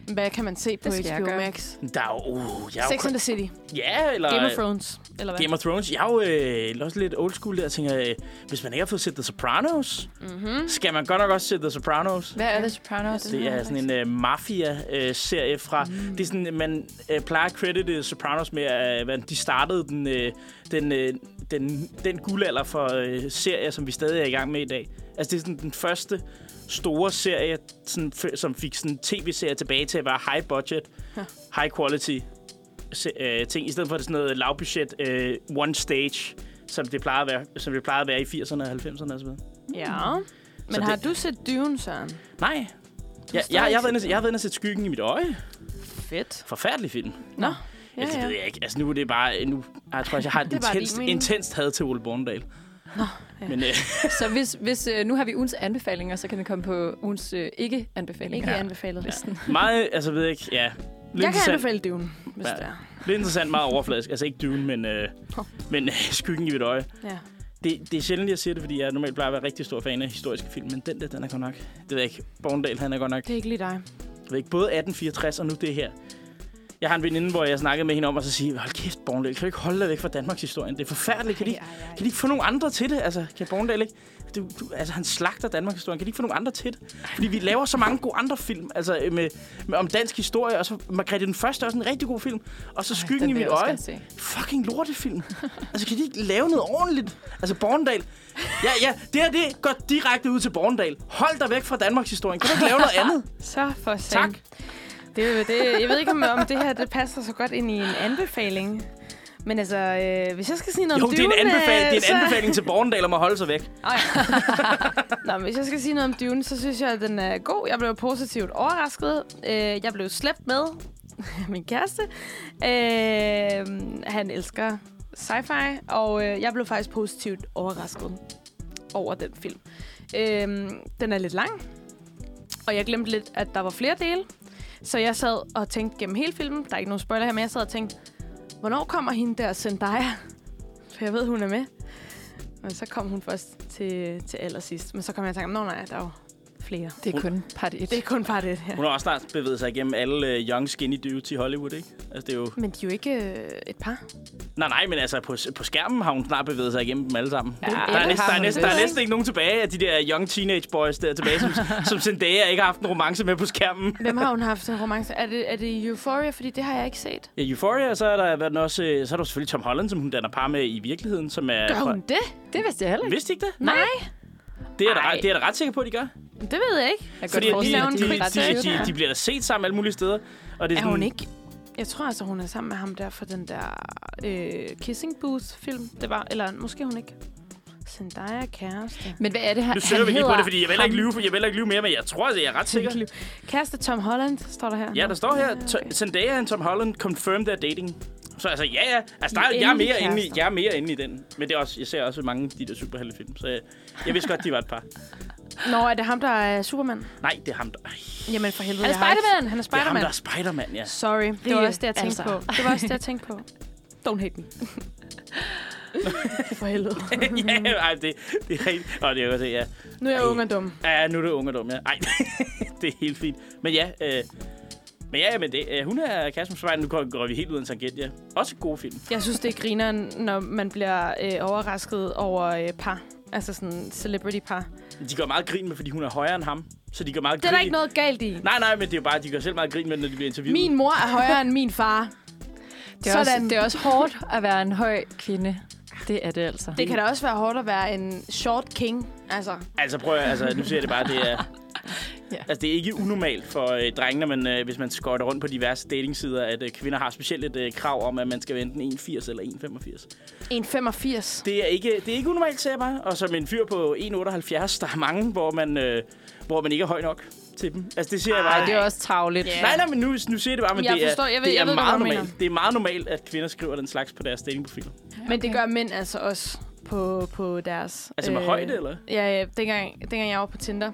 Hvad kan man se på jeg HBO. Max? Der er jo... Uh, jeg er jo Sex and the City. Ja, eller... Game of Thrones. Eller hvad? Game of Thrones. Jeg er jo øh, også lidt old school der, og tænker, øh, hvis man ikke har fået set The Sopranos, Mm-hmm. skal man godt nok også se The Sopranos. Hvad er The Sopranos? Det er sådan en uh, mafia-serie fra... Mm. Det er sådan, man uh, plejer at credite Sopranos med, at uh, de startede den, uh, den, uh, den, den guldalder for uh, serier, som vi stadig er i gang med i dag. Altså, det er sådan den første store serie, sådan, som fik sådan tv-serier tilbage til at være high budget, Ja. high quality. øh, ting, i stedet for det sådan noget lavbudget øh, one stage, som det plejede at være, som det plejede at være i 80'erne og 90'erne og så videre. Ja. Men Så har det- du set Dune, Søren? Nej. Ja, stadig jeg, jeg, har været jeg har været inde og set Skyggen i mit øje. Fedt. Forfærdelig film. Nå. Ja, Ja, det ja. ved jeg ikke. Altså, nu er det bare... Nu, jeg tror, jeg har [LAUGHS] et intenst, intenst had til Ole Bornedal. Nå, ja. Men øh, [LAUGHS] Så hvis, hvis øh, nu har vi ugens anbefalinger, så kan det komme på ugens øh, ikke-anbefalinger. Ikke anbefalet. Listen. meget... Altså, ved jeg ikke... Ja. Lidt Jeg kan anbefale Dune, hvis Ja. det er. lidt interessant, meget overfladisk. Altså ikke Dune, men, øh, men øh, Skyggen i mit øje. Ja. Det, det er sjældent, jeg siger det, fordi jeg normalt plejer at være rigtig stor fan af historiske film, men den der, den er godt nok... Det ved jeg ikke. Bornedal, han er godt nok... Det er ikke lige dig. Jeg ved ikke, både 1864 og nu det her. Jeg har en veninde, hvor jeg snakkede med hende om, og så sige, hold kæft, Bornedal, kan du ikke holde dig væk fra Danmarks historie? Det er forfærdeligt. Kan de, kan de ikke få nogle andre til det? Altså, kan Bornedal ikke? Du, du, altså, han slagter Danmarks historie. Kan de ikke få nogle andre til det? Fordi vi laver så mange gode andre film, altså øh, med, med om dansk historie, og så Margrethe den Første er også en rigtig god film, og så Skyggen i mit øje. Fucking lortefilm. altså, kan de ikke lave noget ordentligt? Altså, Bornedal. Ja, ja, det her, det går direkte ud til Bornedal. Hold dig væk fra Danmarks historie. Kan du ikke lave noget andet? [LAUGHS] Så for Tak. Det, jo det, jeg ved ikke, om, om det her det passer så godt ind i en anbefaling. Men altså, øh, hvis jeg skal sige noget Jo, om det er en, Dune, anbefaling, det er så- en anbefaling til Bornedal om at holde sig væk. Oh, ja. [LAUGHS] Nå, men hvis jeg skal sige noget om Dune, så synes jeg, at den er god. Jeg blev positivt overrasket. Øh, jeg blev slæbt med [LAUGHS] min kæreste. Øh, han elsker sci-fi, og øh, jeg blev faktisk positivt overrasket over den film. Øh, den er lidt lang, og jeg glemte lidt, at der var flere dele. Så jeg sad og tænkte gennem hele filmen, der er ikke nogen spoiler her, men jeg sad og tænkte, hvornår kommer hende der Zendaya? For jeg ved, hun er med. Men så kom hun først til, til allersidst. Men så kom jeg og tænkte, nå nej, der er jo flere. Det er kun part 1. Det er kun bare det her. Hun har også snart bevæget sig igennem alle uh, young skinny dudes i Hollywood, ikke? Altså, det er jo... Men de er jo ikke øh, et par. Nej, nej, men altså, på, på skærmen har hun snart bevæget sig igennem dem alle sammen. Ja, der, er næsten, der, er hun næsten, der er næsten ikke nogen tilbage af de der young teenage boys der tilbage, som, som Zendaya ikke har haft en romance med på skærmen. [LAUGHS] Hvem har hun haft en romance? Er det, er det Euphoria? Fordi det har jeg ikke set. Ja, Euphoria, så er der, været også, øh, så er der selvfølgelig Tom Holland, som hun danner par med i virkeligheden, som er... Gør hun det? Det vidste jeg heller ikke. Vidste ikke det? Nej, Det er, Ej. det er der ret sikker på, at de gør. det ved jeg ikke. Jeg Fordi de, de, de de, de, de bliver da set sammen alle mulige steder. Og det er, Er sådan, hun ikke? Jeg tror altså, hun er sammen med ham der for den der øh, Kissing Booth-film. Det var, eller måske hun ikke. Zendaya kæreste. Men hvad er det her? Nu søger vi lige på det, fordi jeg vil ikke lyve, jeg vil ikke lyve mere, men jeg tror, at jeg er ret sikker. Kæreste Tom Holland, står der her. Ja, der står her, Okay. Zendaya og Tom Holland confirmed their dating. Så altså, ja, ja. Altså, der, De er jeg, er mere inde i, jeg er mere inde i den. Men det er også, jeg ser også mange af de der superheltefilm, så jeg, jeg vidste godt, de var et par. Nå, er det ham, der er Superman? Nej, det er ham, der, ej, Jamen for helvede. Han er jeg har ikke- Spider-Man. Han er det er ham, Spider-Man. der er Spider-Man, ja. Sorry, det var også det, jeg tænkte altså. på. Det var også det, jeg tænkte på. [LAUGHS] Don't hate me. [LAUGHS] for helvede. [LAUGHS] ja, ej, det, det er helt... Åh, det er godt, se, ja. Nu er jeg Ej. ung og dum. Ja, nu er det ung og dum, ja. Ej, det er helt fint. Men ja, øh, men ja, men det, øh, hun er Kasper Svejn. Nu går, går vi helt ud af en tangent, ja. Også en god film. Jeg synes, det er grineren, når man bliver øh, overrasket over øh, par. Altså sådan celebrity-par. De går meget grin med, fordi hun er højere end ham. Så de går meget Det er grin. der ikke noget galt i. Nej, nej, men det er jo bare, de gør selv meget grin med, når de bliver interviewet. Min mor er højere end min far. Det er, også, Sådan. det er også hårdt at være en høj kvinde. Det er det altså. Det kan da også være hårdt at være en short king. Altså, Altså prøv at, altså, nu siger jeg det bare, det er... [LAUGHS] Ja. Altså, det er ikke unormalt for øh, drengene, men øh, hvis man skøjter rundt på diverse datingsider, at øh, kvinder har specielt et øh, krav om, at man skal være enten 1,80 eller 1,85. 1,85. Det er ikke, det er ikke unormalt, ser jeg bare. Og som en fyr på 1,78, der er mange, hvor man, øh, hvor man ikke er høj nok til dem. Altså, det siger jeg bare. Ej, det er også travligt. Ja. Nej, nej, men nu, nu siger jeg det bare, men Jeg det er, forstår- jeg ved- det er jeg ved, meget normalt. Det er meget normalt, at kvinder skriver den slags på deres datingprofiler. Men det gør mænd altså også på, på deres... Altså med højde, eller? Ja, ja dengang, dengang jeg var på Tinder,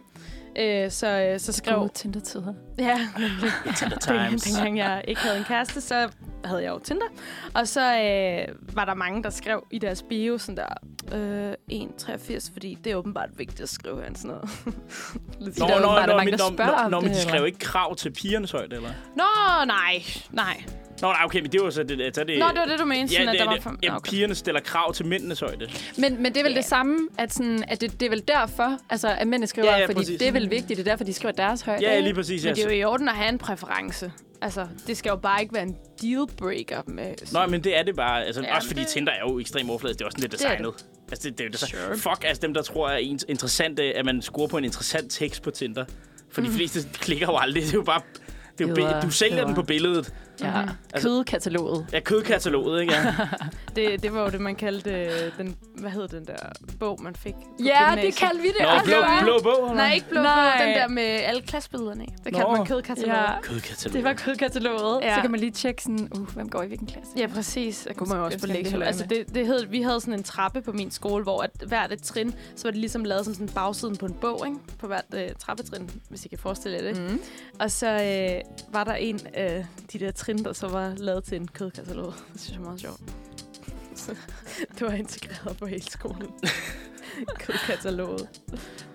øh, så, øh, så skrev... Gode Tinder-tider. Ja. [LAUGHS] Tinder Den, Times. dengang jeg ikke havde en kæreste, så havde jeg jo Tinder. Og så øh, var der mange, der skrev i deres bio sådan der, øh, 1,83, fordi det er åbenbart vigtigt at skrive her sådan noget. [LAUGHS] Lidt Nå, der nå, nå, mange, men, der nå, nå, om nå, men det, de skrev ikke krav til pigernes højde, eller? Nå, nej, nej. Nå, nej, okay, men det var så det. Så det Nå, det var det, du mente, Ja, sådan, at det, der var... det, For... ja, okay. pigerne stiller krav til mændenes højde. Men, men det er vel Ja. det samme, at, sådan, at det, det er vel derfor, altså, at mændene skriver, Ja, ja, fordi præcis. det er vel vigtigt, det er derfor, de skriver deres højde. Ja, lige præcis. Men Ja. det er jo i orden at have en præference. Altså, det skal jo bare ikke være en dealbreaker med... Nå, men det er det bare. Altså, Ja, også fordi det- Tinder er jo ekstremt overfladisk. Det er også lidt Det er det. designet. Altså, det, det, er jo det, Sure. Fuck, altså dem, der tror, er ens interessant, at man scorer på en interessant tekst på Tinder. For Mm. de fleste klikker jo aldrig. Det er jo bare... Det er jo var- du sælger det den var- på billedet. Ja. Altså- Kødkataloget. Ja, kødkataloget, ikke? Ja. [LAUGHS] Det, det var jo det, man kaldte øh, den... Hvad hed den der bog, man fik på Ja, det gymnasiet? kaldte vi det Nå, også. blå, ja. blå bog, eller? Nej, ikke blå Nej. bog. Den der med alle klassebillederne i. Det kaldte Nå. man kødkatalog. Ja. Ja. Kødkatalog. Det var kødkataloget. Ja. Så kan man lige tjekke sådan, uh, hvem går i hvilken klasse. Ja, præcis. Jeg kunne man jo også på holde Altså, det, det hed, vi havde sådan en trappe på min skole, hvor at hvert et trin, så var det ligesom lavet som sådan bagsiden på en bog, ikke? På hvert øh, trappetrin, hvis I kan forestille jer det. Mm. Og så øh, var der en af de der trin, der så var lavet til en kødkatalog. Det synes jeg er meget sjovt. [LAUGHS] Det var integreret på hele skolen. [LAUGHS] Kødkataloget.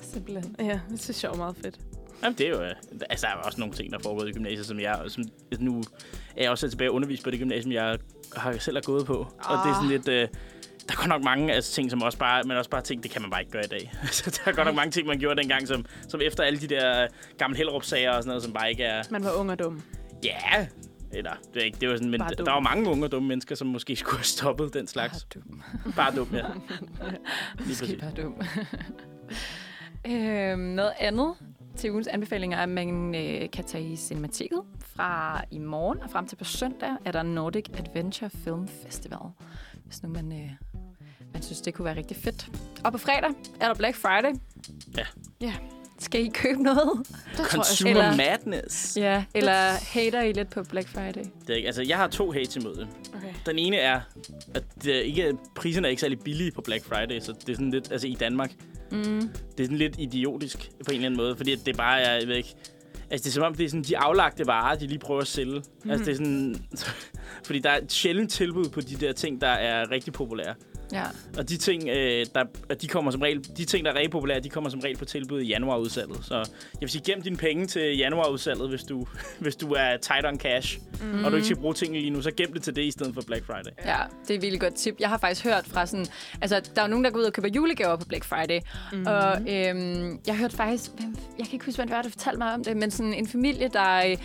Simpelthen. Ja, det synes jeg var meget fedt. Jamen, det er jo... øh, Altså, der er også nogle ting, der foregår i gymnasiet, som jeg... Som, nu er jeg også tilbage og undervist på det gymnasium, jeg har selv er gået på. Og det er sådan lidt... Øh, der er godt nok mange altså, ting, som også bare, men også bare ting, det kan man bare ikke gøre i dag. [LAUGHS] så der er godt nok mange ting, man gjorde dengang, som, som efter alle de der gamle Hellerup-sager og sådan noget, som bare ikke er... Man var ung og dum. Ja, eller det er ikke, det var sådan, men Bare dum. der var mange unge og dumme mennesker, som måske skulle have stoppet den slags. Bare dum. Bare dum, ja. [LAUGHS] Lige præcis. bare dum. øhm, noget andet til ugens anbefalinger er, at man øh, kan tage i Cinemateket fra i morgen og frem til på søndag er der Nordic Adventure Film Festival. Hvis nu man, øh, man synes, det kunne være rigtig fedt. Og på fredag er der Black Friday. Ja. Ja. Skal I købe noget? Det tror jeg Consumer Eller- madness. Ja, eller hater I lidt på Black Friday? Det er ikke, altså, jeg har to hates imod det. Okay. Den ene er, at det er ikke, priserne er ikke særlig billige på Black Friday, så det er sådan lidt, altså i Danmark, Mm. det er sådan lidt idiotisk på en eller anden måde, fordi at det bare er, jeg ved ikke, altså det er som om, det er sådan de aflagte varer, de lige prøver at sælge. Mm-hmm. Altså det er sådan, [LAUGHS] fordi der er et sjældent tilbud på de der ting, der er rigtig populære. Ja. Og de ting, øh, der, de kommer som regel, de ting, der er rigtig populære, de kommer som regel på tilbud i januarudsalget. Så jeg vil sige, gem dine penge til januarudsalget, hvis du, [LAUGHS] hvis du er tight on cash, mm. og du ikke skal bruge tingene lige nu, så gem det til det i stedet for Black Friday. Ja, det er et virkelig godt tip. Jeg har faktisk hørt fra sådan... Altså, der er nogen, der går ud og køber julegaver på Black Friday. Mm-hmm. Og øhm, jeg hørte faktisk... Jeg kan ikke huske, hvem det var, der fortalte mig om det, men sådan en familie, der øh,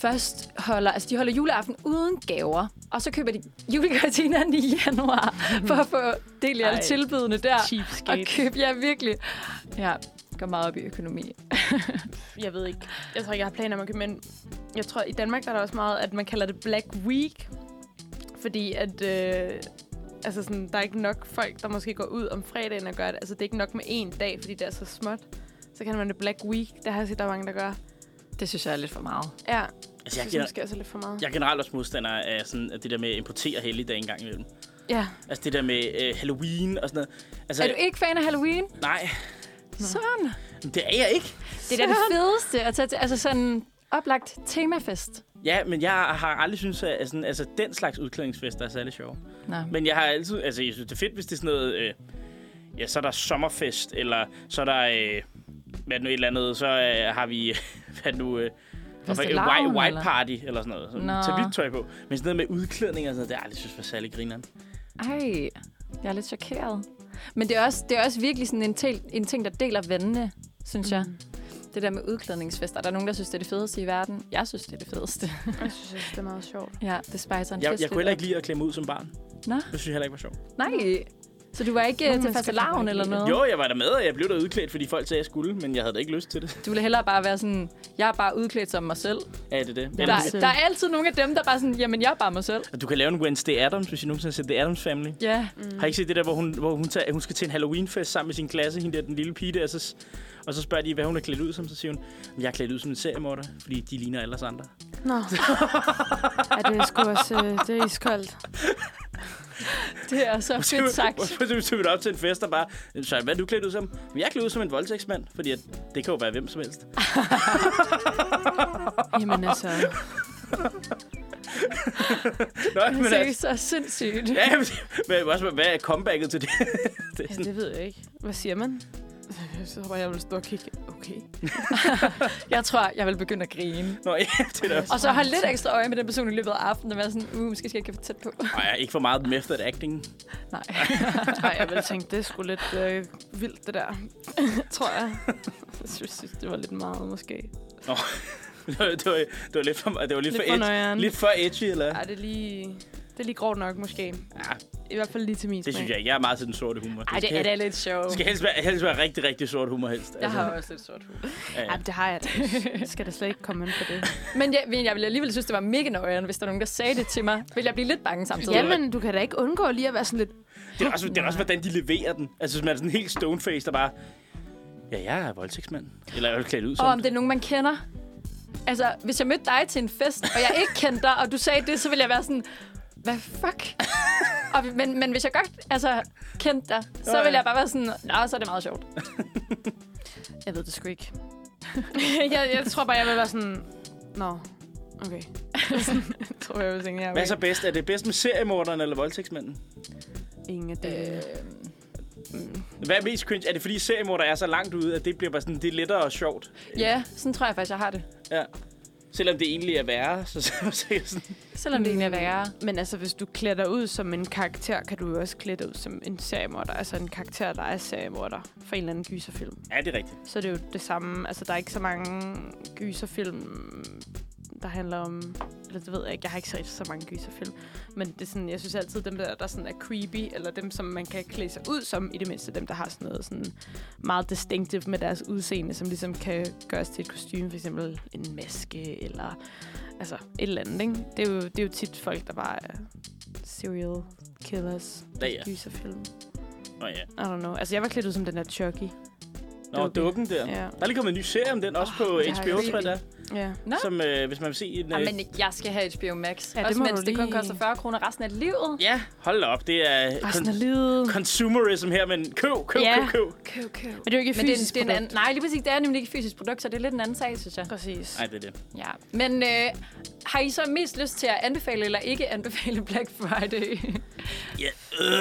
først holder... Altså, de holder juleaften uden gaver. Og så køber de julegaver til hinanden i januar, for at få del i alle Ej. tilbudene der. Og købe, ja, virkelig. Ja, går meget op i økonomi. Jeg ved ikke. Jeg tror ikke, jeg har planer om at købe, men jeg tror, i Danmark der er der også meget, at man kalder det Black Week. Fordi at... Øh, altså sådan, der er ikke nok folk, der måske går ud om fredagen og gør det. Altså, det er ikke nok med én dag, fordi det er så småt. Så kan man det Black Week. Det har jeg set, der er mange, der gør. Det synes jeg er lidt for meget. Ja, Altså, det jeg, synes jeg jeg, måske også er lidt for meget. jeg er generelt også modstander af sådan, at det der med at importere helligdage en gang imellem. Ja. Altså det der med øh, Halloween og sådan noget. Altså, Er du ikke fan af Halloween? Nej, Sådan. det er jeg ikke. Det er da det fedeste at tage til. Altså sådan oplagt temafest. Ja, men jeg har aldrig syntes, at sådan, altså, den slags udklædningsfester er særlig sjov. Nå. Men jeg har altid, altså jeg synes, det er fedt, hvis det er sådan noget, øh, ja, så er der sommerfest, eller så er der, øh, hvad nu et eller andet, så øh, har vi, [LAUGHS] hvad nu, øh, Fastelavn, white, white party, eller sådan noget. Så, Nå. Tag hvidt tøj på. Men sådan noget med udklædning og sådan noget, det har jeg aldrig synes var særlig grineren. Ej, jeg er lidt chokeret. Men det er også, det er også virkelig sådan en, tel, en ting, der deler vandene, synes mm. jeg. Det der med udklædningsfester. Der er nogen, der synes, det er det fedeste i verden. Jeg synes, det er det fedeste. Jeg synes også, det er [LAUGHS] meget sjovt. ja, det spicer en Jeg, jeg kunne heller ikke lide at klemme ud som barn. Nå. Det synes jeg heller ikke var sjovt. Nej. Så du var ikke Nå, til fastelavn bare eller noget? Jo, jeg var der med, og jeg blev der udklædt, fordi folk sagde, at jeg skulle, men jeg havde da ikke lyst til det. Du ville hellere bare være sådan, jeg er bare udklædt som mig selv. Ja, det er det. Eller, Der, der er altid nogle af dem, der bare sådan, jamen jeg er bare mig selv. du kan lave en Wednesday Adams, hvis I nogensinde har set The Adams Family. Ja, Mm. Har I ikke set det der, hvor hun, hvor hun, tager, hun skal til en Halloween-fest sammen med sin klasse, hende der, den lille pige der, og så, og så spørger de, hvad hun er klædt ud som, så siger hun, jeg er klædt ud som en seriemorder, fordi de ligner alle os andre. Nå. ja, det er sgu også... Øh, det er iskoldt. det er så fedt sagt. Hvorfor så vi op til en fest og bare, så hvad er du klædt ud som? "Men Jeg er klædt ud som en voldtægtsmand, fordi at, det kan jo være hvem som helst. [LAUGHS] Jamen altså... Nå, men Det er altså, så sindssygt. ja, men, men også, hvad er comebacket til det? det er Ja, sådan, det ved jeg ikke. Hvad siger man? [LAUGHS] Så tror jeg, jeg vil stå og kigge. Okay. [LAUGHS] Jeg tror, jeg vil begynde at grine. Nå, ja, det er. Og så har lidt ekstra øje med den person i løbet af aftenen, og være sådan, uh, måske skal jeg ikke for tæt på. Ej, ikke for meget method acting. Nej. [LAUGHS] Nej, jeg ville tænke, det er sgu lidt øh, vildt, det der. tror jeg. Jeg synes, det var lidt meget, måske. Nå, det var, det var, det var lidt for, det var lidt, Lidt for, for edgy, for edgy, eller? Ja, det er lige, det er lige grovt nok, måske. Ja, i hvert fald lige til min Det smag. synes jeg. Jeg er meget til den sorte humor. Ej, det er da lidt sjovt. det skal helst være, helst være rigtig, rigtig sort humor helst. Jeg har også lidt sort hud. ja, ja. Ej, det har jeg da. Jeg skal da slet ikke komme ind på det. Men jeg, men jeg ville alligevel synes, det var mega nøjeren, hvis der var nogen, der sagde det til mig. Vil jeg blive lidt bange samtidig? Jamen, du kan da ikke undgå lige at være sådan lidt... Det er, også, det er også, hvordan de leverer den. Altså, hvis man er sådan helt stoneface, der bare... Ja, jeg er voldtægtsmand. Eller jeg er jo klædt ud Og sådan. om det er nogen, man kender. Altså, hvis jeg mødte dig til en fest, og jeg ikke kendte dig, og du sagde det, så ville jeg være sådan, hvad fuck? og, men, men hvis jeg godt altså, kendte dig, så Ja, ja. ville jeg bare være sådan, nå, så er det meget sjovt. [LAUGHS] Jeg ved det sgu ikke. [LAUGHS] jeg, jeg tror bare, jeg vil være sådan... Nå, okay. jeg [LAUGHS] tror, jeg vil tænke, jeg Hvad er så bedst? Er det bedst med seriemorderen eller voldtægtsmanden? Ingen af det. Øh, Hvad er mest cringe? Er det fordi seriemorder er så langt ude, at det bliver bare sådan, det er lettere og sjovt? ja, sådan tror jeg faktisk, jeg har det. Ja. Selvom det egentlig er værre, så, så, så er jeg sådan... Selvom det egentlig er værre. Men altså, hvis du klæder dig ud som en karakter, kan du jo også klæde dig ud som en seriemorder. Altså en karakter, der er seriemorder for en eller anden gyserfilm. Ja, det er rigtigt. Så er det jo det samme. Altså, der er ikke så mange gyserfilm, der handler om... Eller det ved jeg ikke. Jeg har ikke set så mange gyserfilm. Men det er sådan, jeg synes altid, dem der, der sådan er creepy, eller dem, som man kan klæde sig ud som, i det mindste dem, der har sådan noget sådan meget distinctive med deres udseende, som ligesom kan gøres til et kostume, for eksempel en maske, eller altså et eller andet, ikke? Det er jo, det er jo tit folk, der bare er serial killers Ja, ja. gyserfilm. Nå ja. I don't know. Altså, jeg var klædt ud som den der Chucky. Nå, Dukken. der. Ja. Der er lige kommet en ny serie om den, også på det har HBO, tror jeg, der. Ja. Nå. Som, øh, hvis man vil se en... Ja, Øh, men jeg skal have HBO Max. Ja, det også må mens det kun koster 40 kroner resten af livet. ja, hold da op. Det er Resten af livet. consumerism her, men køb, køb, Ja. køb, køb. Køb, køb. Men det er jo ikke et Men det er, fysisk det er en produkt. anden, nej, lige præcis. Det er nemlig ikke et fysisk produkt, så det er lidt en anden sag, synes jeg. Præcis. Nej, det er det. Ja. Men øh, har I så mest lyst til at anbefale eller ikke anbefale Black Friday? [LAUGHS] Ja, øh.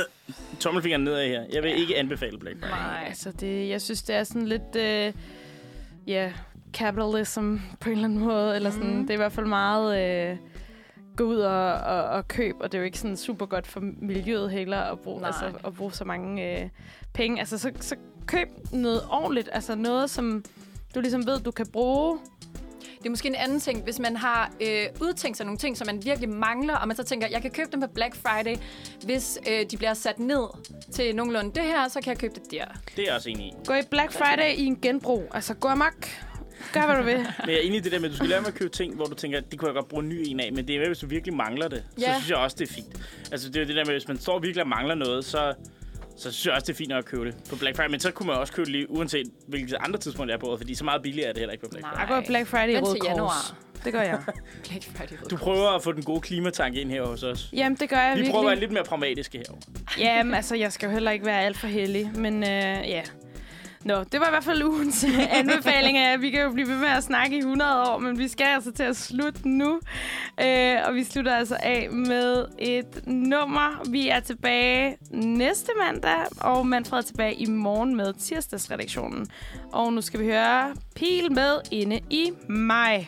Tommelfingeren nedad her. Jeg vil ikke anbefale Black Friday. Nej, altså det, jeg synes, det er sådan lidt, øh, ja, capitalism på en eller anden måde. Eller sådan, Mhm. Det er i hvert fald meget øh, gå ud og, og, og køb, og det er jo ikke sådan super godt for miljøet heller at bruge, Nej. altså, at bruge så mange øh, penge. Altså så, så køb noget ordentligt, altså noget, som du ligesom ved, du kan bruge. Det er måske en anden ting, hvis man har øh, udtænkt sig nogle ting, som man virkelig mangler, og man så tænker, jeg kan købe dem på Black Friday, hvis øh, de bliver sat ned til nogenlunde det her, så kan jeg købe det der. Det er jeg også enig i. Gå i Black Friday i en genbrug. Altså gå amok. Gør, hvad du vil. [LAUGHS] Men jeg er enig i det der med, at du skal lade med at købe ting, hvor du tænker, at det kunne jeg godt bruge en ny en af. Men det er med, hvis du virkelig mangler det, så Ja. synes jeg også, det er fint. Altså det er det der med, hvis man står virkelig og mangler noget, så, så synes jeg også, det er fint at købe det på Black Friday. Men så kunne man også købe det lige, uanset hvilket andre tidspunkt det er på året, fordi så meget billigere er det heller ikke på Black Nej. Friday. Jeg går Black Friday i Røde Kors. januar. Det gør jeg. [LAUGHS] Black Friday. Du prøver at få den gode klimatanke ind her hos os. Jamen, det gør jeg Vi virkelig. prøver at være lidt mere pragmatiske herovre. Jamen, altså, jeg skal jo heller ikke være alt for heldig, men øh, ja. Nå, det var i hvert fald ugens [LAUGHS] anbefaling af, vi kan jo blive ved med at snakke i 100 år, men vi skal altså til at slutte nu. Øh, og vi slutter altså af med et nummer. Vi er tilbage næste mandag, og Manfred er tilbage i morgen med tirsdagsredaktionen. Og nu skal vi høre Pil med inde i maj.